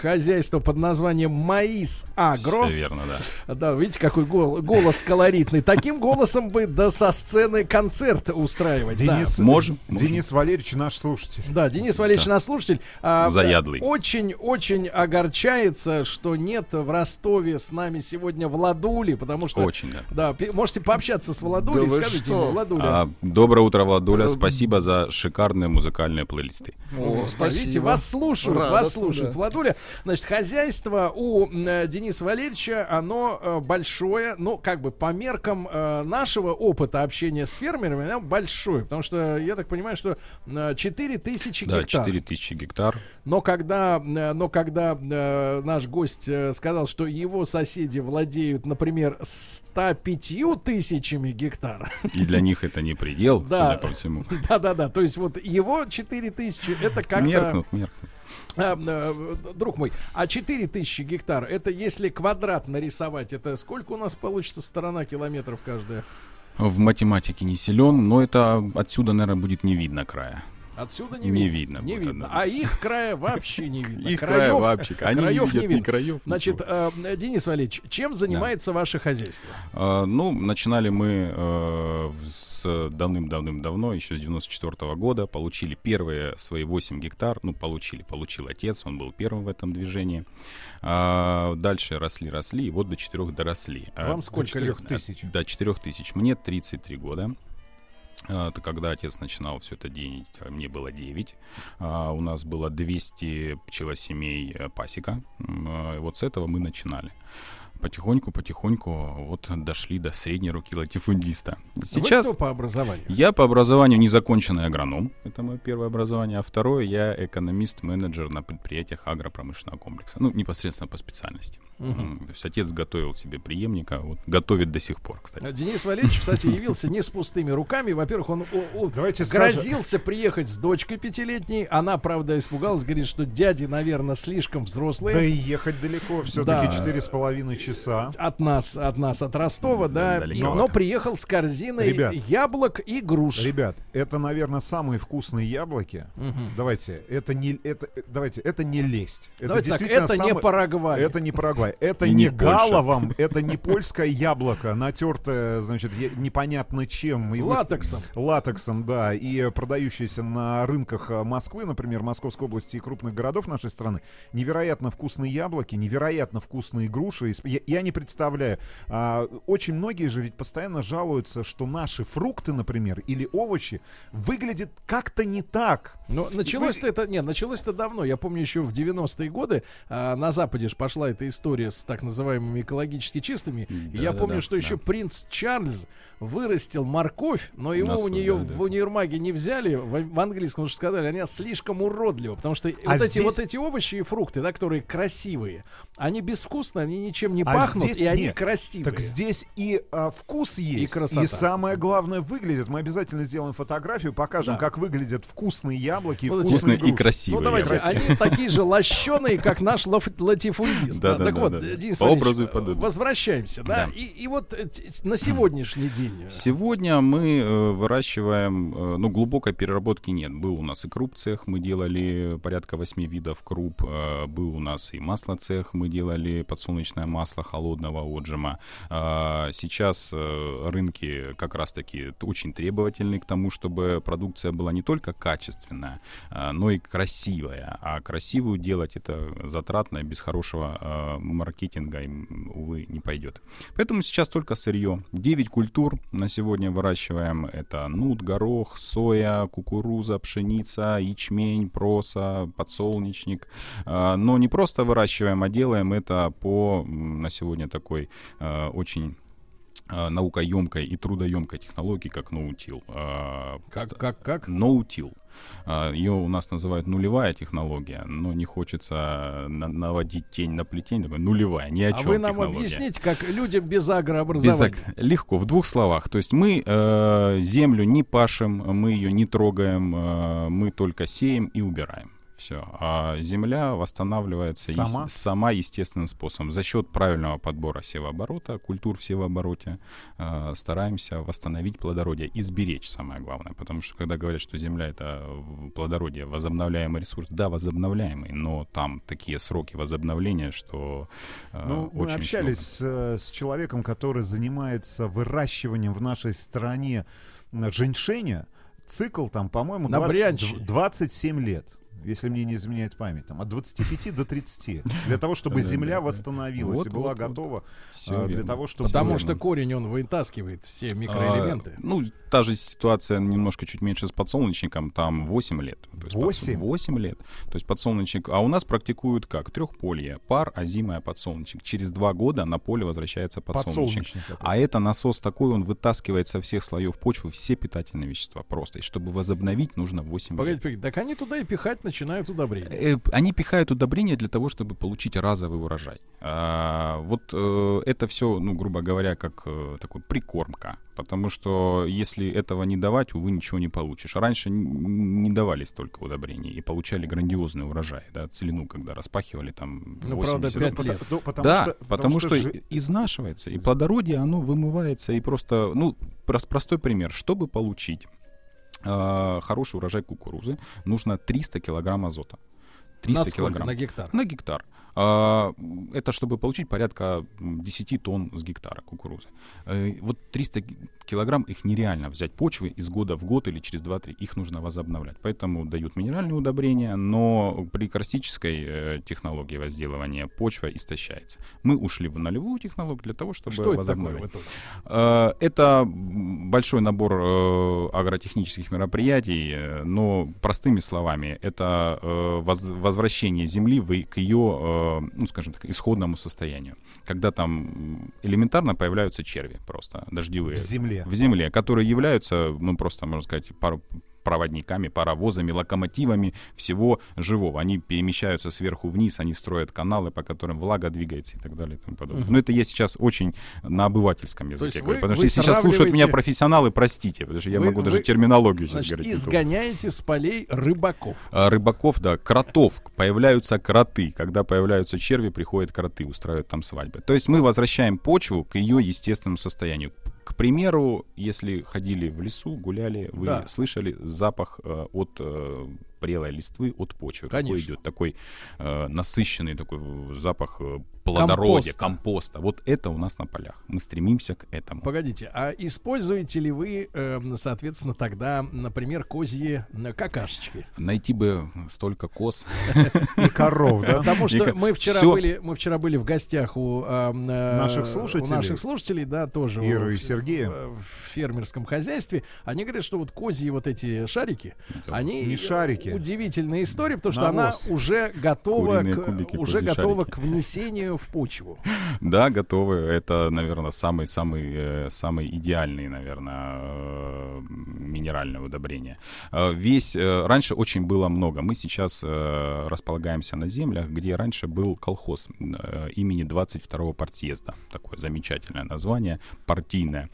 хозяйство под названием Маис Агро. Все верно, да. Да, видите, какой гол- голос колоритный. Таким голосом бы да со сцены концерт устраивать. да. Денис, Можем, можем. Денис Валерьевич наш слушатель. Да, Денис Валерьевич, наш слушатель. а, Заядлый. Очень-очень огорчается, что нет в Ростове с нами сегодня Владули, потому что... Очень, да. Да, можете пообщаться с Владулей, Да скажите что? ему, Владуля. А, доброе утро, Владуля. Спасибо за шикарные музыкальные плейлисты. О, Видите, вас слушают, вас Радостно, слушают. да. Владуля, значит, хозяйство у э, Дениса Валерьевича, оно э, большое, ну, как бы по меркам э, нашего опыта общения с фермерами, оно большое, потому что, я так понимаю, что э, 4 тысячи Да, гектар. 4000 гектар. Но когда, э, но когда э, наш гость э, сказал, что его соседи владеют, например, 105 тысячами гектар, И для них это не предел, [laughs] Да. судя по всему. [laughs] да-да-да, то есть вот его 4 тысячи, это как-то... Меркнут, меркнут. А, э, друг мой, а 4000 гектар, это если квадрат нарисовать, это сколько у нас получится сторона километров каждая? В математике не силен, но это отсюда, наверное, будет не видно края. Отсюда не, Не видно. видно Не видно. А их края вообще не видно. Их края вообще. Они не видят ни видно. краев, Значит, э, Денис Валерьевич, чем занимается ваше хозяйство? А, Ну, начинали мы э, с давным-давным-давно, еще с 94 года, получили первые свои 8 гектар, ну, получили, получил отец, он был первым в этом движении. А, Дальше росли, росли, и вот до 4 доросли. А, Вам сколько лет? тысяч. До 4 тысяч. Мне 33 года. Это когда отец начинал все это делать, а мне было 9. А, У нас было 200 пчелосемей э, пасека. И Вот с этого мы начинали. Потихоньку, потихоньку вот дошли до средней руки латифундиста. Вы Сейчас кто по образованию? я по образованию незаконченный агроном, это мое первое образование, а второе я экономист-менеджер на предприятиях агропромышленного комплекса, ну непосредственно по специальности. М, То есть отец готовил себе преемника, вот готовит до сих пор, кстати. А Денис Валерьевич, кстати, явился не с пустыми руками. Во-первых, он о- о- Давайте скажем- грозился приехать с дочкой пятилетней. Она, правда, испугалась, говорит, что дяди, наверное, слишком взрослые. Да и ехать далеко, все-таки четыре с половиной часа. От нас, от нас, от Ростова, да. И- но приехал с корзиной Ребят. яблок и груш. Ребят, это, наверное, самые вкусные яблоки. Давайте, это не, это, давайте, это не лесть. Это Давайте так, действительно это не самое- Парагвай. Это не Парагвай. [laughs] Это И не, не галовом, это не польское яблоко, натертое, значит, непонятно чем. И Латексом. Латексом, да. И продающееся на рынках Москвы, например, Московской области и крупных городов нашей страны. Невероятно вкусные яблоки, невероятно вкусные груши. С- Я, я не представляю. а, очень многие же ведь постоянно жалуются, что наши фрукты, например, или овощи выглядят как-то не так. Но началось-то это, нет, началось-то давно. Я помню еще в 90-е годы а, на Западе ж пошла эта история с так называемыми экологически чистыми. И я Да-да-да, помню, что еще да. принц Чарльз вырастил морковь, но его Нас у нее да, да. в универмаге не взяли, в, в английском уже сказали, они слишком уродливы, потому что А вот, эти, здесь- вот эти овощи и фрукты, да, которые красивые, они безвкусные, они ничем не А пахнут, здесь и они нет. красивые. Так здесь и а, вкус есть, красота. самое главное выглядит. Мы обязательно сделаем фотографию, покажем, Да. как выглядят вкусные яблоки и Вот вкусные Вкусные и красивые. Ну давайте, яблоки. они такие же лощеные, как наш латифундист. Да, Да, да, так да, вот, да, да. Денис образу и подобию. возвращаемся, да? И, и вот э, на сегодняшний день. э, Сегодня мы э, выращиваем, ну, глубокой переработки нет. Был у нас и круп цех, мы делали порядка 8 видов круп. Был у нас и масло цех, мы делали подсолнечное масло холодного отжима. А, Сейчас э, рынки как раз-таки очень требовательны к тому, чтобы продукция была не только качественная, а, но и красивая. А красивую делать это затратно, без хорошего э, маркетинга, увы, не пойдет. Поэтому сейчас только сырье. 9 культур на сегодня выращиваем. Это нут, горох, соя, кукуруза, пшеница, ячмень, проса, подсолнечник. А, Но не просто выращиваем, а делаем это по м, на сегодня такой э, очень э, наукоемкой и трудоемкой технологии, как ноутил. А, Как, как, как? Ноутил. Ее у нас называют нулевая технология, но не хочется на- наводить тень на плетень, такой нулевая, ни о А чем вы нам технология. объясните, как людям без Без агрообразования. ак- Легко, в двух словах. То есть мы э, землю не пашем, мы ее не трогаем, э, мы только сеем и убираем. Все. А земля восстанавливается Сама? сама естественным способом. За счет правильного подбора севооборота, культур в севообороте, э, стараемся восстановить плодородие и сберечь, самое главное. Потому что когда говорят, что земля это в- плодородие, возобновляемый ресурс, да, возобновляемый, но там такие сроки возобновления, что э, Ну, мы очень общались сложно. с, э, с человеком, который занимается выращиванием в нашей стране женьшеня. Цикл там, по-моему, На 20 брянче. дв- 27 лет. Если мне не изменяет память, там, от 25 до 30. Для того, чтобы земля восстановилась Вот, и была готова а, для того, чтобы... Потому что корень, он вытаскивает все микроэлементы. А, ну, та же ситуация немножко чуть меньше с подсолнечником, там 8 лет. То есть Восемь? подсол- 8 лет. То есть подсолнечник... А у нас практикуют как? Трехполье. Пар, озимая, подсолнечник. Через два года на поле возвращается подсолнечник. А это насос такой, он вытаскивает со всех слоев почвы все питательные вещества просто. И чтобы возобновить, нужно 8 Погодите, лет. погодите, так они туда и пихать начинают удобрения. Э, Они пихают удобрения для того, чтобы получить разовый урожай. А, вот э, это все, ну, грубо говоря, как э, такой прикормка. Потому что если этого не давать, увы, ничего не получишь. А раньше не давали столько удобрений и получали грандиозный урожай. Да, целину, когда распахивали там Ну, правда, 80. пять Пота- лет. ну, потому да, что, потому, что, жи- изнашивается, и плодородие, оно вымывается, и просто, ну, прос- простой пример. Чтобы получить э, хороший урожай кукурузы, нужно 300 килограмм азота. 300 на килограмм. На гектар. На гектар. А, Это чтобы получить порядка м, 10 тонн с гектара кукурузы. Э, Вот 300 ки- килограмм их нереально взять почвы из года в год или через 2-3. Их нужно возобновлять. Поэтому дают минеральные удобрения, но при карстической э, технологии возделывания почва истощается. Мы ушли в нулевую технологию для того, чтобы Что это такое возобновить. в итоге? Э, Это большой набор э, агротехнических мероприятий, но простыми словами, это воз- возвращение земли к ее ну, скажем так, исходному состоянию. Когда там элементарно появляются черви просто, дождевые. В земле. В земле, которые являются, ну, просто, можно сказать, пару проводниками, паровозами, локомотивами всего живого. Они перемещаются сверху вниз, они строят каналы, по которым влага двигается и так далее и тому подобное. Но это я сейчас очень на обывательском языке говорю, вы- потому что вы если сейчас слушают меня сравниваете- профессионалы, простите, потому что я Вы- могу даже вы, терминологию сейчас Значит, говорить. не ту. изгоняете с полей рыбаков. А, рыбаков, да, кротов. Появляются кроты. Когда появляются черви, приходят кроты, устраивают там свадьбы. То есть мы возвращаем почву к ее естественному состоянию. К примеру, если ходили в лесу, гуляли, вы Да. слышали запах э, от э, прелой листвы, от почвы. Какой Конечно. идет такой э, насыщенный такой в- запах э, плодородия, Компоста. компоста. Вот это у нас на полях. Мы стремимся к этому. Погодите, а используете ли вы, эм, соответственно, тогда, например, козьи какашечки? Найти бы столько коз. [laughs] И коров, да? Потому что мы вчера были, мы вчера были в гостях у эм, э, Наших слушателей? наших слушателей, да, тоже Иры у- и Сергея? в, в фермерском хозяйстве. Они говорят, что вот козьи вот эти шарики, они Не шарики. Удивительная история, потому что Навоз. она уже готова, Куриные к, кубики, уже готова шарики. к внесению в почву. [laughs] Да, готовы. Это, наверное, самый самый э, самый идеальный, наверное, э, минеральное удобрение. Э, Весь раньше очень было много. Мы сейчас располагаемся на землях, где раньше был колхоз имени 22-го партсъезда. Такое замечательное название, партийное,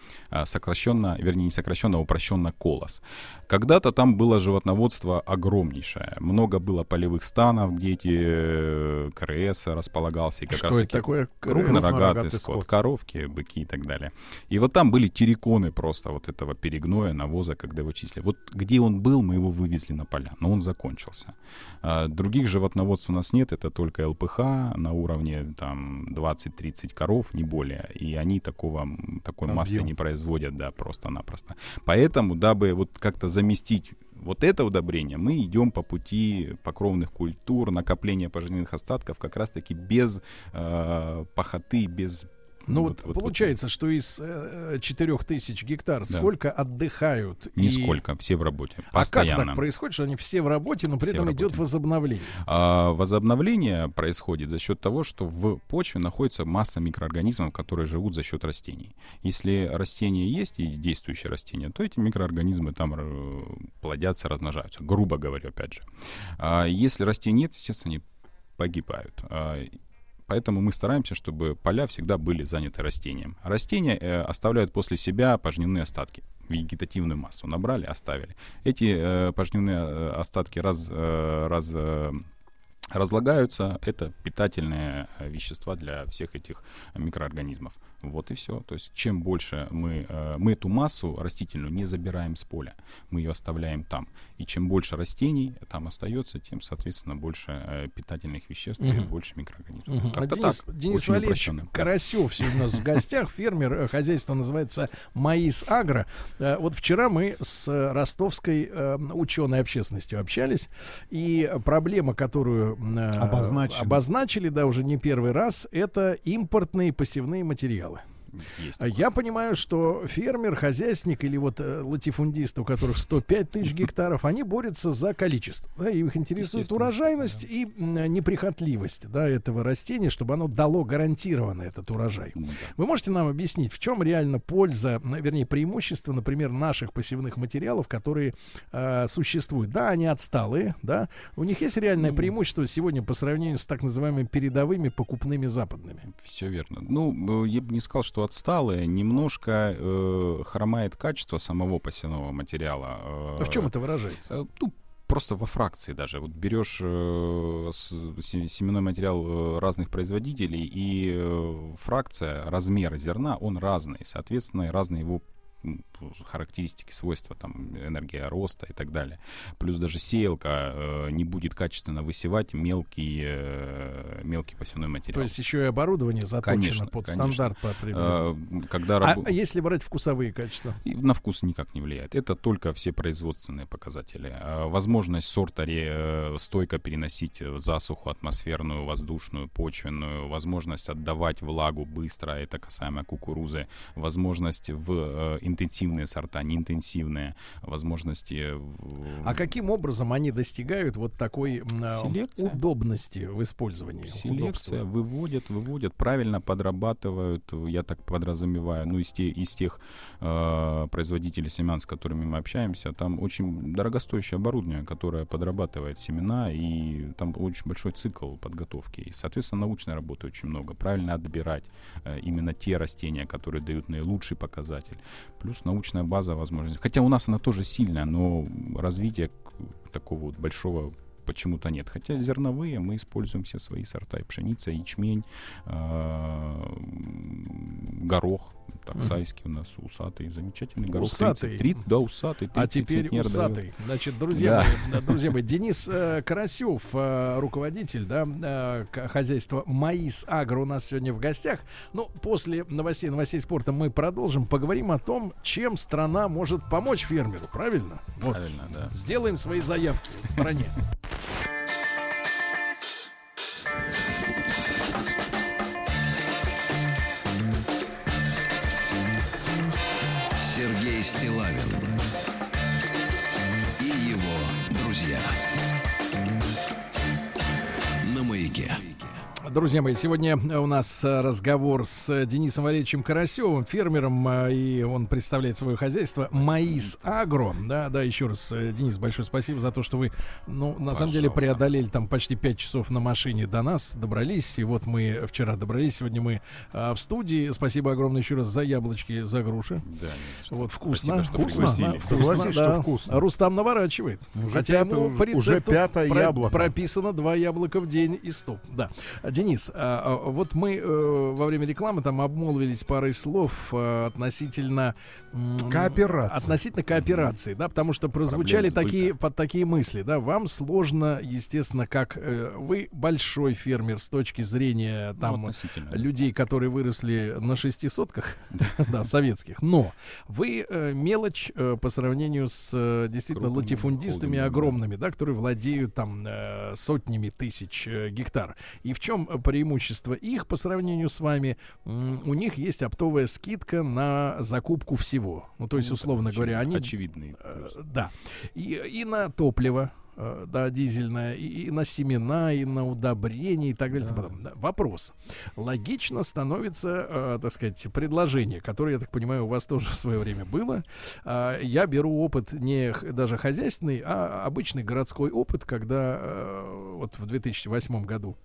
сокращенно, вернее не сокращенно, а упрощенно колос. Когда-то там было животноводство огромнейшее. Много было полевых станов, где эти э, КРС располагался. И как Что раз это такое? Крупнорогатый скот, скот. коровки, быки и так далее. И вот там были терриконы просто вот этого перегноя, навоза, когда его числили. Вот где он был, мы его вывезли на поля, но он закончился. А, других животноводств у нас нет, это только ЛПХ на уровне там 20-30 коров, не более. И они такого, такой массы Объем. не производят, да, просто-напросто. Поэтому, дабы вот как-то заместить вот это удобрение, мы идем по пути покровных культур, накопления пожизненных остатков, как раз-таки без э, пахоты, без... Ну вот, вот- получается, что из э, 4000 гектар Да. сколько отдыхают? и- Нисколько, все в работе, А как постоянно. так происходит, что они все в работе, но при Все этом идет возобновление? А возобновление происходит за счет того, что в почве находится масса микроорганизмов, которые живут за счет растений. Если растения есть и действующие растения, то эти микроорганизмы там э, плодятся, размножаются. Грубо говоря, опять же. А если растений нет, естественно, они погибают. Поэтому мы стараемся, чтобы поля всегда были заняты растением. Растения э, оставляют после себя пожневные остатки, вегетативную массу. Набрали, оставили. Эти э, пожневные э, остатки раз, э, раз, э, разлагаются. Это питательные э, вещества для всех этих микроорганизмов. Вот и все. То есть чем больше мы, э, мы эту массу растительную не забираем с поля, мы ее оставляем там. И чем больше растений там остается, тем, соответственно, больше э, питательных веществ и Мгм. больше микроорганизмов. Как-то А Денис, так, Денис Валерьевич. Карасев сегодня у нас в гостях, фермер, э, хозяйство называется Маис Агро. Вот вчера мы с ростовской ученой общественностью общались, и проблема, которую Обозначена. обозначили, да, уже не первый раз, это импортные посевные материалы. Есть А Я понимаю, что фермер, хозяйственник или вот э, латифундист, у которых 105 тысяч [laughs] гектаров, они борются за количество. Да, и их интересует урожайность и м, неприхотливость да, этого растения, чтобы оно дало гарантированно этот урожай. Да. Вы можете нам объяснить, в чем реально польза, вернее, преимущество, например, наших посевных материалов, которые э, существуют? Да, они отсталые, да. У них есть реальное Ну. преимущество сегодня по сравнению с так называемыми передовыми покупными западными. Все верно. Ну, э, я бы не сказал, что отсталые. Немножко э, хромает качество самого посевного материала. э, А в чем это выражается? э, ну, просто во фракции даже. Вот берешь э, семенной материал э, разных производителей, и э, фракция, размер зерна, он разный. Соответственно, разные его характеристики, свойства, там, энергия роста и так далее. Плюс даже сеялка э, не будет качественно высевать мелкий, э, мелкий посевной материал. То есть еще и оборудование заточено Конечно, под конечно. стандарт по. Э, когда А, рабо- а если брать вкусовые качества? и на вкус никак не влияет. Это только все производственные показатели. А Возможность сорта ре- э, стойко переносить засуху атмосферную, воздушную, почвенную, возможность отдавать влагу быстро, это касаемо кукурузы, возможность в э, интенсивные сорта, неинтенсивные возможности. А каким образом они достигают вот такой а, Селекция. удобности в использовании? Селекция удобства? выводят, выводят, правильно подрабатывают, я так подразумеваю, ну, из, те- из тех э, производителей семян, с которыми мы общаемся, там очень дорогостоящее оборудование, которое подрабатывает семена, и там очень большой цикл подготовки. И, соответственно, научной работы очень много. Правильно отбирать э, именно те растения, которые дают наилучший показатель. Плюс научная база, возможность. Хотя у нас она тоже сильная, но развития такого вот большого почему-то нет. Хотя зерновые мы используем все свои сорта. И пшеница, ячмень, м, горох, таксайский у нас усатый, замечательный горох. Усатый. 30, да, усатый. А 30 теперь центнер дает. усатый. Значит, друзья Да. мои, друзья мои, [laughs] Денис э, Карасев, э, руководитель, да, э, хозяйства Маис Агро у нас сегодня в гостях. Ну, после новостей, новостей спорта мы продолжим, поговорим о том, чем страна может помочь фермеру, правильно? Вот. Правильно, да. Сделаем свои заявки в стране. [laughs] Стилавин Друзья мои, сегодня у нас э, разговор с Денисом Валерьевичем Карасевым, фермером, э, и он представляет свое хозяйство Маис Агро. Да, да, еще раз, э, Денис, большое спасибо за то, что вы, ну, на самом деле, Пожалуйста. преодолели там почти 5 часов на машине до нас, добрались, и вот мы вчера добрались, сегодня мы э, в студии. Спасибо огромное еще раз за яблочки, за груши. Да, конечно. Вот вкусно, Спасибо, что вкусно, пригласили. да, вкусно, Согласись, что да. вкусно. Рустам наворачивает. Уже Хотя пятое- ему по уже рецепту пятое про- яблоко. прописано два яблока в день и стоп. Да. Денис, а, а, вот мы э, во время рекламы там обмолвились парой слов э, относительно Кооперации. Относительно кооперации, да, потому что прозвучали такие под такие мысли, да. Вам сложно, естественно, как э, вы большой фермер с точки зрения Ну, там относительно. людей, которые выросли на шести сотках, [laughs] да, советских. Но вы мелочь по сравнению с действительно Крупными латифундистами огромными, да, которые владеют там сотнями тысяч гектар. И в чем преимущество их по сравнению с вами? У них есть оптовая скидка на закупку всего. Ну, то есть, Ну, условно очевид- говоря, они Очевидный. Э, плюс. Да. И, и на топливо, э, да, дизельное, и, и на семена, и на удобрения, и так далее. Да, Вопрос. Логично становится, э, так сказать, предложение, которое, я так понимаю, у вас тоже в свое время было. А, я беру опыт не даже хозяйственный, а обычный городской опыт, когда э, вот в 2008 году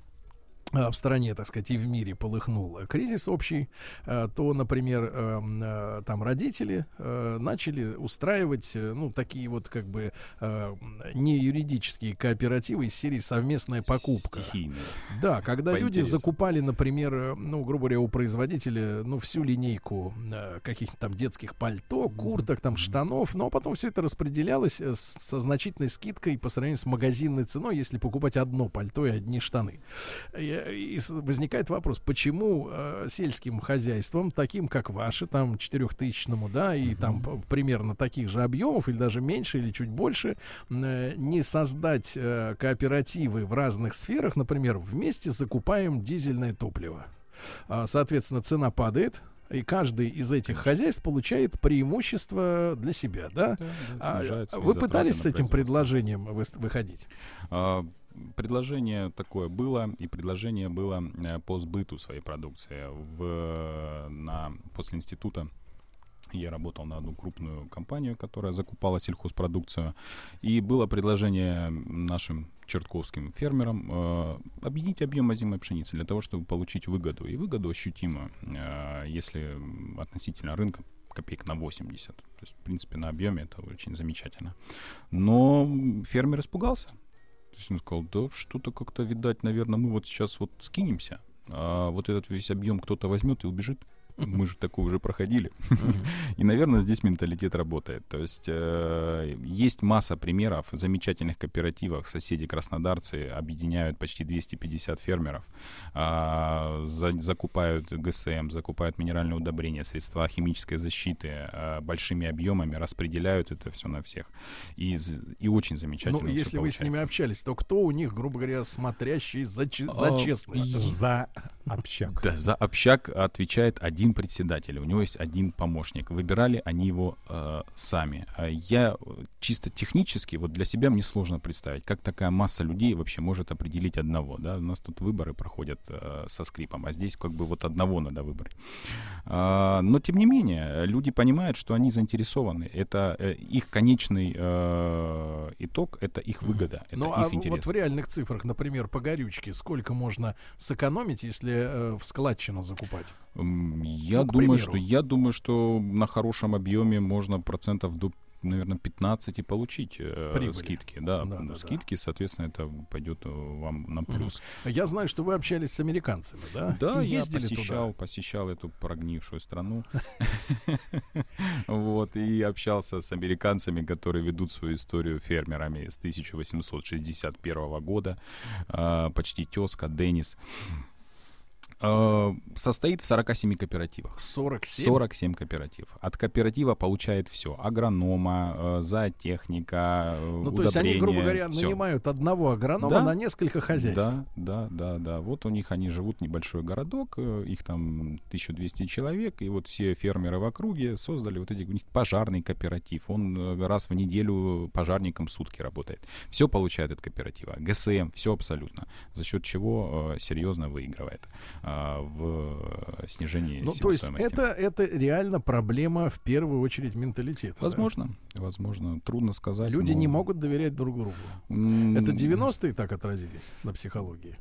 в стране, так сказать, и в мире полыхнул э, кризис общий, э, то, например, эм, э, там родители э, начали устраивать, э, ну, такие вот как бы э, не юридические кооперативы из серии «Совместная покупка». Стихийный. Да, когда По люди интересу. закупали, например, э, ну, грубо говоря, у производителя, ну, всю линейку э, каких-то там детских пальто, курток, там, штанов, но потом все это распределялось э, со значительной скидкой по сравнению с магазинной ценой, если покупать одно пальто и одни штаны. И, возникает вопрос, почему э, сельским хозяйствам, таким как ваши, там, четырехтысячному, да, и там п- примерно таких же объемов, или даже меньше, или чуть больше, э, не создать э, кооперативы в разных сферах, например, вместе закупаем дизельное топливо. А, Соответственно, цена падает, и каждый из этих хозяйств получает преимущество для себя, да? Да, да, А, вы пытались с этим предложением вы- выходить? А, Предложение такое было, и предложение было э, по сбыту своей продукции. В, на, после института я работал на одну крупную компанию, которая закупала сельхозпродукцию. И было предложение нашим чертковским фермерам э, объединить объем озимой пшеницы для того, чтобы получить выгоду. И выгоду ощутимую, э, если относительно рынка копеек на 80. То есть, в принципе, на объеме это очень замечательно. Но фермер испугался. То есть он сказал, да что-то как-то, видать, наверное, мы вот сейчас вот скинемся, а вот этот весь объем кто-то возьмет и убежит. Мы же такое уже проходили. И, наверное, здесь менталитет работает. То есть э, есть масса примеров замечательных кооперативах. Соседи краснодарцы объединяют почти 250 фермеров, а, за- закупают ГСМ, закупают минеральные удобрения, средства химической защиты а, большими объемами, распределяют это все на всех. И, и очень замечательно. Ну, если вы с ними общались, то кто у них, грубо говоря, смотрящий за, за А, честность? За общак. Да, за общак отвечает один один председатель, у него есть один помощник. Выбирали они его э, сами. А я э, чисто технически, вот для себя мне сложно представить, как такая масса людей вообще может определить одного. Да? У нас тут выборы проходят э, со скрипом, а здесь как бы вот одного надо выбрать. А, но тем не менее, люди понимают, что они заинтересованы. Это э, их конечный э, итог, это их выгода, это Ну, их а интерес. вот в реальных цифрах, например, по горючке, сколько можно сэкономить, если э, в складчину закупать? Я Ну, думаю, примеру. что я думаю, что на хорошем объеме можно процентов до наверное, 15 и получить э, Прибыли. скидки. Да, Да, да, да. скидки, соответственно, это пойдет э, вам на плюс. Я знаю, что вы общались с американцами, да? Да, И я ездили посещал, туда. посещал эту прогнившую страну. [laughs] Вот, и общался с американцами, которые ведут свою историю фермерами с 1861 года. А, Почти тезка Деннис. А, Состоит в 47 кооперативах. 47? 47 кооперативов. От кооператива получает все. Агронома, э, зоотехника, э, Ну, то есть они, грубо говоря, всё. нанимают одного агронома Да. на несколько хозяйств. Да, да, да, да. Вот у них они живут небольшой городок, э, их там 1200 человек, и вот все фермеры в округе создали вот эти, у них пожарный кооператив. Он э, раз в неделю пожарником сутки работает. Все получает от кооператива. ГСМ, все абсолютно. За счет чего э, серьезно выигрывает а, в э, снижении Ну, то есть это, это реально проблема в первую очередь менталитета. да? Возможно, возможно, трудно сказать. Люди но- не могут доверять друг другу. М, Это 90-е так отразились на психологии?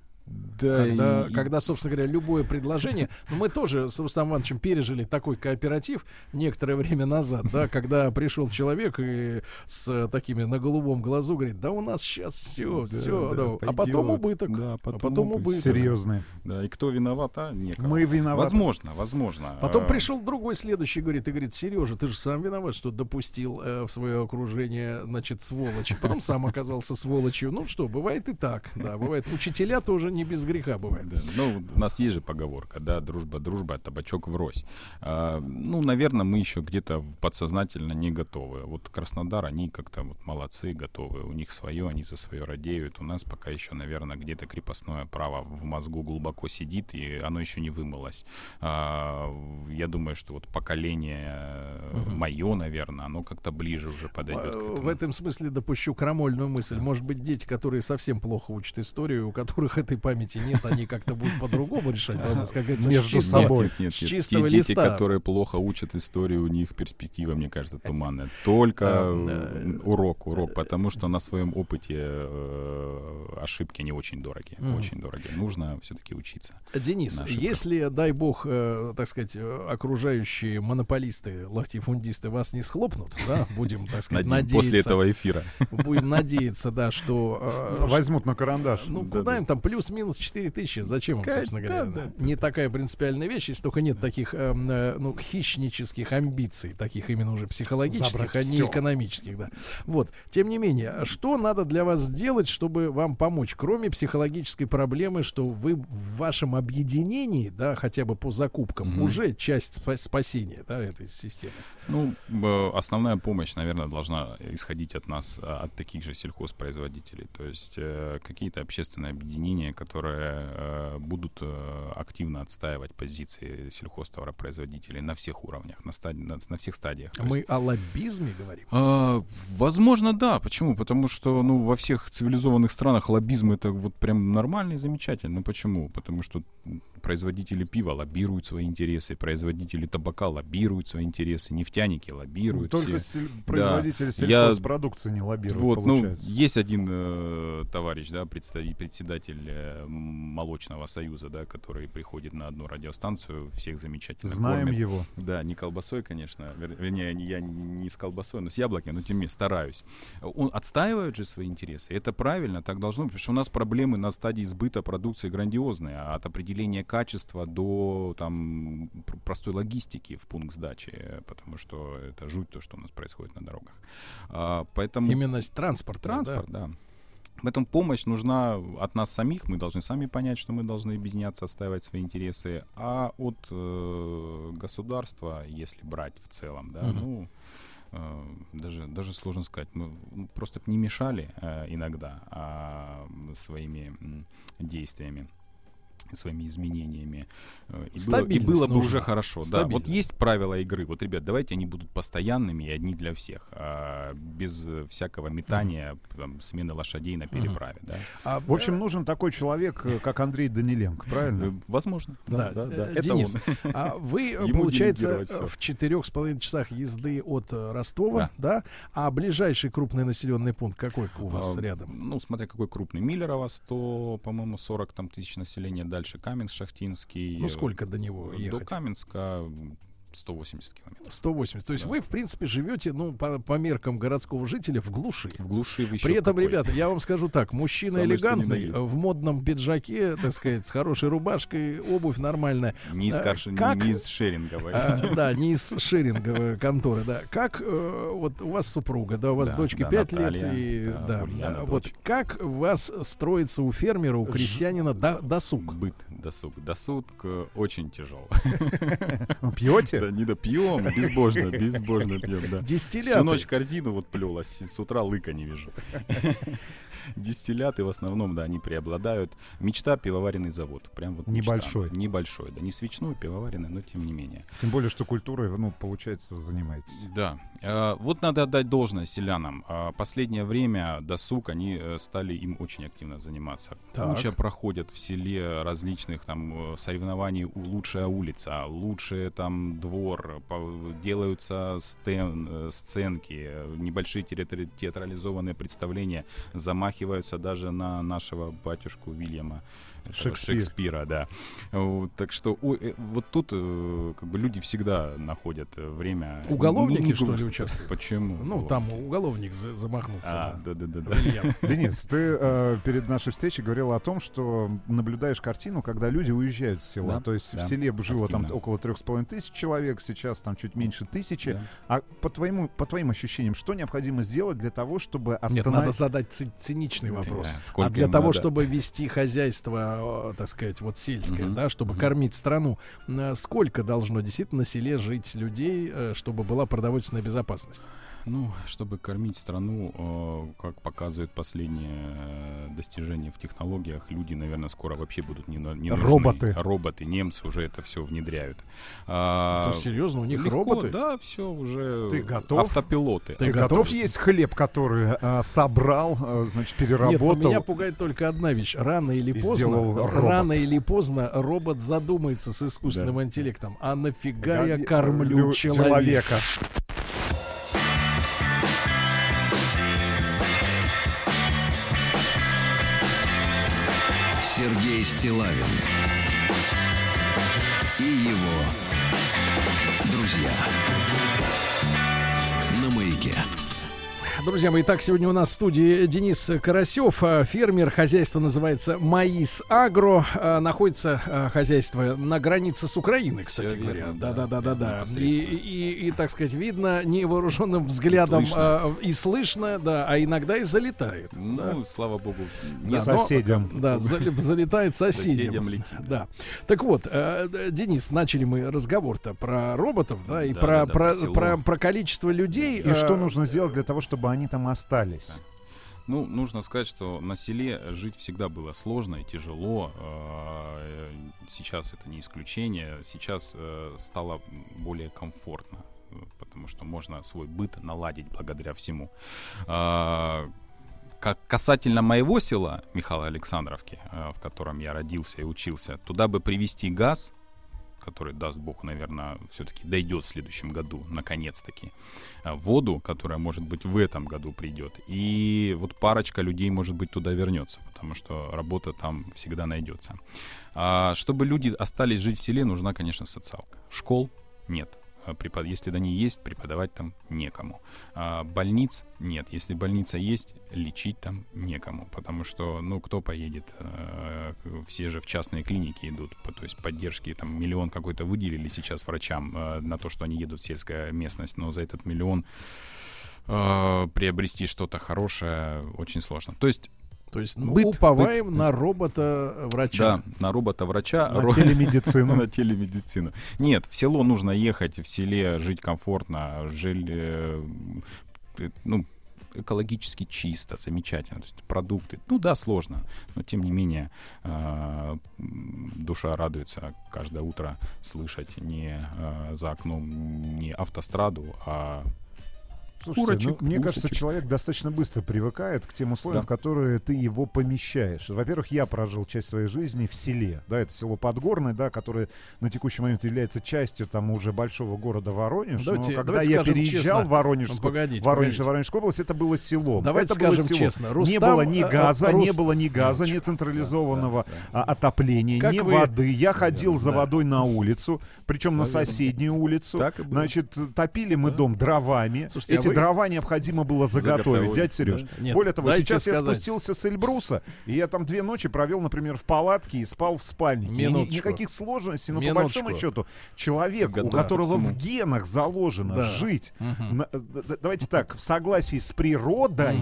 Да, когда, и- когда, собственно говоря, любое предложение... Ну, мы тоже с Рустам Ивановичем пережили такой кооператив некоторое время назад, да, [laughs] когда пришел человек и с такими на голубом глазу говорит, да у нас сейчас все, Да, все, да, а потом убыток. Да, а потом потом убыток. Серьезные. Да, и кто виноват, а? Некого. Мы виноваты. Возможно, возможно. Потом Э, пришел другой следующий, говорит, и говорит, Сережа, ты же сам виноват, что допустил э, в свое окружение, значит, сволочи. Потом сам оказался сволочью. Ну что, бывает и так, да, бывает. Учителя тоже не без греха бывает. Да. Ну, у нас есть же поговорка, да, дружба, дружба, а табачок врозь. А, ну, наверное, мы еще где-то подсознательно не готовы. Вот Краснодар, они как-то вот молодцы, готовы. У них свое, они за свое радеют. У нас пока еще, наверное, где-то крепостное право в мозгу глубоко сидит, и оно еще не вымылось. А, я думаю, что вот поколение мое, наверное, оно как-то ближе уже подойдет. В этом смысле допущу крамольную мысль. Может быть, дети, которые совсем плохо учат историю, у которых этой памяти нет, они как-то будут по-другому решать вопрос, как говорится, с Между собой. Нет, нет, с нет. чистого Те дети, листа. которые плохо учат историю, у них перспектива, мне кажется, туманная. Только Э, э, урок, урок, потому что на своем опыте э, ошибки не очень дорогие, очень дорогие. Нужно все-таки учиться. Денис, если, дай бог, так сказать, окружающие монополисты, латифундисты вас не схлопнут, да, будем, так сказать, надеяться, После этого эфира. будем надеяться, да, что... Возьмут на карандаш. Ну, Да, куда да. им там плюс-минус 4 тысячи? Зачем им, собственно говоря? да, да? Не такая принципиальная вещь, если только нет таких, эм, э, ну, хищнических амбиций, таких именно уже психологических, Забрать а не всё. экономических, да. Вот. Тем не менее, а что надо для вас сделать, чтобы вам помочь, кроме психологической проблемы, что вы в вашем объединении, да, хотя бы по закупкам, Мгм. уже часть спа- спасения, да, этой системы? Ну, э, основная помощь, наверное, должна исходить от нас, а, от таких же сельхозпроизводителей. То есть э, какие-то общественные объединения, которые э, будут э, активно отстаивать позиции сельхозтоваропроизводителей на всех уровнях, на, стадии, на, на всех стадиях. То есть Мы о лоббизме говорим. а, возможно, да. Почему? Потому что, ну, во всех цивилизованных странах лоббизм это вот прям нормально и замечательно. Ну, почему? Потому что производители пива лоббируют свои интересы, производители табака лоббируют свои интересы, нефтяники лоббируют. Только все. производители Я- сельхозпродукции не лоббируют, Вот, ну, получается. есть один э, товарищ, да, представитель, председатель э, молочного союза, да, который приходит на одну радиостанцию, всех замечательно Знаем кормит. его. Да, не колбасой, конечно. Вер- Вернее, не- я не с колбасой, но с яблоками, но тем не менее стараюсь. Он отстаивает же свои интересы. Это правильно, так должно быть, потому что у нас проблемы на стадии сбыта продукции грандиозные, а от определения качества до там пр- простой логистики в пункт сдачи, потому что это жуть то, что у нас происходит на дорогах. А, поэтому Именно с транспорта, да? транспорт, да. Поэтому помощь нужна от нас самих. Мы должны сами понять, что мы должны объединяться, отстаивать свои интересы. А от э, государства, если брать в целом, да, Мгм. ну э, даже даже сложно сказать. Мы м, просто не мешали э, иногда м, своими м, действиями. Своими изменениями. Э, И было, и было бы уже хорошо. Да, вот есть правила игры. Вот, ребят, давайте они будут постоянными и одни для всех, а, без э, всякого метания, там, смены лошадей на переправе. Да. А, В общем, нужен такой человек, э, как Андрей Даниленко, Э, правильно? Возможно. Да, Да, да, да. э, Это Денис, он. а вы, э, Ему получается, в четырех с половиной часах езды от э, Ростова, да. А ближайший крупный населенный пункт какой у вас А, рядом? Ну, смотря какой крупный. Миллерово 100, по-моему, 40 там, тысяч населения. Дальше Каменск, Шахтинский. Ну, сколько до него До ехать? Каменска м, 180 километров. 180. То есть Да. вы, в принципе, живете, ну, по, по меркам городского жителя в глуши. В глуши вы При этом, какой. ребята, я вам скажу так, мужчина Самое, элегантный, в модном пиджаке, так сказать, с хорошей рубашкой, обувь нормальная. Не из, карши- не- как- не из шеринговой. А, да, не из шеринговой конторы, да. Как э, вот у вас супруга, да, у вас Да, дочке да, 5 лет, Наталья, и да, да, Ульяна, а, вот дочь. как у вас строится у фермера, у крестьянина до- досуг? Быт, досуг. Досуг очень тяжел. Пьете? Да не да пьем, безбожно, [laughs] безбожно пьем, да. Всю Дистилляты. ночь корзину вот плел, а с утра лыка не вижу. [laughs] Дистилляты в основном, да, они преобладают. Мечта пивоваренный завод. Прям вот мечта. Небольшой. Небольшой, да. Не свечной, пивоваренный, но тем не менее. Тем более, что культурой, ну, получается, занимаетесь. Да. Э, Вот надо отдать должное селянам. А, Последнее время досуг, они э, стали им очень активно заниматься. Так. Куча проходят в селе различных там э, соревнований «Лучшая улица», «Лучший там двор», делаются стен, э, сценки, небольшие театра- театрализованные представления, замахиваются даже на нашего батюшку Вильяма. Шекспир. Шекспира, да. Вот, так что э, вот тут э, как бы люди всегда находят э, время. Уголовники, Не- не что ли, участвуют? Почему? Ну, там уголовник за- замахнулся. А, да. да-да-да. Илья. [laughs] Денис, ты э, перед нашей встречей говорил о том, что наблюдаешь картину, когда люди уезжают с села. Да, То есть да, в селе жило там около трех с половиной тысяч человек, сейчас там чуть меньше тысячи. Да. А по твоему, по твоим ощущениям, что необходимо сделать для того, чтобы Нет, остановить... надо задать ци- циничный вопрос. Да, а для того, надо? чтобы вести хозяйство, э, так сказать, вот сельское, Мгм, да, чтобы мгм. кормить страну, э, сколько должно действительно на селе жить людей, э, чтобы была продовольственная безопасность? Ну, чтобы кормить страну, э, как показывают последние э, достижения в технологиях, люди, наверное, скоро вообще будут не, на- не нужны. Роботы. Роботы, немцы уже это все внедряют. А, То есть, серьезно, у них легко, роботы? Да, все уже. Ты готов? Автопилоты. Ты Ты готов? готов есть хлеб, который э, собрал, э, значит, Нет, переработал? меня пугает только одна вещь. Рано или И поздно, рано или поздно робот задумается с искусственным Да. интеллектом. А нафига я Га- кормлю лю- человека? Сергей Стилавин и его друзья на маяке. Друзья мои, так сегодня у нас в студии Денис Карасев, э, фермер, хозяйство называется Маис Агро, э, находится э, хозяйство на границе с Украиной, кстати Всё говоря. верно, Да, да, да, да, да, да. И, и, и, так сказать, видно невооруженным взглядом слышно. э, и слышно, да, а иногда и залетает. Ну, да. слава богу, Да, нет, но- соседям. Да, залетает соседям. соседям летит. Да. Так вот, э, д- Денис, начали мы разговор-то про роботов, да, и Да, про, да, про, про про, про количество людей. И что э, нужно сделать для того, чтобы они там остались? Ну, нужно сказать, что на селе жить всегда было сложно и тяжело. Э, Сейчас это не исключение. Сейчас э, стало более комфортно, потому что можно свой быт наладить благодаря всему. А, Как касательно моего села, Михаила Александровки, э, в котором я родился и учился, туда бы привезти газ, который, даст бог, наверное, все-таки дойдет в следующем году, наконец-таки, а, воду, которая, может быть, в этом году придет. И вот парочка людей, может быть, туда вернется, потому что работа там всегда найдется. А чтобы люди остались жить в селе, нужна, конечно, социалка. Школ нет. А препод- Если они есть, преподавать там некому. А больниц нет. Если больница есть, лечить там некому. Потому что, ну, кто поедет? Э, Все же в частные клиники идут. То есть поддержки, там, миллион какой-то выделили сейчас врачам э, на то, что они едут в сельская местность. Но за этот миллион э, приобрести что-то хорошее очень сложно. То есть, То есть ну, Быт, уповаем на робота-врача. да, на робота-врача, На ро- телемедицину. [laughs] на телемедицину. Нет, в село нужно ехать, в селе жить комфортно, жили, э, ты- ну, экологически чисто, замечательно. То есть продукты, ну да, сложно, но тем не менее э, душа радуется каждое утро слышать не э, за окном не автостраду, а Слушайте, Курочек, ну, мне кажется, гусочек. человек достаточно быстро привыкает к тем условиям, Да. в которые ты его помещаешь. Во-первых, я прожил часть своей жизни в селе, да, это село Подгорное, да, которое на текущий момент является частью там уже большого города Воронеж. Давайте- Но когда давайте я переезжал честно. в Воронежскую, Ну, погодите, Воронеж, погодите. Воронежскую область, это было селом. Давайте это было скажем село. честно, не Рустам, было ни газа, Рус- не было ни газа, ни централизованного а, отопления, Как ни вы- воды. Я ходил за Да. водой на улицу, причем на Наверное. соседнюю улицу. Так было. Значит, топили мы дом дровами. Слушайте, а Эти вы- дрова необходимо было заготовить, Заготовить, дядя Сереж. да. Нет, Более того, сейчас я спустился с Эльбруса, и я там две ночи провел, например, в палатке и спал в спальнике. И никаких сложностей, но по большому счету человек, у которого ко в генах заложено Да. жить, на- д- давайте так, в согласии с природой.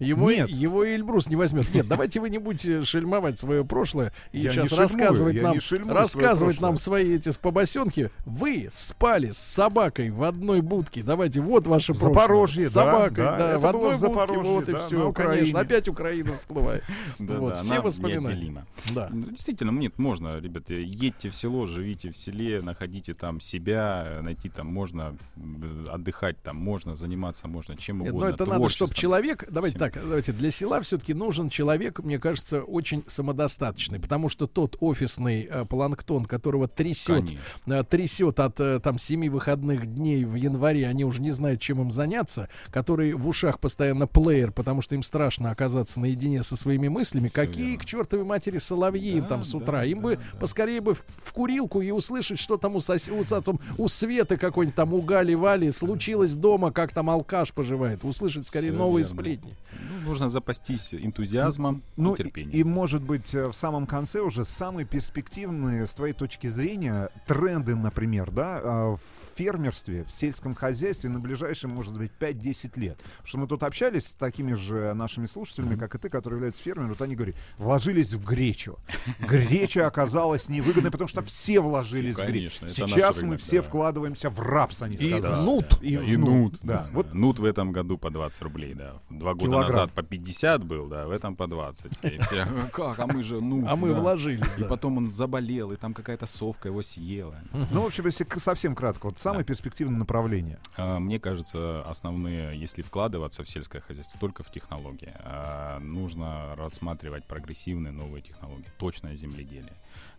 Его, Нет. его и Эльбрус не возьмет. Нет, давайте вы не будете шельмовать свое прошлое и Я сейчас шельмую, рассказывать нам, рассказывать нам свои эти побосенки. Вы спали с собакой в одной будке. Давайте, вот ваше прошлое. Запорожье, С да, собакой, да, да, это в было одной будке, вот и да, на все, конечно. Опять Украина всплывает. Да, вот, да, все воспоминания. Да. Ну, Действительно, нет, можно, ребята, едьте в село, живите в селе, находите там себя, э, найти там можно отдыхать там, можно заниматься, можно чем угодно. но это надо, чтобы человек, давайте Всем. Так, давайте для села все-таки нужен человек, мне кажется, очень самодостаточный, потому что тот офисный э, планктон, которого трясет, э, трясет от э, там семи выходных дней в январе, они уже не знают, чем им заняться, который в ушах постоянно плеер, потому что им страшно оказаться наедине со своими мыслями. Какие верно. к чертовой матери соловьи им Да, там с да, утра? им да, бы да. поскорее бы в, в курилку и услышать, что там у, сос- у, там у Светы какой-нибудь там у Гали Вали случилось дома, как там алкаш поживает. Услышать скорее Всё новые верно. сплетни. Ну, нужно запастись энтузиазмом Ну, и терпением. и, и, может быть, э, в самом конце уже самые перспективные, с твоей точки зрения, тренды, например, да, а, в фермерстве, в сельском хозяйстве на ближайшие, может быть, 5-10 лет. Потому что мы тут общались с такими же нашими слушателями, как и ты, которые являются фермерами, вот они говорят, вложились в гречу. Греча оказалась невыгодной, потому что все вложились в гречу. Сейчас мы все вкладываемся в рапс, они сказали. нут. И, Да, и нут. Да. Вот Нут в этом году по 20 рублей, да. Два года назад по 50 был, да, в этом по 20. И все, «А [laughs] как, а мы же нут. А мы да». вложились. И потом он заболел, и там какая-то совка его съела. Ну, в общем, если совсем кратко, вот самое перспективное направление. А, Мне кажется, основные, если вкладываться в сельское хозяйство, только в технологии. А, Нужно рассматривать прогрессивные новые технологии, точное земледелие.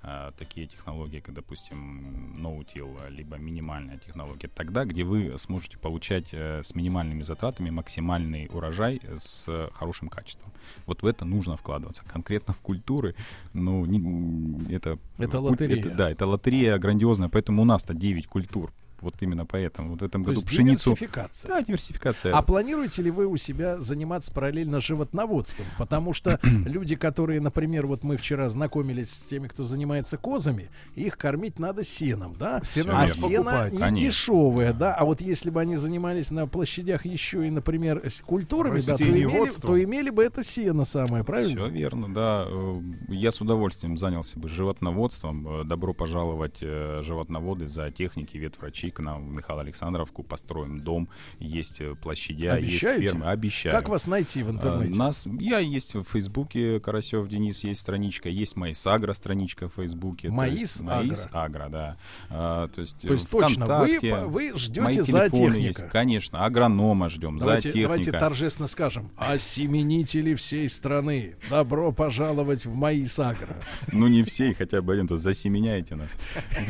А, Такие технологии, как, допустим, ноутил, либо минимальная технология. Тогда, где вы сможете получать э, с минимальными затратами максимальный урожай с хорошим качеством. Вот в это нужно вкладываться. Конкретно в культуры, ну, не- это... Это лотерея. это- да, это лотерея грандиозная, поэтому у нас-то 9 культур. Вот именно поэтому. Вот в этом То году есть пшеницу... диверсификация. Да, диверсификация. А планируете ли вы у себя заниматься параллельно животноводством? Потому что [clears throat] люди, которые, например, вот мы вчера знакомились с теми, кто занимается козами, их кормить надо сеном, да? Сено а сено не Конечно. дешевое, да? А вот если бы они занимались на площадях еще и, например, с культурами, да, то имели, то имели бы это сено самое, правильно? Все верно, да. Э, Я с удовольствием занялся бы животноводством. Э, Добро пожаловать, э, животноводы, зоотехники, ветврачи к нам в Михаил Александровку. Построим дом, есть э, площадя, Обещаете? есть фермы. Обещаю. Как вас найти в А, интернете? Нас, я есть в Фейсбуке, Карасев Денис, есть страничка, есть Маис Агро страничка в Фейсбуке. Маис есть Маис. Агро, да. А, то есть, То есть э, точно, вы, вы ждете зоотехника. есть. Конечно, агронома ждем, Давайте, зоотехника. давайте торжественно скажем. Осеменители всей страны, добро пожаловать в мои сагры. Ну, не все, хотя бы один, то засеменяйте нас.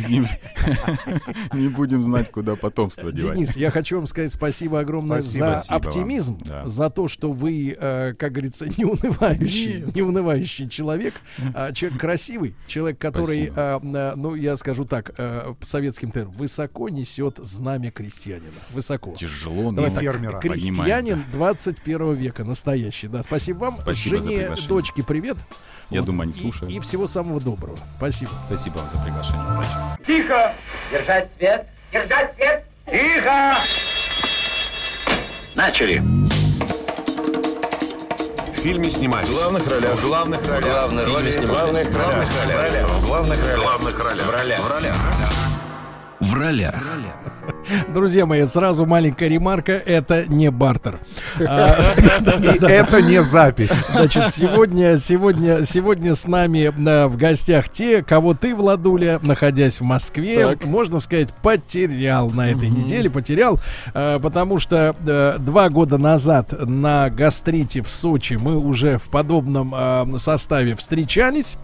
Не- [laughs] Не будем знать, куда потомство девать. Денис, я хочу вам сказать спасибо огромное Спасибо. за Спасибо вам. оптимизм, Да. за то, что вы, э, как говорится, неунывающий, неунывающий человек, а, человек красивый, человек, который, Спасибо. э, э, ну, я скажу так, э, советским термином, высоко несет знамя крестьянина. Высоко. Тяжело, но фермера. Крестьянин 21 века, настоящий. Да, спасибо вам. Спасибо Жене, дочке привет. Я думаю, они и- слушают. И, всего самого доброго. Спасибо. Спасибо вам за приглашение. Удачи. Тихо! Держать свет! Держать свет! Тихо! Начали. В фильме снимались. В главных ролях. В главных ролях. Главные роли снимались. главных ролях. В главных ролях. В главных ролях. В ролях. В ролях. Друзья мои, сразу маленькая ремарка. Это не бартер. А, [laughs] это не запись. Значит, сегодня, сегодня, сегодня с нами в гостях те, кого ты, Владуля, находясь в Москве, можно сказать, потерял на этой неделе, потерял, э, потому что два года назад на гастрите в Сочи мы уже в подобном э, составе встречались.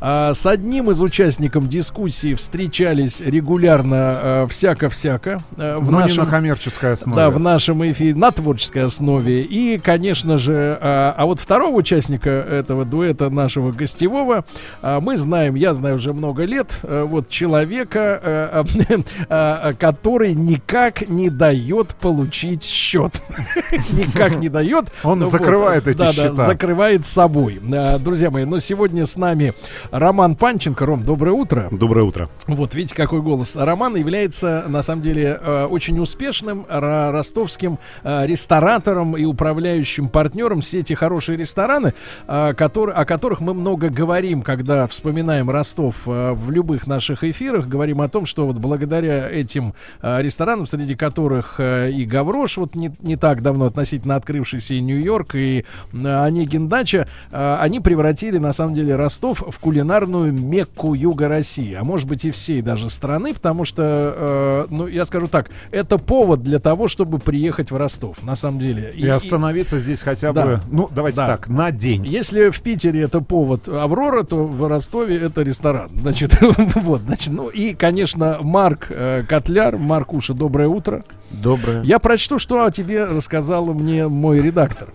А с одним из участников дискуссии встречались регулярно э, всяко-всяко э, в Но не нашем на коммерческой основе. да, в нашем эфире на творческой основе. И, конечно же, а, а вот второго участника этого дуэта нашего гостевого а, мы знаем, я знаю уже много лет, а, вот человека, а, [laughs] а, который никак не дает получить счет. [laughs] Никак не дает. Он Ну закрывает эти счета. закрывает собой. А, Друзья мои, но сегодня с нами Роман Панченко. Ром, доброе утро. Доброе утро. Вот, видите, какой голос. Роман является, на самом деле, э, очень успешным ро- ростовским э, ресторатором и управляющим партнером сети «Хорошие рестораны», э, котор- о которых мы много говорим, когда вспоминаем Ростов в любых наших эфирах. Говорим о том, что вот благодаря этим ресторанам, среди которых и Гаврош, вот не, не так давно относительно открывшийся и Нью-Йорк, и Онегин Дача, они превратили, на самом деле, Ростов в кулинарную мекку юга России, а может быть и всей даже страны, потому что, э, ну, я скажу так, это повод для того, чтобы приехать в Ростов, на самом деле. И остановиться здесь хотя Да. бы, ну, давайте Да. так, на день. Если в Питере это повод Аврора, то в Ростове это ресторан. [laughs] Значит, вот, значит, ну и, конечно, Марк э, Котляр. Маркуша, доброе утро. Доброе. Я прочту, что о тебе рассказал мне мой редактор.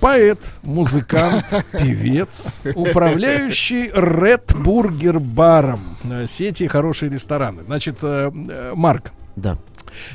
Поэт, музыкант, [laughs] певец, управляющий Red Burger баром э, сети «Хорошие рестораны». Значит, э, э, Марк, Да.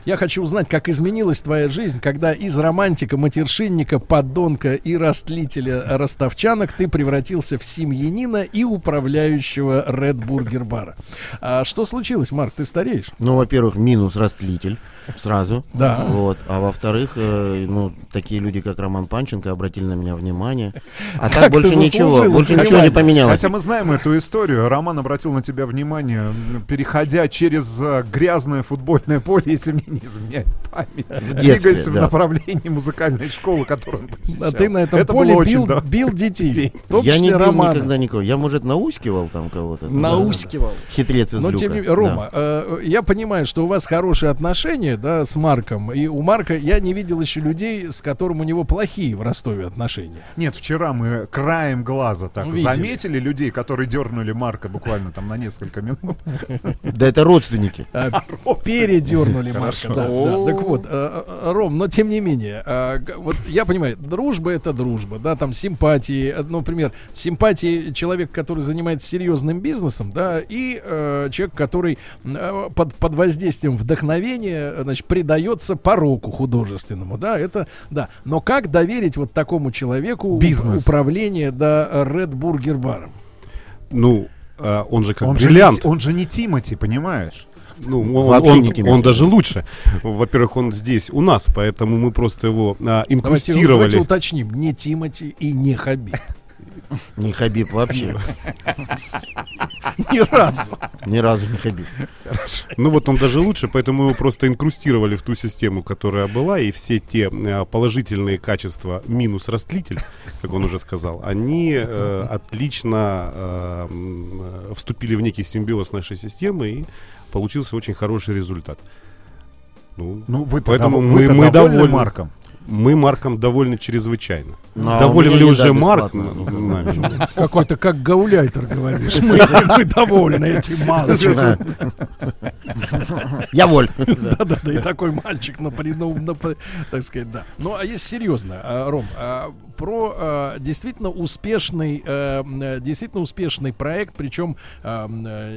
Я хочу узнать, как изменилась твоя жизнь, когда из романтика, матершинника, подонка и растлителя ростовчанок ты превратился в семьянина и управляющего Red Burger бара. А что случилось, Марк? Ты стареешь? Ну, во-первых, минус растлитель сразу. Да. Вот. А во-вторых, э, ну, такие люди, как Роман Панченко, обратили на меня внимание. А так больше ничего, больше ничего не поменялось. Хотя мы знаем эту историю. Роман обратил на тебя внимание, переходя через э, грязное футбольное поле, если мне не изменяет память. детстве, Двигаясь в направлении музыкальной школы, которую он посещал. А ты на этом Это поле очень, бил, да. бил детей. В Я не бил Романа. никогда никого. Я, может, наускивал там кого-то. Наускивал. Хитрец из Но люка. тем не менее, Рома, э, я понимаю, что у вас хорошие отношения, да, с Марком. И у Марка я не видел еще людей, с которым у него плохие в Ростове отношения. Нет, вчера мы краем глаза так Увидели. заметили людей, которые дернули Марка буквально там на несколько минут. Да это родственники. А, Передернули. Хорошо. Да, да. Так вот, э, э, Ром, но тем не менее, э, вот я понимаю, дружба это дружба, да, там симпатии, э, ну, например, симпатии человека, который занимается серьезным бизнесом, да, и э, человек, который э, под, под воздействием вдохновения, значит, предается пороку художественному, да, это, да. Но как доверить вот такому человеку Бизнес. управление, да, Red Burger баром? Ну, он же как Он же, бриллиант. не, он же не Тимати, понимаешь? Ну, он, Вообще он- не Тимати. он даже лучше. Во-первых, он здесь у нас, поэтому мы просто его а, Давайте, инкрустировали. давайте уточним, не Тимати и не Хабиб. Не Хабиб вообще. [laughs] Ни разу. Ни разу не Хабиб. Ну вот он даже лучше, поэтому его просто инкрустировали в ту систему, которая была, и все те э, положительные качества минус растлитель, как он уже сказал, они э, отлично э, вступили в некий симбиоз нашей системы, и получился очень хороший результат. Ну, Ну, вы Поэтому мы, мы- мы довольны довольны. Марком. Мы Марком довольны чрезвычайно. Ну, а Доволен ли уже Марк? Ну, нами? [laughs] Какой-то как гауляйтер говоришь. Мы, мы довольны этим мальчиком. Я воль. [laughs] Да. Да-да-да, и такой мальчик, на, ну, так сказать, да. Ну, а если серьезно, а, Ром, а, про действительно успешный, э, э, действительно успешный проект, причем э,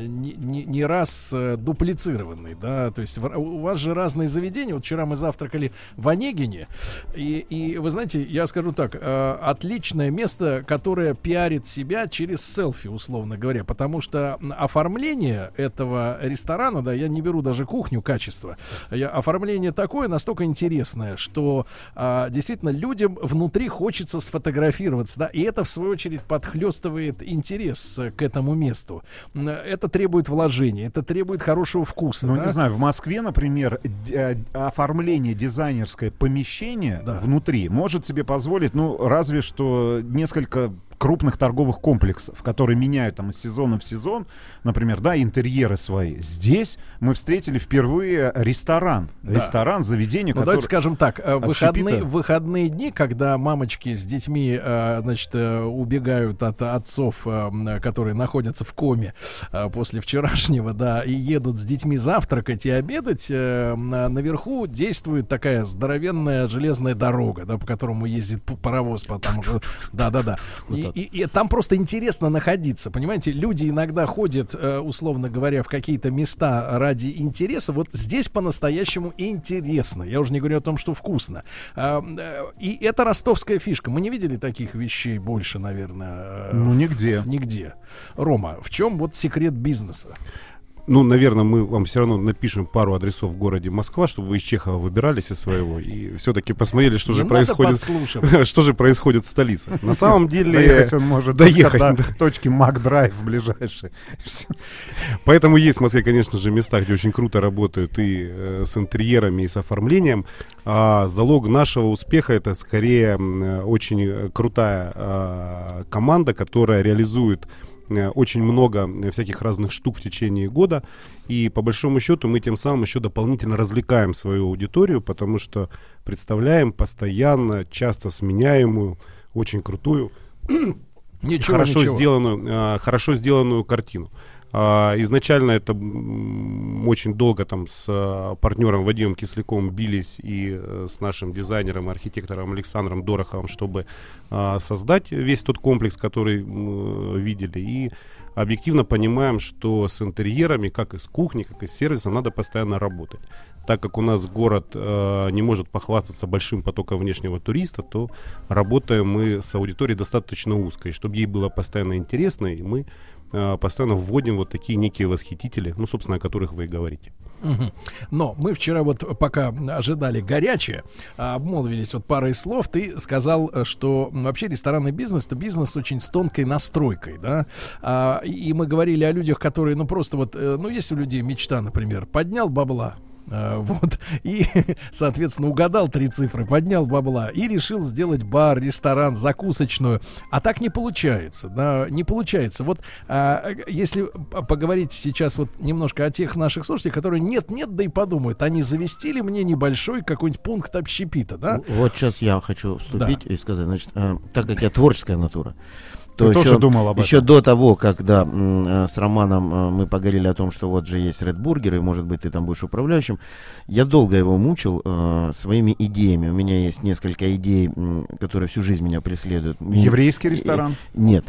не, не- не раз э, дуплицированный, да, то есть в- у вас же разные заведения. Вот вчера мы завтракали в Онегине, и, и вы знаете, я скажу так, э, отличное место, которое пиарит себя через селфи, условно говоря, потому что оформление этого ресторана, да, я не беру даже кухню, качество. Я, оформление такое настолько интересное, что а, действительно людям внутри хочется сфотографироваться, да, и это в свою очередь подхлестывает интерес э, к этому месту. Это требует вложения, это требует хорошего вкуса. Ну, да. не знаю, в Москве, например, э, оформление дизайнерское помещение внутри может себе позволить, ну, разве что несколько крупных торговых комплексов, которые меняют там из сезона в сезон, например, да, интерьеры свои. Здесь мы встретили впервые ресторан. Да. Ресторан, заведение, Ну, которое... давайте скажем так, э, выходные, выходные дни, когда мамочки с детьми, э, значит, э, убегают от отцов, которые находятся в коме после вчерашнего, да, и едут с детьми завтракать и обедать, на- наверху действует такая здоровенная железная дорога, да, по которому ездит паровоз, потому что, да-да-да. И, и- и там просто интересно находиться, понимаете? Люди иногда ходят, э, условно говоря, в какие-то места ради интереса. Вот здесь по-настоящему интересно. Я уже не говорю о том, что вкусно. А, э, И это ростовская фишка. Мы не видели таких вещей больше, наверное. э, Ну, нигде. Нигде. Рома, в чем вот секрет бизнеса? Ну, наверное, мы вам все равно напишем пару адресов в городе Москва, чтобы вы из Чехова выбирались из своего и все-таки посмотрели, что же происходит, [laughs] что же происходит в столице. На самом [laughs] деле Доехать он может доехать до точки Макдрайв ближайшей. [laughs] Поэтому есть в Москве, конечно же, места, где очень круто работают и э, с интерьерами, и с оформлением. А залог нашего успеха это скорее э, очень э, крутая а, команда, которая реализует очень много э, всяких разных штук в течение года. И по большому счету мы тем самым еще дополнительно развлекаем свою аудиторию, потому что представляем постоянно, часто сменяемую, очень крутую, Ничего, хорошо ничего. сделанную, а, хорошо сделанную картину. А, изначально это очень долго там с а, партнером Вадимом Кисляковым бились и э, с нашим дизайнером архитектором Александром Дороховым, чтобы а, создать весь тот комплекс, который видели. И объективно понимаем, что с интерьерами, как и с кухней, как и с сервисом, надо постоянно работать. Так как у нас город э, не может похвастаться большим потоком внешнего туриста, то работаем мы с аудиторией достаточно узко. И чтобы ей было постоянно интересно, и мы э, постоянно вводим вот такие некие восхитители, ну, собственно, о которых вы и говорите. Но мы вчера вот пока ожидали горячее, а, обмолвились вот парой слов. Ты сказал, э, что вообще ресторанный бизнес это бизнес очень с тонкой настройкой, да. А, и и мы говорили о людях, которые, ну просто вот, э, ну есть у людей мечта, например, поднял бабла. Э, Вот, [laughs] и, соответственно, угадал три цифры, поднял бабла и решил сделать бар, ресторан, закусочную. А так не получается, да, не получается. Вот а, если поговорить сейчас вот немножко о тех наших слушателях, которые нет-нет, да и подумают, они завести ли мне небольшой какой-нибудь пункт общепита, да? Вот сейчас я хочу вступить Да. и сказать, значит, э, так как я творческая натура, Ты то тоже еще, думал об еще этом? до того, когда э, с Романом э, мы поговорили о том, что вот же есть Red Burger, и может быть ты там будешь управляющим, я долго его мучил э, своими идеями. У меня есть несколько идей, м, которые всю жизнь меня преследуют. Еврейский ресторан? Нет.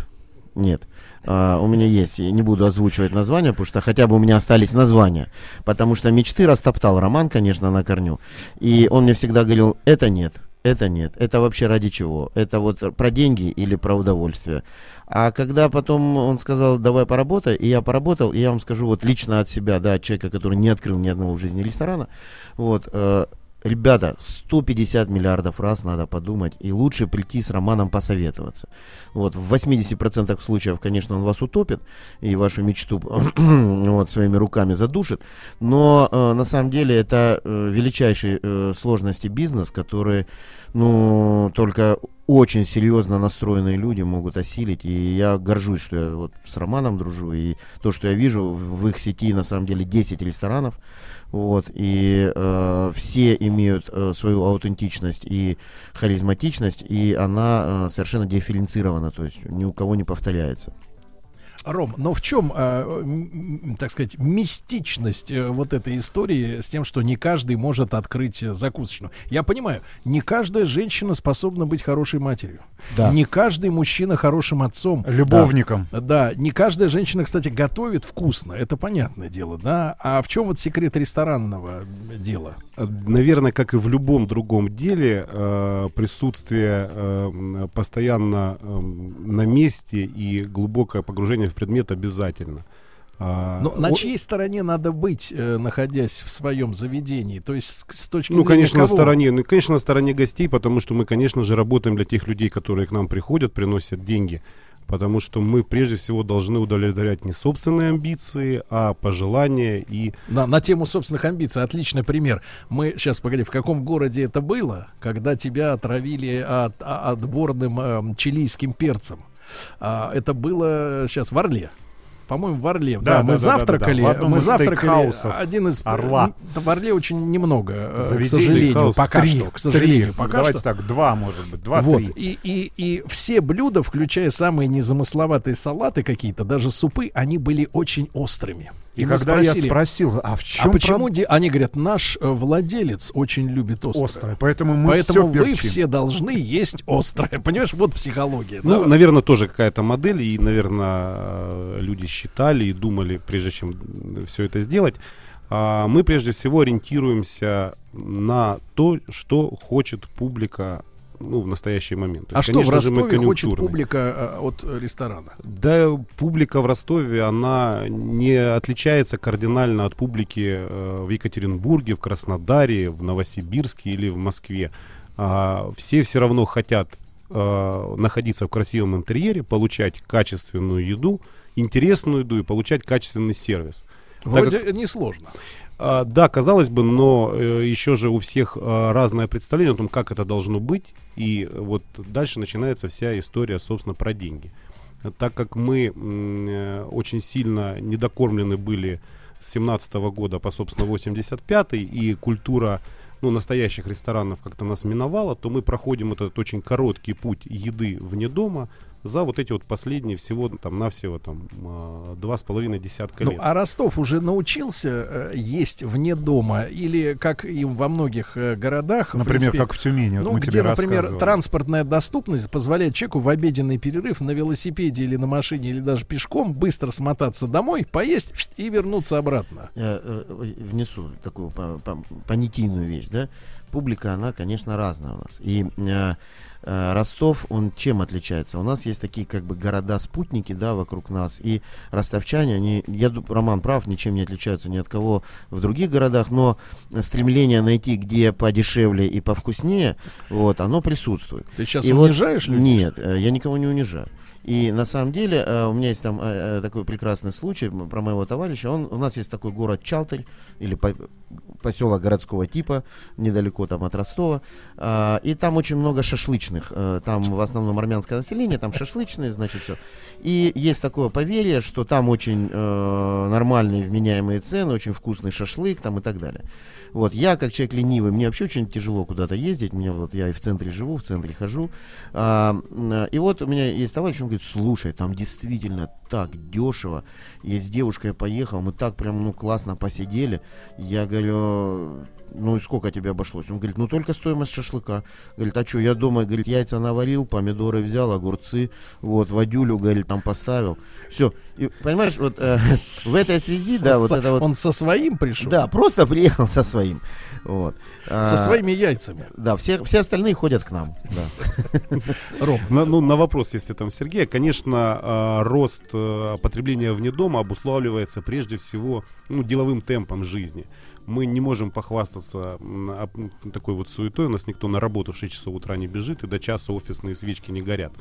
Нет. А, у меня есть, я не буду озвучивать названия, потому что хотя бы у меня остались названия. Потому что мечты растоптал Роман, конечно, на корню. И он мне всегда говорил, это нет, это нет, это вообще ради чего? Это вот про деньги или про удовольствие? А когда потом он сказал, давай поработай, и я поработал, и я вам скажу вот лично от себя, да, от человека, который не открыл ни одного в жизни ресторана, вот, э, Ребята, 150 миллиардов раз надо подумать, и лучше прийти с Романом посоветоваться. Вот, в 80% случаев, конечно, он вас утопит, и вашу мечту [clears throat] вот, своими руками задушит, но э, на самом деле это э, величайший э, сложности бизнес, который, ну, только очень серьезно настроенные люди могут осилить, и я горжусь, что я вот с Романом дружу, и то, что я вижу в их сети, на самом деле, 10 ресторанов, вот, и э, все имеют э, свою аутентичность и харизматичность, и она э, совершенно дифференцирована, то есть ни у кого не повторяется. Ром, но в чем, а, так сказать, мистичность э, вот этой истории с тем, что не каждый может открыть э, закусочную? Я понимаю, не каждая женщина способна быть хорошей матерью. Да. Не каждый мужчина хорошим отцом. Любовником. Да. Да, не каждая женщина, кстати, готовит вкусно. Это понятное дело, да. А в чем вот секрет ресторанного дела? Э, Наверное, как и в любом другом деле, э, присутствие э, постоянно э, на месте и глубокое погружение в предмет обязательно. А, Но на о- чьей стороне надо быть, э, находясь в своем заведении? То есть с, с точки Ну, конечно, на кого? стороне, ну, конечно, на стороне гостей, потому что мы, конечно же, работаем для тех людей, которые к нам приходят, приносят деньги. Потому что мы прежде всего должны удовлетворять не собственные амбиции, а пожелания и На, на тему собственных амбиций отличный пример. Мы сейчас погоди, в каком городе это было, когда тебя отравили от, а- отборным эм, чилийским перцем? А, это было сейчас в Орле. По-моему, в Орле. Да, Да, да, мы да, да, завтракали. да, в одном мы завтракали. Один из Орла. В Орле очень немного, э, к Заведений, сожалению, пока Три, что. К сожалению, три. пока Давайте что. так, два, может быть, два, вот. три. И, и, и все блюда, включая самые незамысловатые салаты какие-то, даже супы, они были очень острыми. И мы когда я спросил, а в чем а почему проб- они говорят, наш э, владелец очень любит острое. Острое, поэтому мы Поэтому вы перчим. все должны есть острое. Понимаешь, вот психология. Ну, да? наверное, тоже какая-то модель, и, наверное, люди считали и думали, прежде чем все это сделать. А мы прежде всего ориентируемся на то, что хочет публика ну, в настоящий момент. То а есть, что в конечно Ростове хочет публика э, от э, ресторана? Да, публика в Ростове, она не отличается кардинально от публики э, в Екатеринбурге, в Краснодаре, в Новосибирске или в Москве. А, все все равно хотят находиться в красивом интерьере, получать качественную еду, интересную еду и получать качественный сервис. Так Вроде как- несложно. а, да, казалось бы, но э, еще же у всех э, разное представление о том, как это должно быть. И вот дальше начинается вся история, собственно, про деньги. Так как мы э, очень сильно недокормлены были с 17 года по, собственно, 85 и культура ну, настоящих ресторанов как-то нас миновала, то мы проходим этот очень короткий путь еды вне дома за вот эти вот последние всего там навсего там а, два с половиной десятка Ну, лет. а Ростов уже научился э, есть вне дома или как и во многих э, городах, Например, принципе, как в Тюмени, вот ну, мы где, тебе например, транспортная доступность позволяет человеку в обеденный перерыв на велосипеде или на машине или даже пешком быстро смотаться домой, поесть и вернуться обратно. Я э, внесу такую по- по- понятийную вещь, да. Публика, она, конечно, разная у нас. И э, э, Ростов, он чем отличается? У нас есть такие как бы города-спутники, да, вокруг нас. И ростовчане, они, я Роман прав, ничем не отличаются ни от кого в других городах, но стремление найти, где подешевле и повкуснее, вот, оно присутствует. Ты сейчас И вот- унижаешь людей? Нет, э, я никого не унижаю. И на самом деле э, у меня есть там э, э, такой прекрасный случай про моего товарища. Он, у нас есть такой город Чалтырь, или по- поселок городского типа, недалеко там от Ростова. А, и там очень много шашлычных. э, там в основном армянское население, там шашлычные, значит, все. И есть такое поверье, что там очень э, нормальные вменяемые цены, очень вкусный шашлык там и так далее. Вот, я как человек ленивый, мне вообще очень тяжело куда-то ездить, мне вот, я и в центре живу, в центре хожу. А, и вот у меня есть товарищ, он говорит, слушай, там действительно так дешево. Я с девушкой поехал, мы так прям, ну, классно посидели. Я говорю, ну и сколько тебе обошлось? Он говорит, ну только стоимость шашлыка. Говорит, а что, я дома, говорит, яйца наварил, помидоры взял, огурцы, вот, водюлю, говорит, там поставил. Все. И, понимаешь, вот э, [laughs] в этой связи, да, вот это вот... Он со своим пришел? Да, просто приехал со своим. Вот. Со А, своими яйцами. Да, все, все остальные ходят к нам. Да. [laughs] Ром. На, ну, на вопрос, если там Сергея, конечно, а, рост а, потребления вне дома обуславливается прежде всего ну, деловым темпом жизни. Мы не можем похвастаться а, такой вот суетой. У нас никто на работу в 6 часов утра не бежит, и до часа офисные свечки не горят.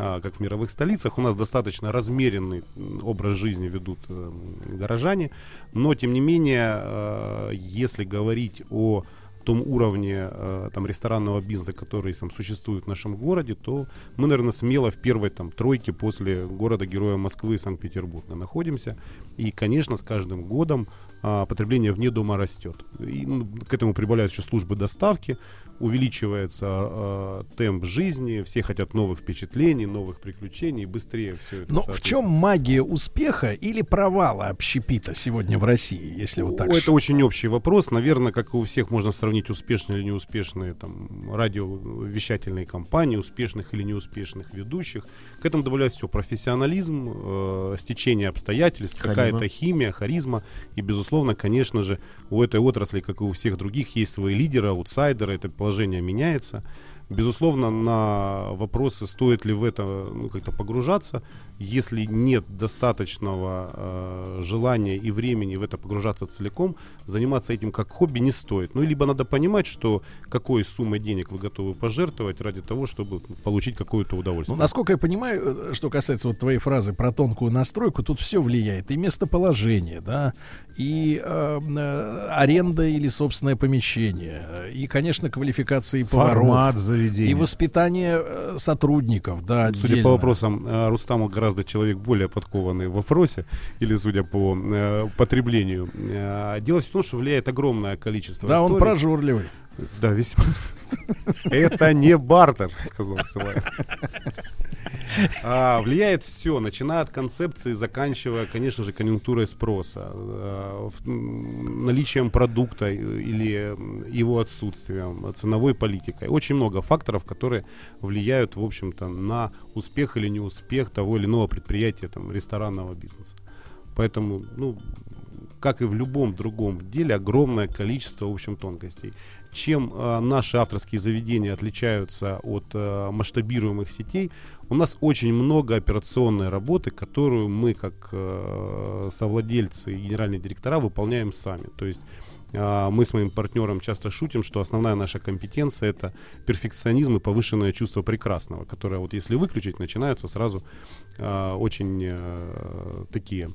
А, как в мировых столицах. У нас достаточно размеренный образ жизни ведут э, горожане. Но, тем не менее, э, если говорить о том уровне э, там ресторанного бизнеса, который там существует в нашем городе, то мы, наверное, смело в первой там тройке после города-героя Москвы и Санкт-Петербурга находимся. И, конечно, с каждым годом а, потребление вне дома растет. И, ну, к этому прибавляются еще службы доставки, увеличивается а, темп жизни, все хотят новых впечатлений, новых приключений, быстрее все это. Но в чем магия успеха или провала общепита сегодня в России, если вот так? Это очень общий вопрос. Наверное, как и у всех можно сравнить успешные или неуспешные там, радиовещательные компании, успешных или неуспешных ведущих. К этому добавляется все профессионализм, э, стечение обстоятельств, какая-то химия, харизма. И, безусловно, конечно же, у этой отрасли, как и у всех других, есть свои лидеры, аутсайдеры. Это положение меняется. Безусловно, на вопросы, стоит ли в это ну, как-то погружаться, если нет достаточного э, желания и времени в это погружаться целиком, заниматься этим как хобби не стоит. Ну, либо надо понимать, что какой суммой денег вы готовы пожертвовать ради того, чтобы получить какое-то удовольствие. Ну, насколько я понимаю, э, что касается вот твоей фразы про тонкую настройку, тут все влияет. И местоположение, да, и э, э, аренда или собственное помещение, и, конечно, квалификации поваров. Формат заведения. И воспитание э, сотрудников, да, Судя отдельно. по вопросам э, Рустама гораздо человек более подкованный в вопросе, или судя по э, потреблению. Дело в том, что влияет огромное количество Да, он историй. прожорливый. Да, весьма. [laughs] Это не бартер, сказал Силай. А, влияет все, начиная от концепции, заканчивая, конечно же, конъюнктурой спроса, э, м, наличием продукта или м, его отсутствием, ценовой политикой. Очень много факторов, которые влияют, в общем-то, на успех или неуспех того или иного предприятия, там, ресторанного бизнеса. Поэтому, ну, как и в любом другом деле, огромное количество, в общем, тонкостей. Чем э, наши авторские заведения отличаются от э, масштабируемых сетей, у нас очень много операционной работы, которую мы, как э, совладельцы и генеральные директора, выполняем сами. То есть э, мы с моим партнером часто шутим, что основная наша компетенция это перфекционизм и повышенное чувство прекрасного, которое вот если выключить, начинаются сразу э, очень э, такие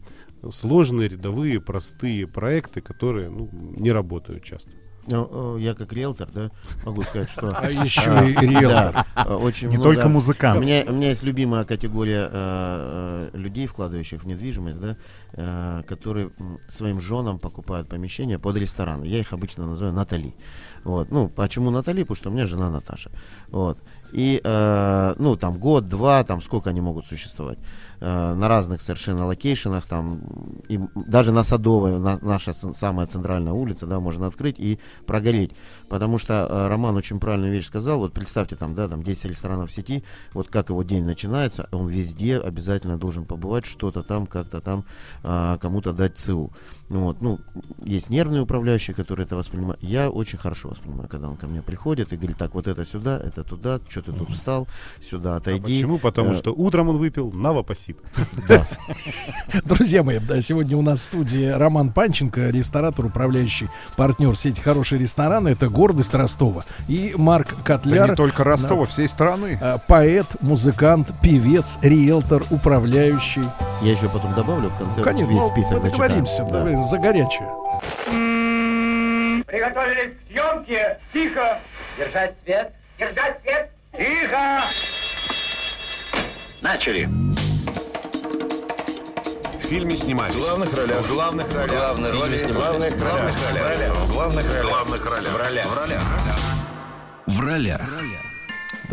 сложные, рядовые, простые проекты, которые ну, не работают часто. Ну, я как риэлтор, да, могу сказать, что... [laughs] А еще э, и риэлтор. э, очень Не только музыкант. У меня, есть любимая категория э, людей, вкладывающих в недвижимость, да, которые своим женам покупают помещения под рестораны. Я их обычно называю Натали. Вот. Ну, почему Натали? Потому что у меня жена Наташа. Вот. И, э, ну, там год, два, там сколько они могут существовать. Э, на разных совершенно локейшенах, там, и даже на Садовой, на- наша самая центральная улица, да, можно открыть и прогореть. Потому что э, Роман очень правильную вещь сказал. Вот представьте, там, да, там 10 ресторанов в сети, вот как его день начинается, он везде обязательно должен побывать, что-то там, как-то там а, кому-то дать ЦУ. Вот, ну, есть нервные управляющие, которые это воспринимают. Я очень хорошо воспринимаю, когда он ко мне приходит и говорит, так, вот это сюда, это туда, что ты тут встал, сюда А отойди. почему? Потому Э, что утром он выпил новопосит. Да. [laughs] Друзья мои, да, сегодня у нас в студии Роман Панченко, ресторатор, управляющий партнер сети «Хорошие рестораны». Это гордость Ростова. И Марк Да Котляр. не только Ростова, Да. всей страны. э, Поэт, музыкант, певец, риэлтор, управляющий. Я еще потом добавлю в конце Конечно, весь список мы договоримся, Да. давай, за горячее. Приготовились к съемке. Тихо. Держать свет. Держать свет. Тихо. Начали. В фильме снимались. В главных ролях. В главных ролях. Главные роли снимались. главных ролях. В главных ролях. В главных ролях. В ролях. В ролях. В ролях.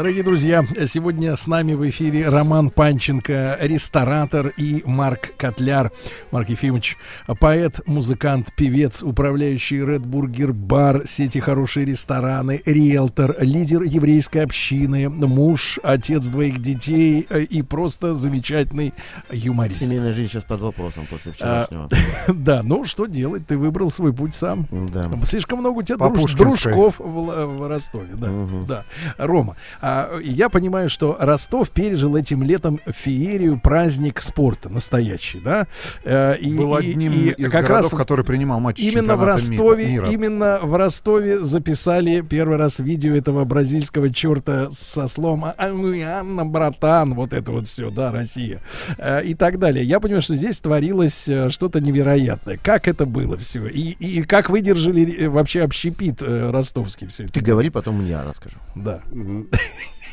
Дорогие друзья, сегодня с нами в эфире Роман Панченко, ресторатор и Марк Котляр. Марк Ефимович, поэт, музыкант, певец, управляющий Red Burger Бар, сети «Хорошие рестораны», риэлтор, лидер еврейской общины, муж, отец двоих детей э, и просто замечательный юморист. Семейная жизнь сейчас под вопросом после А, вчерашнего. [laughs] Да, ну что делать? Ты выбрал свой путь сам. Да. Слишком много у тебя друж- дружков в, Ростове. Да, да. Рома, а, я понимаю, что Ростов пережил этим летом феерию, праздник спорта настоящий, да? Э, И, Был одним и из как городов, раз который принимал матч Именно в Ростове, мира. именно в Ростове записали первый раз видео этого бразильского черта со словом «А, ну, Анна, братан, вот это вот все, да, Россия, Э, и так далее. Я понимаю, что здесь творилось э, что-то невероятное. Как это было все? И, и как выдержали вообще общепит ростовский все это? Ты говори, потом я расскажу. Да.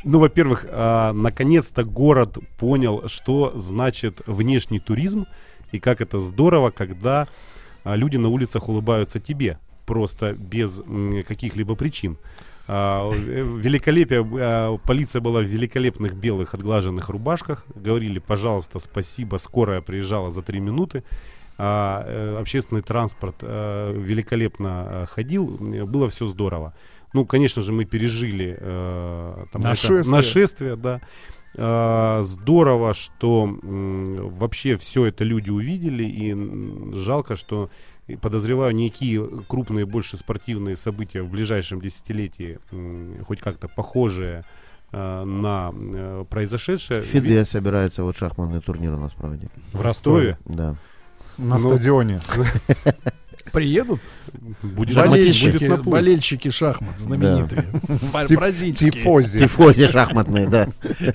Ну, во-первых, а, наконец-то город понял, что значит внешний туризм и как это здорово, когда а, люди на улицах улыбаются тебе просто без каких-либо причин. А, Великолепие, а, полиция была в великолепных белых отглаженных рубашках. Говорили, пожалуйста, спасибо, скорая приезжала за три минуты. А, э, общественный транспорт э, великолепно э, ходил, было все здорово. Ну, конечно же, мы пережили э, там, это- Нашествие. нашествие, да. Э, здорово, что м, вообще все это люди увидели, и жалко, что подозреваю, никакие крупные больше спортивные события в ближайшем десятилетии, м, хоть как-то похожие э, на э, произошедшее. Фиде собирается вот шахматный турнир у нас проводить. В Ростове? Да. На Ну, стадионе. Приедут Будет, болельщики, будет болельщики шахмат знаменитые, бразильские. Тифози. Тифози шахматные, да. [laughs]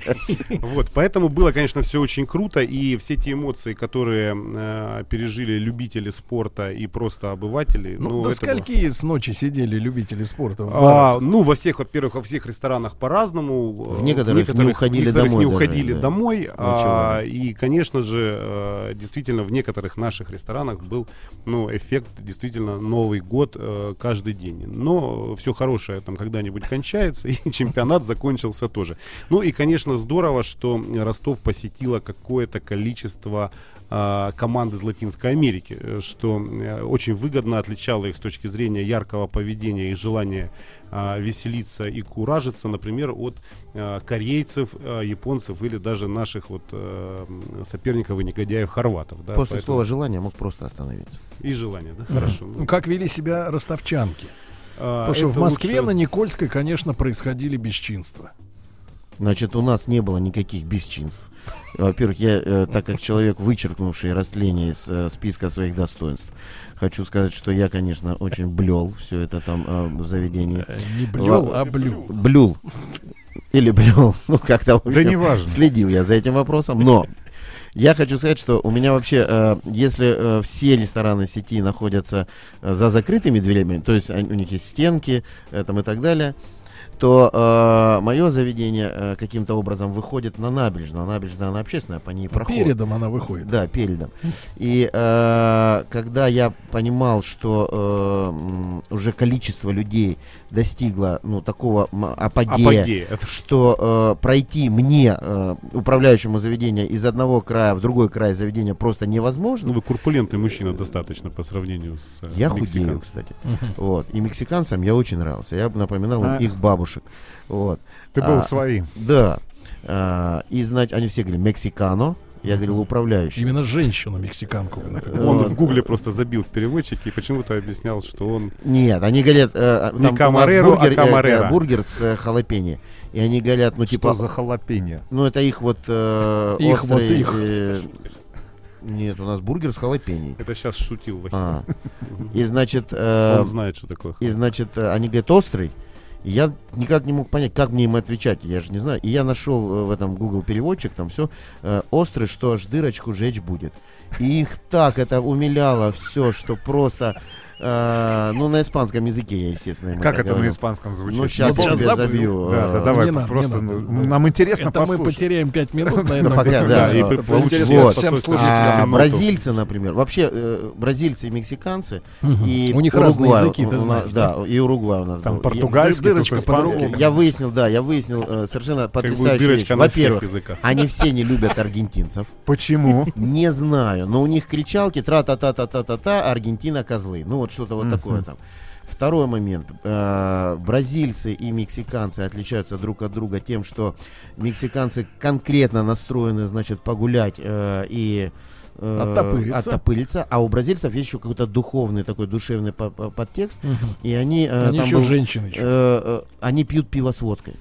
Вот, поэтому было, конечно, все очень круто, и все те эмоции, которые э, пережили любители спорта и просто обыватели, Ну, ну, до было- скольки с ночи сидели любители спорта? А, ну, во всех, во-первых, во всех ресторанах по-разному. В некоторых не уходили некоторых домой не даже, уходили да. домой. а, Ночевали. и, конечно же, э, действительно, в некоторых наших ресторанах был ну, эффект действительно Новый год э, каждый день. Но все хорошее там когда-нибудь кончается, [laughs] и чемпионат закончился тоже. Ну и, конечно, здорово, что Ростов посетило какое-то количество команд из Латинской Америки, э, что э, очень выгодно отличало их с точки зрения яркого поведения и желания а, веселиться и куражиться, например, от а, корейцев, а, японцев или даже наших вот э, соперников и негодяев хорватов. Да, После поэтому- слова желание мог просто остановиться. И желание, да, хорошо. Ну, как вели себя ростовчанки? А, Потому что в Москве лучше- на Никольской, конечно, происходили бесчинства. Значит, у нас не было никаких бесчинств. Во-первых, я, э, так как человек, вычеркнувший растление из э, списка своих достоинств, хочу сказать, что я, конечно, очень блел все это там э, в заведении. Не блел, а блюл. Блюл. Или блел. [laughs] Ну, как-то, Да общем, неважно. следил я за этим вопросом. Но я хочу сказать, что у меня вообще, э, если э, все рестораны сети находятся э, за закрытыми дверями, то есть они- у них есть стенки э, там, и так далее, то мое заведение э, каким-то образом выходит на набережную. Набережная, она общественная, по ней проход. Передом она выходит. Да, передом. И э, когда я понимал, что э, уже количество людей достигло ну, такого апогея, Апогея, что э, пройти мне, э, управляющему заведения, из одного края в другой край заведения просто невозможно. Ну, вы курпулентный мужчина достаточно по сравнению с э, Я худею, кстати. Вот. И мексиканцам я очень нравился. Я напоминал А. их бабушек. Вот. Ты был А, своим. Да. А, и, значит, они все говорили «мексикано». Я говорил «управляющий». Именно женщину-мексиканку. вы например. Он Вот. в гугле просто забил в переводчике и почему-то объяснял, что он... Нет, они говорят, э, Не там нас камареру, а бургер, э, камарера. э, бургер с э, халапеньо. И они говорят, ну типа, Что за халапеньо? ну это их вот э, Их вот острый, их. э, нет, у нас бургер с халапеньо. Это сейчас шутил вообще. А. И значит, э, Он знает, что такое. и значит, э, они говорят острый. Я никак не мог понять, как мне им отвечать, я же не знаю. И я нашел э, в этом Google переводчик, там все острый, что аж дырочку жечь будет. И их так это умиляло все, что просто, э, ну на испанском языке я, естественно, Как это на испанском звучит? Ну сейчас я забью. Да, да, э, давай, не надо, просто не надо. ну, нам интересно Это мы послушать. потеряем 5 [laughs] минут на этом. пока, Да, и э, вот. всем слушателям. А минуту. бразильцы, например, вообще э, бразильцы и мексиканцы и У них разные языки, ты знаешь, Да, и Уругвай у нас Там был. португальский, дырочка тут испанский. по-другому. Я выяснил, да, я выяснил э, совершенно потрясающую вещь. Во-первых, они все не любят аргентинцев. Почему? Не знаю, но у них кричалки тра-та-та-та-та-та-та, Аргентина козлы. Ну вот что-то вот такое там. Второй момент. Э, бразильцы и мексиканцы отличаются друг от друга тем, что мексиканцы конкретно настроены, значит, погулять э, и э, Оттопыриться. оттопыриться, а у бразильцев есть еще какой-то духовный такой душевный по- по- подтекст, и они, Они там еще был- женщины. э, они пьют пиво с водкой.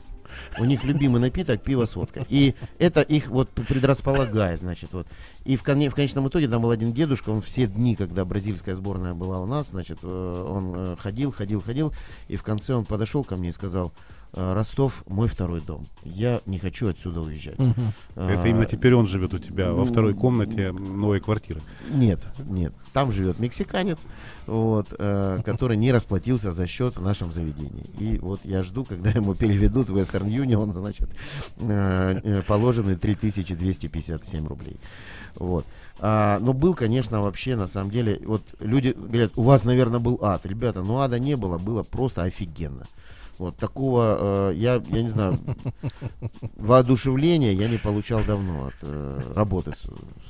У них любимый напиток пиво с водкой. И это их вот предрасполагает, значит, вот. И в, коне- в конечном итоге там был один дедушка, он все дни, когда бразильская сборная была у нас, значит, э, он э, ходил, ходил, ходил, и в конце он подошел ко мне и сказал, «Э, Ростов мой второй дом. Я не хочу отсюда уезжать. Это А, именно теперь он живет у тебя во ну, второй комнате новой квартиры. Нет, нет. Там живет мексиканец, вот, э, который не расплатился за счет в нашем заведении. И вот я жду, когда ему переведут в Western Union, значит, э, э, положенные 3257 рублей. Вот. А, но был, конечно, вообще, на самом деле, вот люди говорят, у вас, наверное, был ад. Ребята, ну ада не было, было просто офигенно. Вот такого, э, я, я не знаю, воодушевления я не получал давно от э, работы,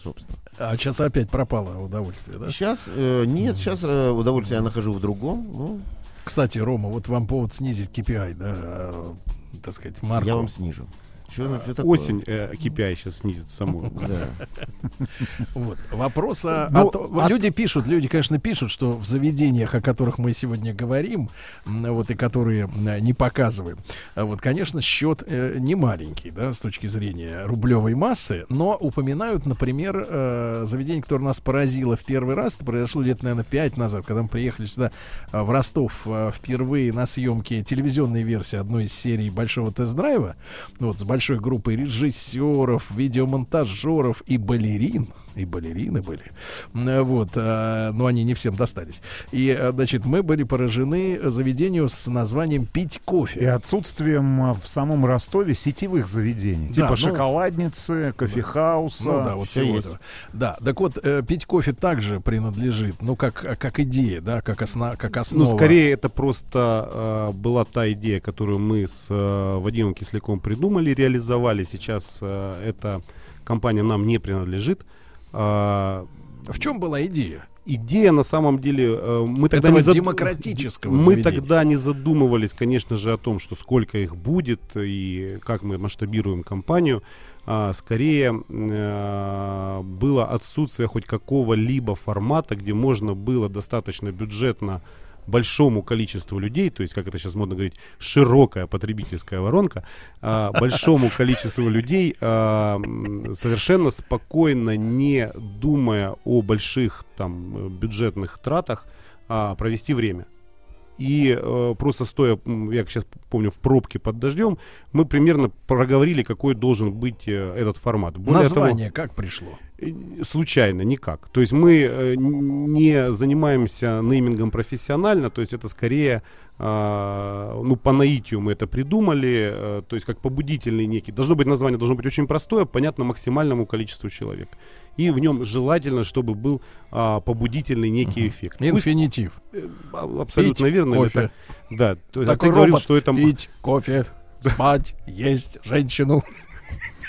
собственно. А сейчас опять пропало удовольствие, да? Сейчас э, нет, сейчас э, удовольствие я нахожу в другом. Ну, Кстати, Рома, вот вам повод снизить KPI, да, э, так сказать, марку. я вам снижу. Что, что такое? Осень э, сейчас снизит саму. [laughs] Вот. Вопрос о, Ну, Люди пишут, люди, конечно, пишут, что в заведениях, о которых мы сегодня говорим, вот и которые не показываем, а вот, конечно, счет э, не маленький, да, с точки зрения рублевой массы, но упоминают, например, э, заведение, которое нас поразило в первый раз, это произошло лет, наверное, пять назад, когда мы приехали сюда э, в Ростов впервые на съемке телевизионной версии одной из серий большого тест-драйва, вот с большой группой режиссеров, видеомонтажеров и балерин. И балерины были. М, Вот. а, Но они не всем достались. И, а, значит, мы были поражены заведению с названием «Пить И кофе». отсутствием а, в самом Ростове сетевых заведений. Да, типа ну- шоколадницы, кофехауса. Ну да, вот всего есть. этого. Да, так вот, э, пить кофе также принадлежит, ну, как, как идея, да, как, осна, как основа. Ну, скорее, это просто э, была та идея, которую мы с э, Вадимом Кисляком придумали, реализовали. Сейчас э, эта компания нам не принадлежит. А, В чем была идея? идея на самом деле э, мы тогда Этого не зад- демократического мы заведения. тогда не задумывались, конечно же, о том, что сколько их будет и как мы масштабируем компанию. А, скорее э, было отсутствие хоть какого-либо формата, где можно было достаточно бюджетно большому количеству людей, то есть, как это сейчас модно говорить, широкая потребительская воронка, а, большому количеству людей а, совершенно спокойно, не думая о больших там бюджетных тратах, а, провести время. И э, просто стоя, я сейчас помню, в пробке под дождем, мы примерно проговорили, какой должен быть э, этот формат. Более того, Название как пришло? Э, Случайно, никак. То есть мы э, не занимаемся неймингом профессионально, то есть это скорее, а, ну, по наитию мы это придумали, э, то есть как побудительный некий. Должно быть название, должно быть очень простое, понятно максимальному количеству человек. И в нем желательно, чтобы был а, побудительный некий эффект. Пусть- Инфинитив. а- абсолютно Пить верно. кофе. Это- да, то есть, а Такой ты говорил, что это... Пить кофе, спать, [laughs] есть женщину.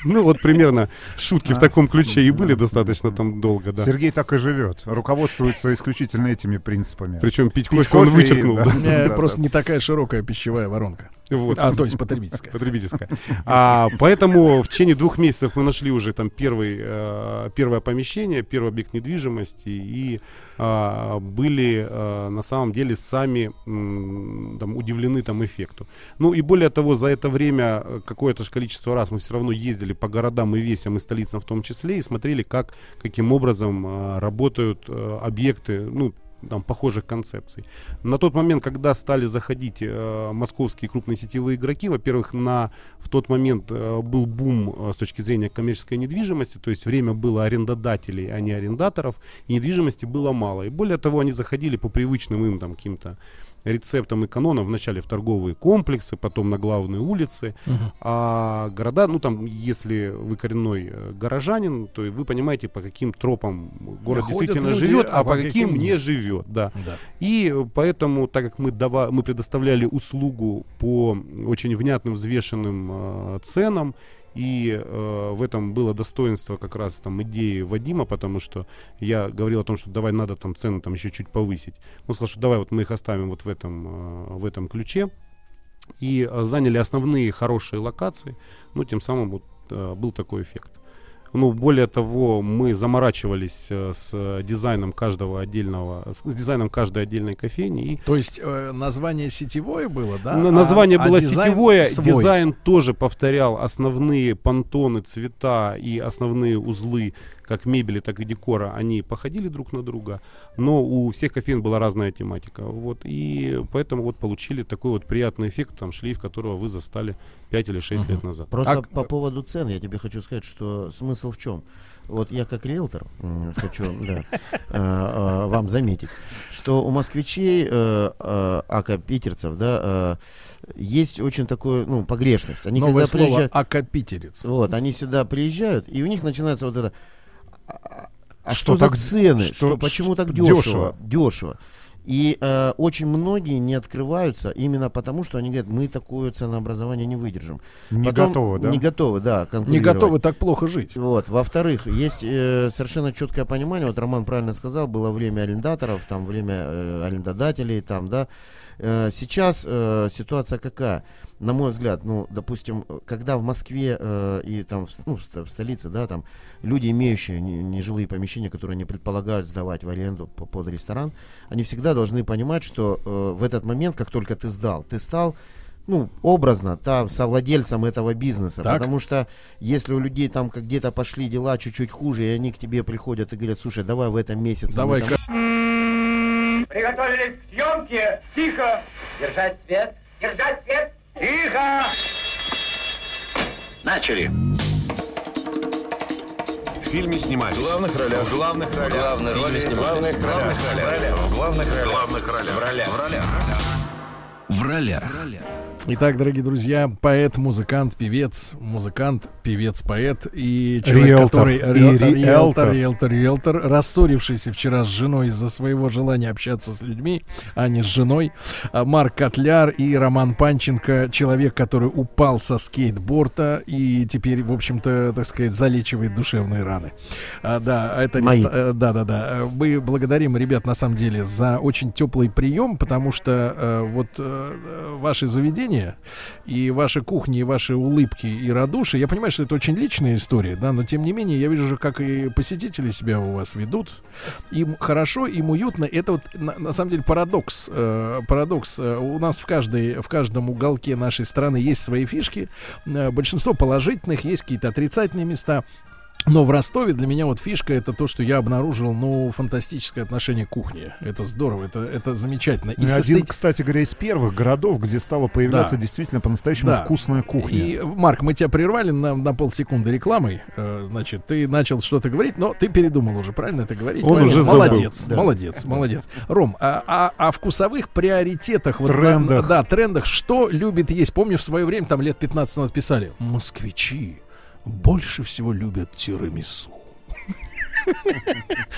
Ну, вот примерно шутки в таком ключе и были достаточно там долго, да. Сергей так и живет. Руководствуется исключительно этими принципами. Причем пить кофе он вычеркнул. У меня просто не такая широкая пищевая воронка. Вот. А, то есть потребительская. Потребительская. А, поэтому в течение двух месяцев мы нашли уже там первый, э, первое помещение, первый объект недвижимости и а, были э, на самом деле сами м, там, удивлены там эффекту. Ну и более того, за это время э, какое-то же количество раз мы все равно ездили по городам и весям, и столицам в том числе, и смотрели, как, каким образом э, работают э, объекты, ну, там, похожих концепций. На тот момент, когда стали заходить э, московские крупные сетевые игроки, во-первых, на, в тот момент э, был бум э, с точки зрения коммерческой недвижимости, то есть время было арендодателей, а не арендаторов, и недвижимости было мало. И более того, они заходили по привычным им там каким-то рецептам и канонам вначале в торговые комплексы, потом на главные улицы. А города, ну там, если вы коренной э, горожанин, то вы понимаете, по каким тропам город Ходят действительно люди, живет, а а, по каким каким не живет, да. Да. И поэтому, так как мы, дава, мы предоставляли услугу по очень внятным, взвешенным э, ценам, и э, в этом было достоинство как раз там идеи Вадима, потому что я говорил о том, что давай надо там цены там еще чуть повысить. Он сказал, что давай вот мы их оставим вот в этом, э, в этом ключе. И э, заняли основные хорошие локации, ну, тем самым вот, э, был такой эффект. Ну, более того, мы заморачивались э, с дизайном каждого отдельного, с дизайном каждой отдельной кофейни. И То есть э, название сетевое было, да? на- А- название а было дизайн сетевое, свой. дизайн тоже повторял основные понтоны, цвета и основные узлы, как мебели, так и декора, они походили друг на друга, но у всех кофеин была разная тематика. Вот, и поэтому вот получили такой вот приятный эффект, там шлейф которого вы застали 5 или 6 лет назад. Просто А- по поводу цен я тебе хочу сказать, что смысл в чем? Вот я как риэлтор хочу [laughs] да, э, э, вам заметить, что у москвичей, э, э, ака питерцев, да, э, есть очень такое, ну, погрешность. Они Новое когда слово приезжают, «акопитерец». вот, они сюда приезжают, и у них начинается вот это. А, Что что, так- за цены? что- Что, почему так дешево? дешево? Дешево. И э, очень многие не открываются именно потому, что они говорят, мы такое ценообразование не выдержим. Не Потом- готовы, да? Не готовы, да. Не готовы так плохо жить. Вот. Во-вторых, есть э, совершенно четкое понимание, вот Роман правильно сказал, было время арендаторов, там время э, арендодателей, там, да. Э, сейчас э, ситуация какая? на мой взгляд, ну, допустим, когда в Москве э, и там, ну, в ст- в столице, да, там, люди, имеющие не- нежилые помещения, которые не предполагают сдавать в аренду по- под ресторан, они всегда должны понимать, что в этот момент, как только ты сдал, ты стал ну, образно, там, совладельцем этого бизнеса. Так. Потому что если у людей там как где-то пошли дела чуть-чуть хуже, и они к тебе приходят и говорят, слушай, давай в этом месяце... мы Давай, там- Приготовились к съемке. Тихо. Держать свет. Держать свет. Тихо. Начали. В фильме снимались. В главных ролях. В главных ролях. Главные В роли снимались. снимались. В главных ролях. В главных ролях. В главных ролях. В ролях. В ролях. В ролях. Итак, дорогие друзья, поэт, музыкант, певец, музыкант, певец, поэт и человек, Риэлтор. который И риэлтор, риэлтор. риэлтор, риэлтор, риэлтор, рассорившийся вчера с женой из-за своего желания общаться с людьми, а не с женой. А, Марк Котляр и Роман Панченко, человек, который упал со скейтборда и теперь, в общем-то, так сказать, залечивает душевные раны. А, да, это Мои. да, да, да. Мы благодарим ребят на самом деле за очень теплый прием, потому что э, вот э, э, ваши заведения и ваши кухни, и ваши улыбки и радушие, я понимаю, что это очень личная история, да, но тем не менее я вижу как и посетители себя у вас ведут. Им хорошо, им уютно. Это вот на, на самом деле парадокс. э, парадокс. У нас в каждой, в каждом уголке нашей страны есть свои фишки. Э, большинство положительных, есть какие-то отрицательные места. Но в Ростове для меня вот фишка это то, что я обнаружил, ну, фантастическое отношение к кухне. Это здорово, это, это замечательно. Ну, и с один, кстати говоря, из первых городов, где стала появляться Да. действительно по-настоящему Да. вкусная кухня. И, Марк, мы тебя прервали на, на полсекунды рекламой. Э, значит, ты начал что-то говорить, но ты передумал уже, правильно это говорить? Он Правильно? уже забыл. молодец, Да. молодец, молодец. Ром, а, а, о вкусовых приоритетах, вот на- Трендах. да, трендах, что любит есть? Помню, в свое время, там лет 15 назад писали, москвичи больше всего любят тирамису.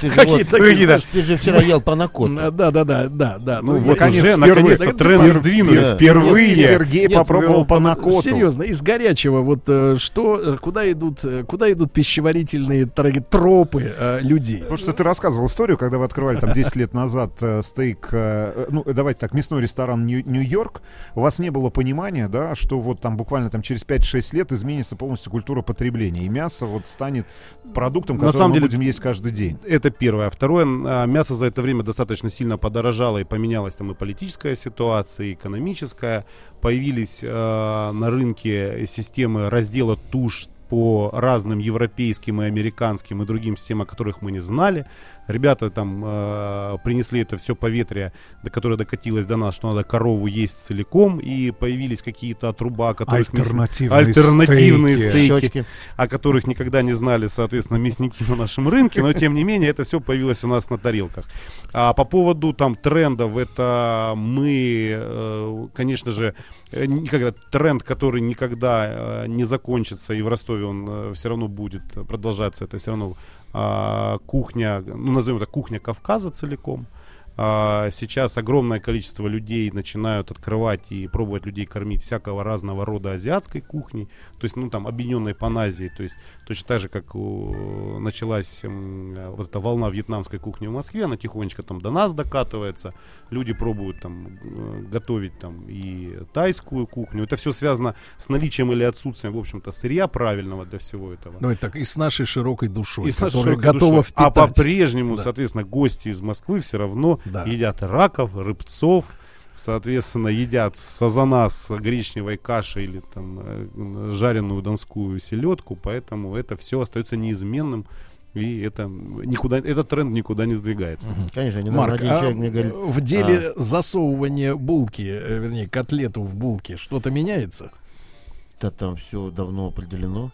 Ты же, Какие вот- такие, ты, же вчера ел панакоту. Да, да, да, да, да. Ну, я- вот уже, наконец-то пер- сдвинулись. Впервые Сергей попробовал э, панакоту. Серьезно, из горячего, вот э, что, э, куда идут, э, куда идут пищеварительные тропы людей? Потому что ты рассказывал историю, когда вы открывали там 10 лет назад стейк, ну давайте так, мясной ресторан Нью- Нью-Йорк, у вас не было понимания, да, что вот там буквально там через 5-6 лет изменится полностью культура потребления, и мясо вот станет продуктом, На который самом мы деле, будем есть каждый день. Это первое. А Второе, а, мясо за это время достаточно сильно подорожало и поменялась там и политическая ситуация, и экономическая. Появились э, на рынке системы раздела туш по разным европейским и американским и другим системам, о которых мы не знали. Ребята там э, принесли это все поветрие, до которое докатилось до нас, что надо корову есть целиком, и появились какие-то отруба, о которых мы с- Альтернативные альтернативные стейки. стейки, Щечки. о которых никогда не знали, соответственно, мясники на нашем рынке, но тем не менее это все появилось у нас на тарелках. А по поводу там трендов, это мы, э, конечно же, э, никогда тренд, который никогда э, не закончится, и в Ростове он все равно будет продолжаться, это все равно кухня, ну назовем это кухня Кавказа целиком. А, Сейчас огромное количество людей начинают открывать и пробовать людей кормить всякого разного рода азиатской кухней, то есть, ну, там, объединенной паназии, то есть, точно так же, как у- началась э, вот эта волна вьетнамской кухни в Москве, она тихонечко там до нас докатывается, люди пробуют там э, готовить там и тайскую кухню, это все связано с наличием или отсутствием, в общем-то, сырья правильного для всего этого. Давайте так, и с нашей широкой душой, И с нашей которая широкой готова душой. А впитать. по-прежнему, Да. соответственно, гости из Москвы все равно Да. едят раков, рыбцов, соответственно, едят сазана с гречневой кашей или там э, жареную донскую селедку, поэтому это все остается неизменным. И это никуда, этот тренд никуда не сдвигается. Конечно, Марк, один а человек мне говорит, в деле засовывания булки, э, вернее, котлету в булке, что-то меняется? да там все давно определено.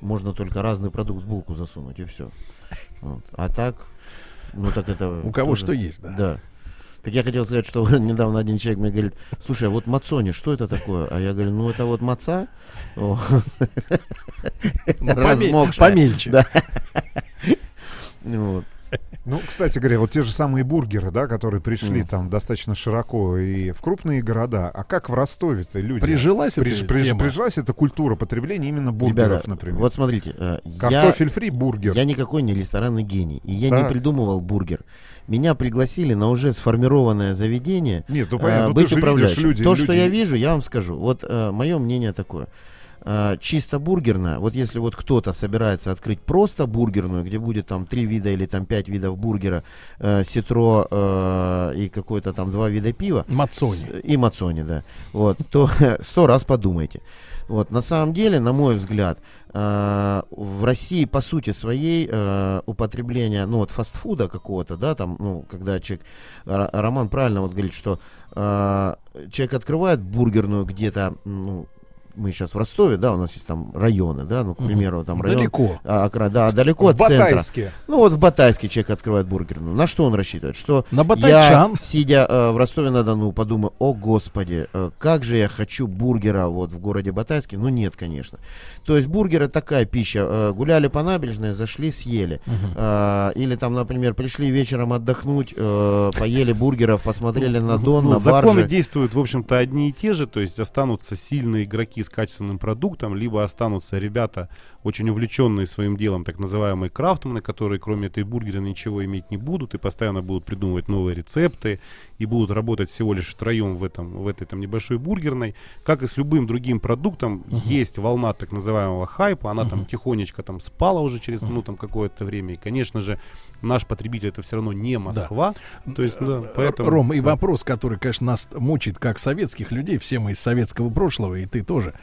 Можно только разный продукт в булку засунуть, и все. А так, ну так это... У кого тоже- что есть, да. Да. Так я хотел сказать, что [laughs] недавно один человек мне говорит, слушай, а вот мацони, что это такое? А я говорю, ну это вот маца, размокшая. помельче. Да. [laughs] Вот. Ну, кстати, говоря, вот те же самые бургеры, да, которые пришли Мгм. там достаточно широко и в крупные города. А как в Ростове-то люди? Прижилась эта Приж- приж- тема? Прижилась эта культура потребления именно бургеров, Ребята, например. вот смотрите, э, Картофель я, фри бургер. Я никакой не ресторанный гений, и я Так. не придумывал бургер. Меня пригласили на уже сформированное заведение. Нет, ну понятно, э, ну быть управляющим. люди- То, что люди- я вижу, я вам скажу. Вот мое мнение такое. Э, чисто бургерная, вот если вот кто-то собирается открыть просто бургерную, где будет там три вида или там пять видов бургера, э, ситро э, и какой-то там два вида пива. Мацони. И мацони, да. Вот, то [laughs] сто раз подумайте. Вот, на самом деле, на мой взгляд, э, в России по сути своей э, употребление, ну вот фастфуда какого-то, да, там, ну, когда человек, Роман правильно вот говорит, что э, человек открывает бургерную где-то, ну, мы сейчас в Ростове, да, у нас есть там районы, да, ну, к примеру, там район... Далеко. а, окра- да, далеко В от центра. Батайске. Ну, вот в Батайске человек открывает бургерную. На что он рассчитывает? Что На я, батайчан. сидя э, в Ростове-на-Дону, подумаю, о господи, э, как же я хочу бургера вот в городе Батайске. Ну, нет, конечно. То есть бургер это такая пища. э, гуляли по набережной, зашли, съели. Э, или там, например, пришли вечером отдохнуть, э, поели бургеров, посмотрели на Дон, Ну, на законы баржи. действуют, в общем-то, одни и те же, то есть останутся сильные игроки с качественным продуктом, либо останутся ребята, очень увлеченные своим делом, так называемые крафтмены, которые кроме этой бургера ничего иметь не будут и постоянно будут придумывать новые рецепты и будут работать всего лишь втроем в, этом, в этой там небольшой бургерной. Как и с любым другим продуктом, есть волна так называемого хайпа, она там тихонечко там спала уже через ну, там какое-то время. И, конечно же, наш потребитель это все равно не Москва. То есть, да, поэтому... Ром, и да. вопрос, который, конечно, нас мучает как советских людей, все мы из советского прошлого, и ты тоже.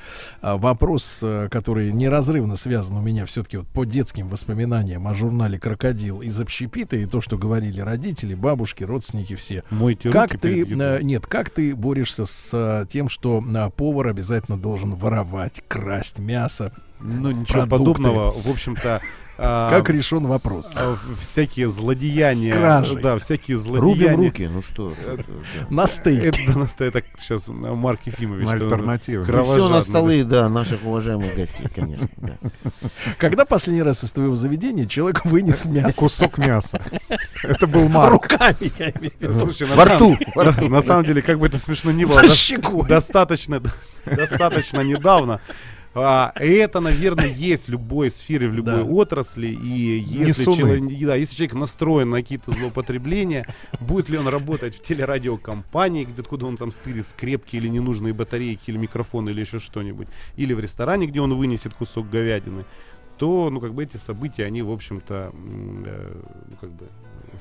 А, Вопрос, э, который неразрывно связан у меня все-таки вот по детским воспоминаниям о журнале «Крокодил» из общепита и то, что говорили родители, бабушки, родственники все. Мойте Как ты, э, нет, как ты борешься с э, тем, что э, повар обязательно должен воровать, красть мясо? Ну, ничего продукты? подобного. В общем-то, Как решен вопрос? а, всякие злодеяния. С кражей. Да, всякие злодеяния. Рубим руки, ну что. [laughs] На стейк. Это, это, сейчас Марк Ефимович. Альтернативу. Ну, все на столы, да, наших уважаемых гостей, конечно. да. Когда последний раз из твоего заведения человек вынес мясо? Кусок мяса. Это был Марк. Руками, я имею в виду. Слушай, Во рту. На самом деле, как бы это смешно ни было, За до- щекой. достаточно, достаточно недавно. А, и это, наверное, есть в любой сфере, в любой Да. отрасли. И если человек, да, если человек настроен на какие-то злоупотребления, будет ли он работать в телерадиокомпании, где откуда он там стырит скрепки или ненужные батарейки, или микрофон, или еще что-нибудь, или в ресторане, где он вынесет кусок говядины, то, ну, как бы эти события, они, в общем-то, э, ну, как бы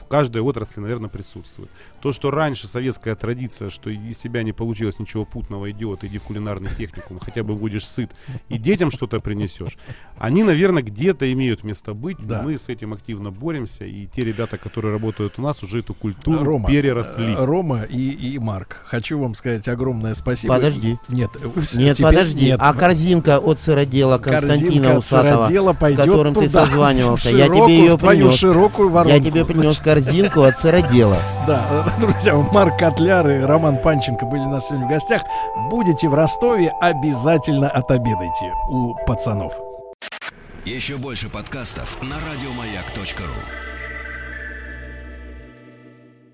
в каждой отрасли, наверное, присутствуют. То, что раньше советская традиция, что из тебя не получилось ничего путного, идиот, иди в кулинарный техникум, хотя бы будешь сыт, и детям что-то принесешь, они, наверное, где-то имеют место быть. Да. Мы с этим активно боремся, и те ребята, которые работают у нас, уже эту культуру Рома, переросли. э, Рома и, и Марк, хочу вам сказать огромное спасибо. Подожди. Нет, Нет, теперь подожди. нет. А корзинка от сыродела Корзинка Константина от Усатова, сыродела с пойдет которым ты туда, созванивался, в я широкую, тебе ее принес. широкую Я воронку. тебе принес корзинку от сыродела. Да, друзья, Марк Котляр и Роман Панченко были у нас сегодня в гостях. Будете в Ростове, обязательно отобедайте у пацанов. Еще больше подкастов на радиомаяк.ру.